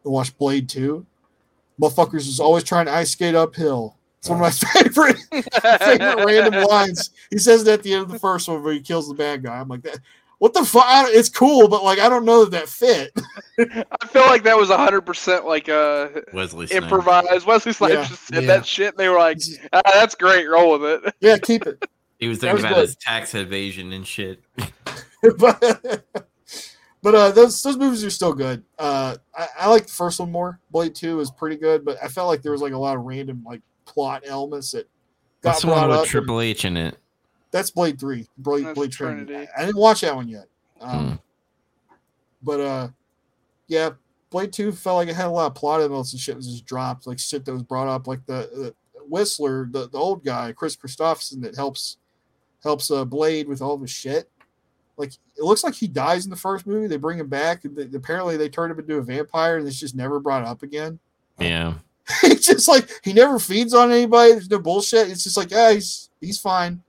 I watched Blade 2. Motherfuckers is always trying to ice skate uphill. It's one of my favorite favorite random lines. He says it at the end of the first one where he kills the bad guy. I'm like that. What the fuck? It's cool, but like I don't know that that fit. I feel like that was hundred percent like uh Wesley Snipes. improvised. Wesley Snipes Yeah. just said Yeah. that shit. And they were like, ah, "That's great, roll with it." Yeah, keep it. He was That thinking was about good. his tax evasion and shit. but but uh, those those movies are still good. Uh, I, I like the first one more. Blade Two is pretty good, but I felt like there was like a lot of random like plot elements that got That's the one brought with up. Triple H in it. That's Blade Three. Blade That's Blade Trinity. Trinity. I didn't watch that one yet. Um, Hmm. But uh, yeah, Blade Two felt like it had a lot of plot elements and shit was just dropped, like shit that was brought up, like the, the Whistler, the, the old guy, Kris Kristofferson, that helps helps uh, Blade with all of his shit. Like it looks like he dies in the first movie. They bring him back. And they, apparently, they turn him into a vampire, and it's just never brought up again. Yeah. it's just like he never feeds on anybody. There's no bullshit. It's just like, yeah, he's he's fine.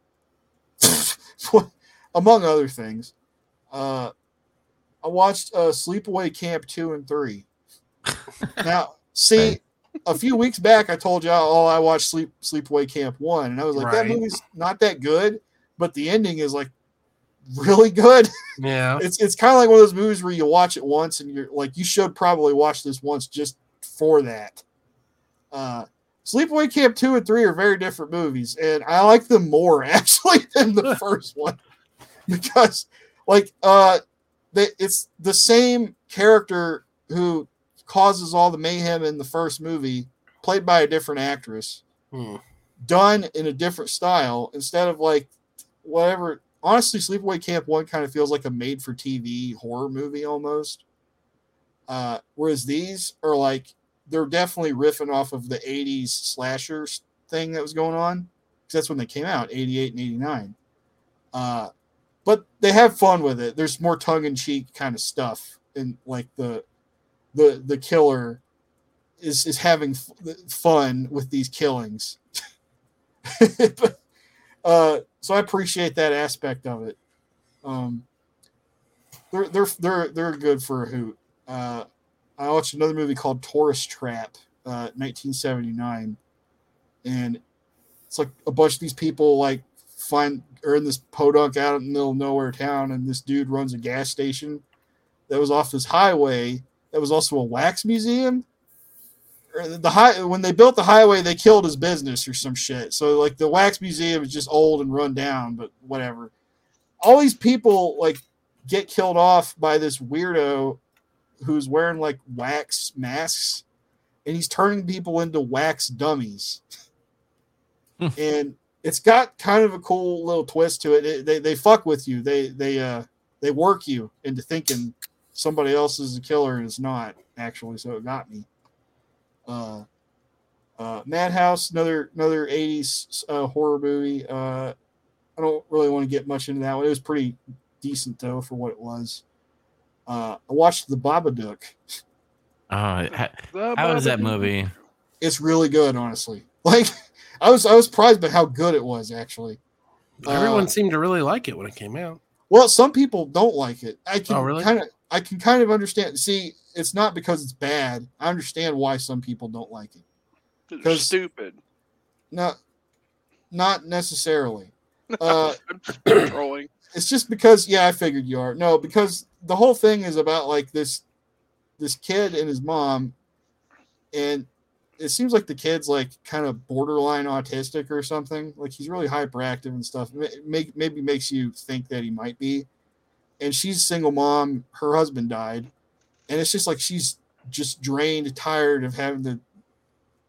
Among other things, uh, I watched uh, Sleepaway Camp two and three. now, see, a few weeks back, I told y'all, oh, I watched Sleep Sleepaway Camp one, and I was like, that movie's not that good, but the ending is like really good. Yeah. it's it's kind of like one of those movies where you watch it once and you're like, you should probably watch this once just for that. Uh, Sleepaway Camp two and three are very different movies, and I like them more actually than the first one because, like, uh, they, it's the same character who causes all the mayhem in the first movie, played by a different actress, Hmm. done in a different style instead of like whatever. Honestly, Sleepaway Camp one kind of feels like a made-for-TV horror movie almost. Uh, whereas these are like they're definitely riffing off of the 80s slashers thing that was going on because that's when they came out 88 and 89 uh, but they have fun with it there's more tongue-in-cheek kind of stuff and like the the the killer is is having f- fun with these killings uh, so I appreciate that aspect of it. Um, they're they're they're they're good for a hoot. Uh, I watched another movie called Tourist Trap, uh, 1979, and it's like a bunch of these people like find are in this podunk out in the middle of nowhere town, and this dude runs a gas station that was off this highway that was also a wax museum. The high when they built the highway, they killed his business or some shit. So like the wax museum is just old and run down, but whatever. All these people like get killed off by this weirdo who's wearing like wax masks and he's turning people into wax dummies. Hmm. and it's got kind of a cool little twist to it. It- They they fuck with you. They they uh they work you into thinking somebody else is the killer and it's not actually. So it got me. Uh, uh, Madhouse, another another '80s uh, horror movie. Uh, I don't really want to get much into that one. It was pretty decent though for what it was. Uh, I watched The Babadook. Oh, ha- how is that movie? It's really good, honestly. Like I was I was surprised by how good it was actually. Everyone Uh, seemed to really like it when it came out. Well, some people don't like it. I can Oh, really? kind of I can kind of understand. See, it's not because it's bad. I understand why some people don't like it. They're 'Cause- stupid. No, not necessarily. Uh I'm just trolling. it's just because yeah, I figured you are. No, because the whole thing is about like this this kid and his mom and it seems like the kid's like kind of borderline autistic or something. Like he's really hyperactive and stuff. Make maybe makes you think that he might be. And she's a single mom. Her husband died, and it's just like she's just drained, tired of having to,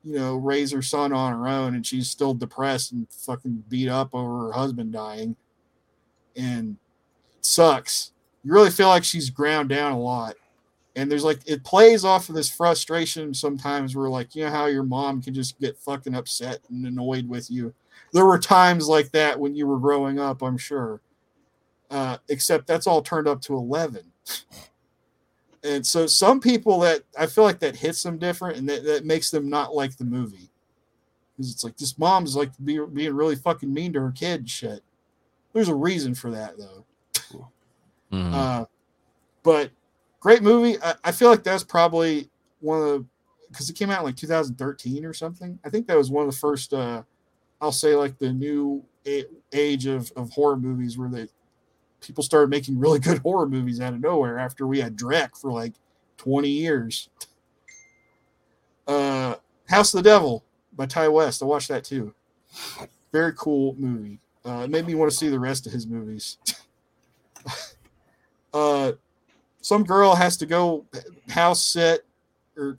you know, raise her son on her own, and she's still depressed and fucking beat up over her husband dying, and it sucks. You really feel like she's ground down a lot. And there's like it plays off of this frustration sometimes where like you know how your mom can just get fucking upset and annoyed with you? There were times like that when you were growing up i'm sure. Uh, except that's all turned up to 11 and so some people that i feel like that hits them different and that, that makes them not like the movie because it's like this mom's like be, being really fucking mean to her kid shit there's a reason for that though Mhm. uh, but great movie. I, I feel like that's probably one of the because it came out in like 2013 or something. I think that was one of the first. Uh, I'll say like the new age of of horror movies where they people started making really good horror movies out of nowhere after we had Drek for like 20 years. Uh, House of the Devil by Ti West. I watched that too. Very cool movie. Uh, it made me want to see the rest of his movies. uh, some girl has to go house sit, or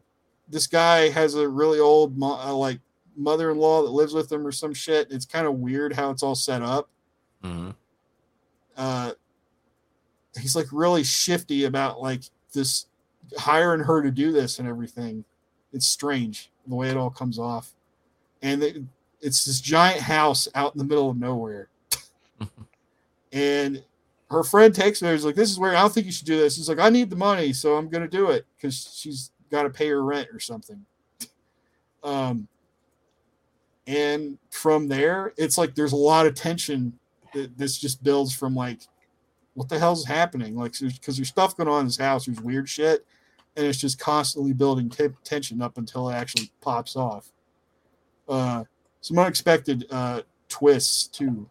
this guy has a really old mo- uh, like mother-in-law that lives with him or some shit. It's kind of weird how it's all set up. Mhm. Uh, he's like really shifty about like this hiring her to do this and everything. It's strange the way it all comes off, and it, it's this giant house out in the middle of nowhere, and her friend takes her. He's like, "This is where I don't think you should do this." He's like, "I need the money, so I'm going to do it because she's got to pay her rent or something." Um, and from there, it's like there's a lot of tension this just builds from like, what the hell's happening? Like, because there's stuff going on in this house, there's weird shit, and it's just constantly building t- tension up until it actually pops off. Uh, some unexpected uh, twists too.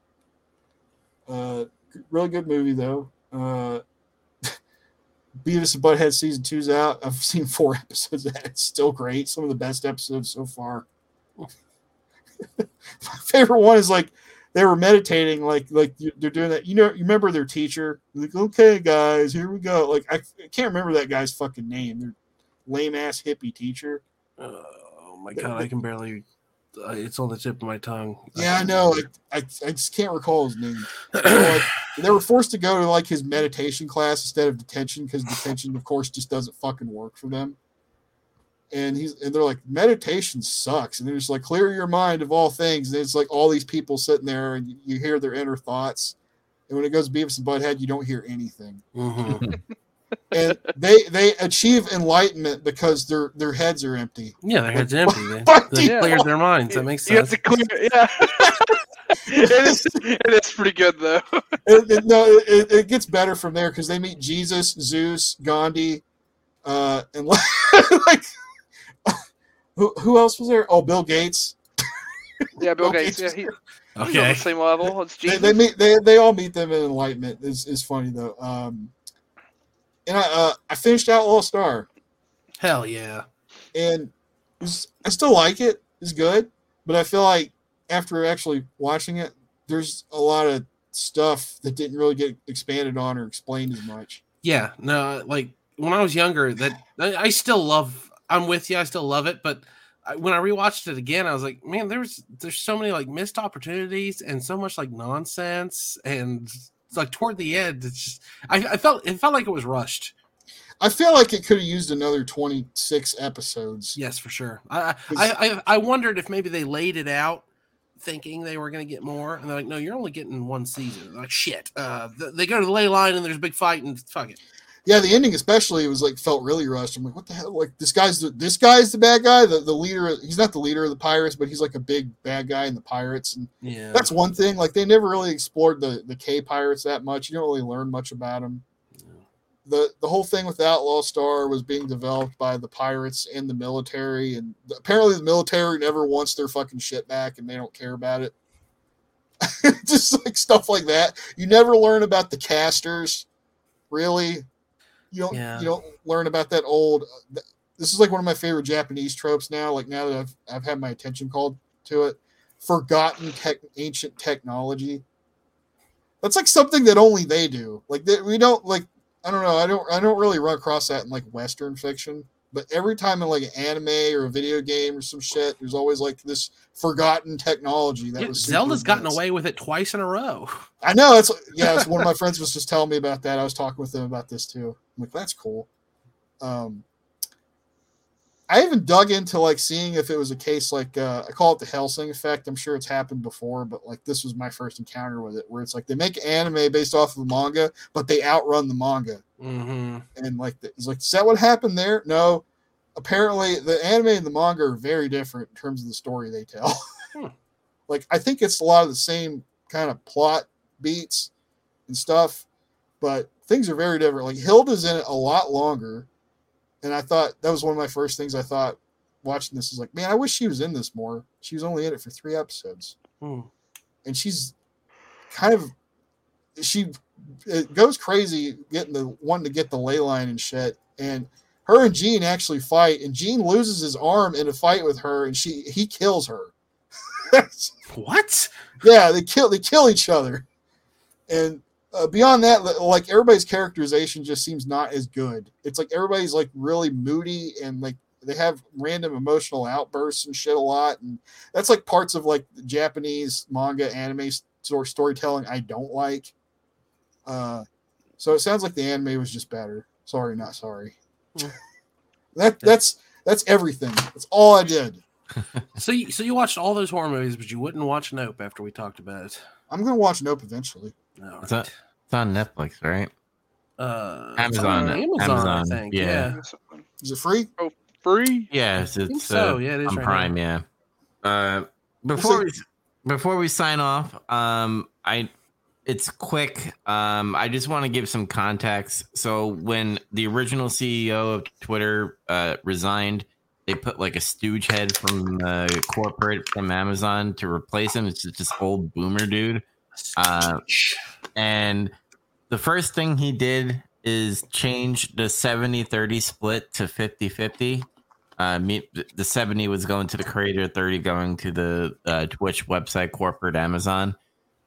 Uh, really good movie though. Uh, Beavis and Butthead season two's out. I've seen four episodes of that. It's still great. Some of the best episodes so far. My favorite one is like they were meditating, like like they're doing that. You know, you remember their teacher? Like, okay, guys, here we go. Like I, I can't remember that guy's fucking name. Their lame ass hippie teacher. Oh my god, I can barely. Uh, it's on the tip of my tongue. Yeah, I know. I, I, I just can't recall his name. Like, they were forced to go to like his meditation class instead of detention because detention, of course, just doesn't fucking work for them. And he's and they're like, meditation sucks. And they're just like, clear your mind of all things. And it's like all these people sitting there and you hear their inner thoughts. And when it goes Beavis and Butthead, you don't hear anything. Mhm. and they they achieve enlightenment because their their heads are empty. Yeah, their head's empty. They, Fuck they yeah. cleared their minds. That makes You have sense. to clear. Yeah. it is. It is pretty good though. It, it- no, it, it gets better from there because they meet Jesus, Zeus, Gandhi, uh, and like who who else was there? Oh, Bill Gates. Yeah, Bill Okay. Gates. Yeah, he, he's on the same level. It's They, Jesus. they meet they, they all meet them in enlightenment. is is funny though. Um, and I uh, I finished out Outlaw Star. Hell yeah. and was, I still like it. It's good, but I feel like after actually watching it, there's a lot of stuff that didn't really get expanded on or explained as much. Yeah. No, like when I was younger, that I, I still love. I'm with you. I still love it, but I, when I rewatched it again, I was like, man, there's there's so many like missed opportunities and so much like nonsense and it's like toward the end, it's just I, I felt it felt like it was rushed. I feel like it could have used another 26 episodes. Yes, for sure. I I, I I wondered if maybe they laid it out thinking they were going to get more, and they're like, no, you're only getting one season. Like shit. Uh, they go to the ley line and there's a big fight and fuck it. Yeah, the ending especially was like felt really rushed. I'm like, what the hell? Like this guy's the this guy's the bad guy. The the leader. He's not the leader of the pirates, but he's like a big bad guy in the pirates. And Yeah. that's one thing. Like they never really explored the the Kei pirates that much. You don't really learn much about them. the the whole thing with Outlaw Star was being developed by the pirates and the military, and apparently the military never wants their fucking shit back, and they don't care about it. Just like stuff like that. You never learn about the casters, really. You don't. Yeah. You don't learn about that old. Uh, this is like one of my favorite Japanese tropes now. Like now that I've I've had my attention called to it, forgotten tech, ancient technology. That's like something that only they do. Like we don't like I don't know. I don't. I don't really run across that in like Western fiction. But every time in like an anime or a video game or some shit, there's always like this forgotten technology that Yeah, was. Zelda's gotten away with it twice in a row. I know. It's yeah. It's one of my friends was just telling me about that. I was talking with them about this too. I'm like, that's cool. Um, I even dug into like seeing if it was a case like uh, I call it the Hellsing effect. I'm sure it's happened before, but like this was my first encounter with it, where it's like they make anime based off of the manga, but they outrun the manga Mm-hmm. and like it's like is that what happened there no apparently the anime and the manga are very different in terms of the story they tell Hmm. like i think it's a lot of the same kind of plot beats and stuff but things are very different like hilda's in it a lot longer and i thought that was one of my first things i thought watching this is like man i wish she was in this more. She was only in it for three episodes. Hmm. and she's kind of she it goes crazy getting the wanting to get the ley line and shit. And her and Gene actually fight and Gene loses his arm in a fight with her and she he kills her. What? yeah they kill they kill each other. And uh, beyond that like everybody's characterization just seems not as good. It's like everybody's like really moody and like they have random emotional outbursts and shit a lot and that's like parts of like japanese manga anime sort storytelling i don't like. Uh so it sounds like the anime was just better. Sorry not sorry. Hmm. that that's that's everything. That's all i did. So you, so you watched all those horror movies, but you wouldn't watch Nope after we talked about it. i'm gonna watch nope eventually No, It's, a, it's on Netflix, right? uh, Amazon. Amazon, Amazon, I think. yeah. Yeah, is it free Oh, Free. Yes, think it's so. uh, Yeah, it is on right Prime. Yeah. Uh, before we before we sign off, um, I it's quick. Um, I just want to give some context. So when the original CEO of Twitter uh, resigned, they put like a stooge head from uh, corporate from Amazon to replace him. It's just this old boomer dude. Uh, and the first thing he did is change the 70 30 split to 50 50. Uh, me, the 70 was going to the creator, 30 going to the uh, Twitch website, corporate Amazon.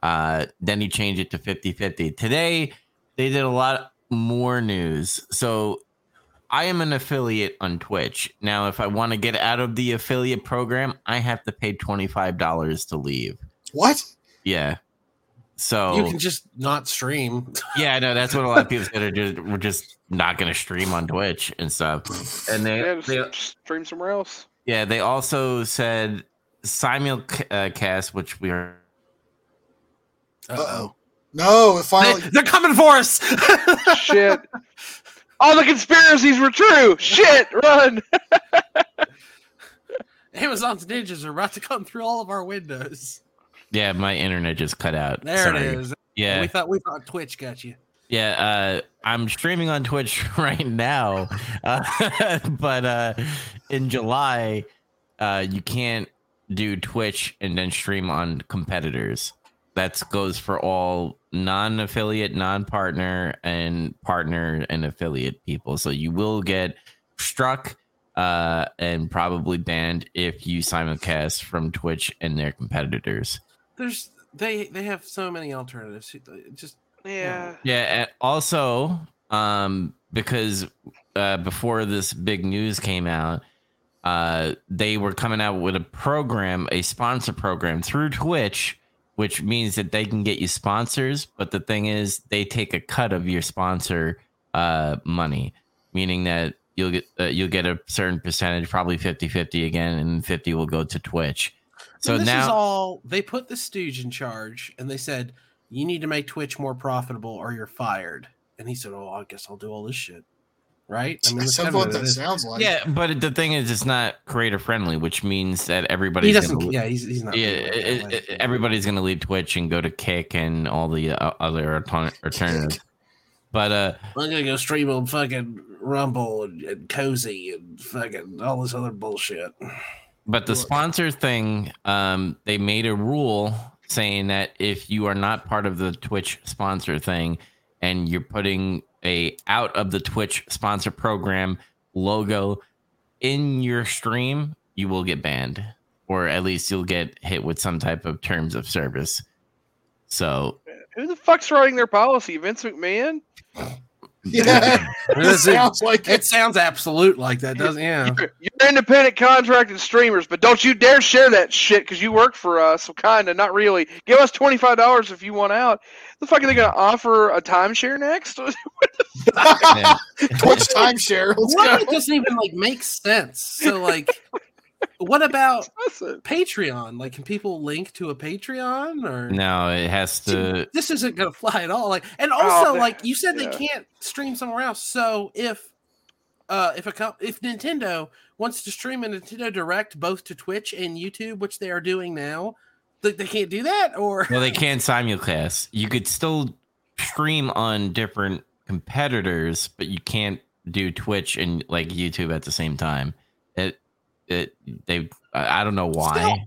Uh, then he changed it to 50 50. Today, they did a lot more news. So I am an affiliate on Twitch. Now, if I want to get out of the affiliate program, I have to pay $25 to leave. what Yeah. So you can just not stream. yeah, I know that's what a lot of people said. Are just, we're just not going to stream on Twitch and stuff. And they, Yeah, they stream somewhere else. yeah, they also said simulcast, uh, which we are. Uh-oh. no it They, finally they're coming for us. Shit. All the conspiracies were true. Shit, run. Amazon's ninjas are about to come through all of our windows. Yeah, my internet just cut out. There Sorry. it is. Yeah, We thought we thought Twitch got you. Yeah, uh, I'm streaming on Twitch right now, uh, but uh, in July, uh, you can't do Twitch and then stream on competitors. That goes for all non-affiliate, non-partner, and partner and affiliate people. So you will get struck uh, and probably banned if you simulcast from Twitch and their competitors. There's they they have so many alternatives. It Just Yeah. Yeah, and also um because uh before this big news came out, uh they were coming out with a program, a sponsor program through Twitch, which means that they can get you sponsors, but the thing is they take a cut of your sponsor uh money, meaning that you'll get uh, you'll get a certain percentage, probably 50-50 again and 50 will go to Twitch. So And this now is all they put the stooge in charge, and they said you need to make Twitch more profitable or you're fired. And he said, "Oh, I guess I'll do all this shit." Right? I mean, that's That's kind of what what that is. sounds like. Yeah, but the thing is, it's not creator friendly, which means that He everybody's doesn't. gonna, Yeah, he's, he's not. yeah, it it- everybody's going to leave Twitch and go to Kick and all the uh, other altern- alternatives. But uh, I'm gonna go stream on fucking Rumble and, and Cozy and fucking all this other bullshit. But the sponsor thing, um, they made a rule saying that if you are not part of the Twitch sponsor thing and you're putting a out of the Twitch sponsor program logo in your stream, you will get banned, or at least you'll get hit with some type of terms of service. So Who the fuck's writing their policy? Vince McMahon? Yeah, it It sounds like It it. sounds absolute like that, doesn't yeah? You're, you're independent contracted streamers, but don't you dare share that shit because you work for us. So kind of, not really. Give us twenty five dollars if you want out. The fuck are they gonna offer a timeshare next? yeah. Twitch timeshare. Let's What it doesn't even like make sense. So like, what about Patreon? Like, can people link to a Patreon or no, it has to. this isn't gonna fly at all. Like, and also, that- like you said, yeah. they can't stream somewhere else. So if, uh, if a co- if Nintendo wants to stream a Nintendo Direct both to Twitch and YouTube, which they are doing now, they, they can't do that. Or Well, they can simulcast. You could still stream on different competitors, but you can't do Twitch and like YouTube at the same time. It, it, they, I I don't know why.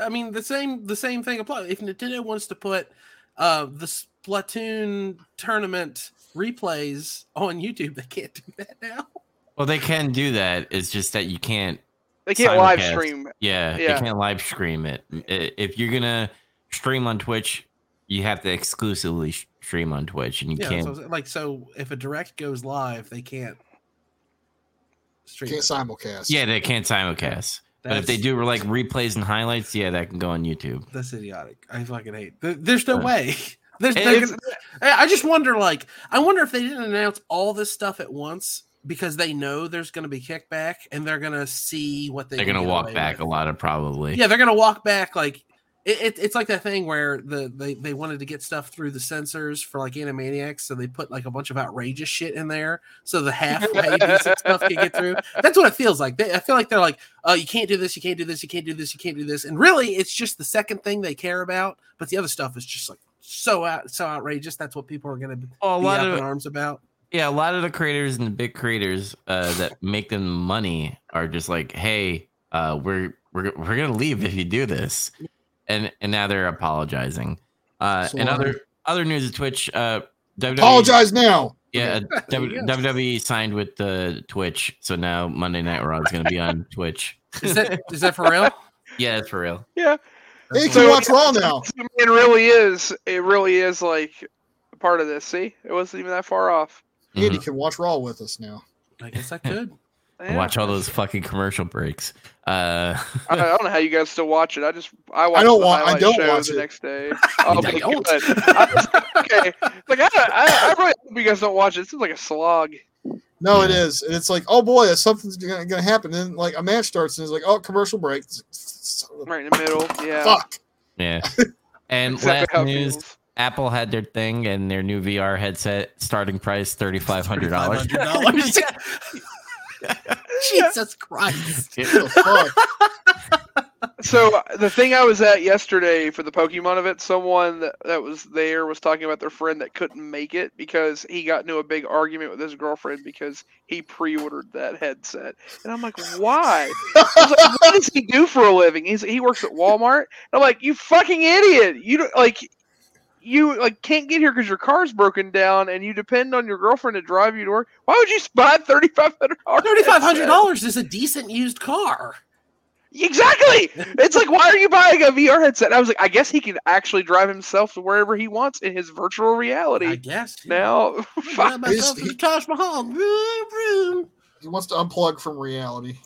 I mean, the same the same thing applies. If Nintendo wants to put uh, the Splatoon tournament replays on YouTube, they can't do that now. Well, they can do that. It's just that you can't. they can't live Simulcast. stream. Yeah, Yeah. they can't live stream it. If you're gonna stream on Twitch, you have to exclusively stream on Twitch, and you Yeah, can't. so, like so, if a direct goes live, they can't stream. Can't simulcast. yeah, they can't simulcast. But if they do like replays and highlights, yeah, that can go on YouTube. that's idiotic. I fucking hate. There's no Uh, way. There's. it- they're it's- gonna- I I just wonder, like, I wonder if they didn't announce all this stuff at once because they know there's going to be kickback and they're going to see what they. They're gonna walk back with. a lot of probably. Yeah, they're gonna walk back like it, it, it's like that thing where the they, they wanted to get stuff through the censors for like Animaniacs, so they put like a bunch of outrageous shit in there, so the half stuff can get through. That's what it feels like. They, I feel like they're like, oh, you can't do this, you can't do this, you can't do this, you can't do this, and really, it's just the second thing they care about, but the other stuff is just like so out so outrageous. That's what people are gonna be Well, a lot up of in arms about. yeah, a lot of the creators and the big creators uh, that make them money are just like, hey, uh, we're we're we're gonna leave if you do this, and and now they're apologizing. Uh, and So, other other news of Twitch, uh, WWE, Apologize now. Yeah, uh, W- you go. WWE signed with the Twitch, so now Monday Night Raw is gonna be on Twitch. Is that is that for real? yeah, it's for real. Yeah, Hey, you So- can watch Raw now. it really is. It really is like a part of this. See, it wasn't even that far off. Andy Mhm. can watch Raw with us now. I guess I could. Yeah. Watch all those fucking commercial breaks. Uh, I, I don't know how you guys still watch it. I just I watch don't the wa- I don't show watch the it. next day. Oh, I okay, don't. good. I- okay, like I, I, I really hope you guys don't watch it. It seems like a slog. No, it Yeah. is. And it's like, oh boy, something's gonna, gonna happen. And like a match starts, and it's like, oh, commercial break. It's like, son of a- Right in the middle. Yeah. Fuck. yeah. And Exactly last news, feels. Apple had their thing and their new VR headset starting price thirty five hundred dollars. $3,500. Jesus Christ. What the fuck? So uh, the thing I was at yesterday for the Pokemon event, someone that, that was there was talking about their friend that couldn't make it because he got into a big argument with his girlfriend because he pre-ordered that headset. And I'm like, why? I was like, what does he do for a living? He's he works at Walmart. And I'm like, you fucking idiot! You don't like you like can't get here because your car's broken down and you depend on your girlfriend to drive you to work. Why would you buy thirty five hundred dollars? Thirty five hundred dollars is a decent used car. Exactly. It's like, why are you buying a VR headset? I was like, I guess he can actually drive himself to wherever he wants in his virtual reality. I reality. guess. Now, Buy myself Is- a Taj Mahal. Vroom, vroom. He wants to unplug from reality.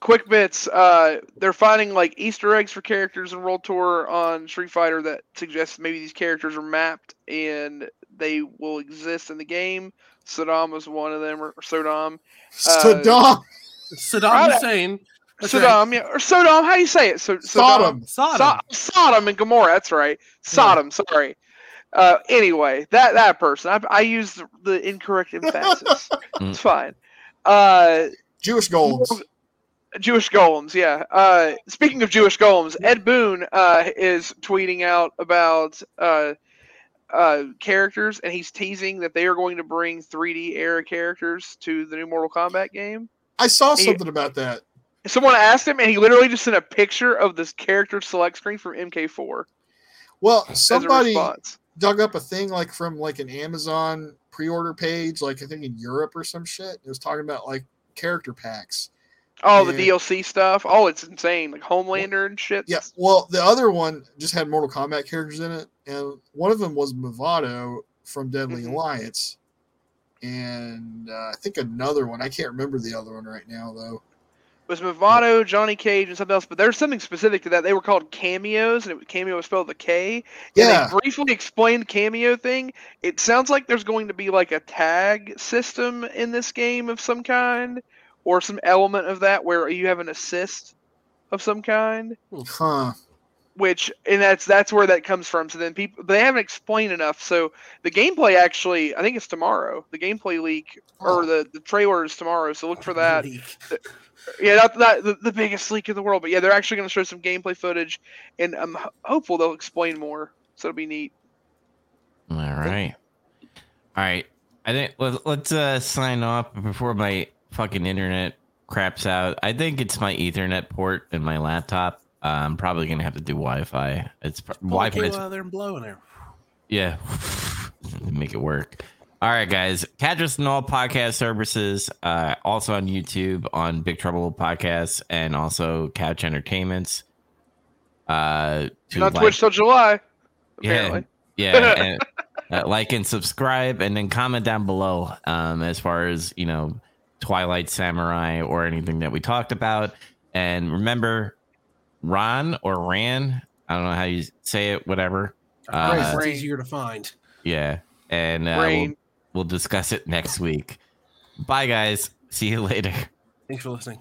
Quick bits. Uh, they're finding like Easter eggs for characters in World Tour on Street Fighter that suggests maybe these characters are mapped and they will exist in the game. Saddam was one of them, or, or Sodom. Uh, Saddam, Saddam Hussein. That's right. Yeah, or Sodom. How do you say it? So, Sodom. Sodom. So- Sodom and Gomorrah. That's right. Sodom. Sorry. Uh, anyway, that that person. I, I used the incorrect emphasis. It's fine. Uh, Jewish golems. Jewish golems. Yeah. Uh, speaking of Jewish golems, Ed Boon uh, is tweeting out about uh, uh, characters, and he's teasing that they are going to bring 3D era characters to the new Mortal Kombat game. I saw He- something about that. Someone asked him, and he literally just sent a picture of this character select screen from MK4 Well, somebody dug up a thing like from like an Amazon pre-order page, like I think in Europe or some shit. It was talking about like character packs. Oh, the Yeah. DLC stuff. Oh, it's insane. Like Homelander and shit. Yeah. Well, the other one just had Mortal Kombat characters in it, and one of them was Mavado from Deadly Mhm. Alliance, and uh, I think another one. I can't remember the other one right now though. It was Mavado, Johnny Cage, and something else. But there's something specific to that. They were called cameos, and it, cameo was spelled with a K. Yeah. And they briefly explained the cameo thing. It sounds like there's going to be like a tag system in this game of some kind, or some element of that where you have an assist of some kind. Huh. which and that's that's where that comes from. So then people they haven't explained enough. So the gameplay actually, I think it's tomorrow. The gameplay leak Oh. or the the trailer is tomorrow. So look for that. Yeah, not that the, the biggest leak in the world, but yeah, they're actually going to show some gameplay footage, and I'm hopeful they'll explain more. So it'll be neat. All right. All right. I think let, let's uh, sign off before my fucking internet craps out. I think it's my Ethernet port and my laptop. Uh, I'm probably gonna have to do Wi-Fi. It's pr- Wi-Fi Wi-Fi. out there and blowing there. yeah, make it work. All right, guys. Catch us on all podcast services. Uh, also on YouTube on Big Trouble Podcasts and also Couch Entertainments. Uh, to Not like- Twitch till July. Apparently. yeah, yeah. and, uh, like and subscribe, and then comment down below um, as far as you know, Twilight Samurai or anything that we talked about. And remember, Ron or Ran, I don't know how you say it, whatever. Uh, it's easier to find. yeah, and uh, we'll, we'll discuss it next week. Bye, guys. See you later. Thanks for listening.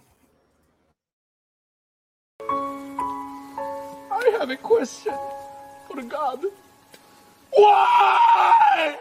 I have a question for God. Why?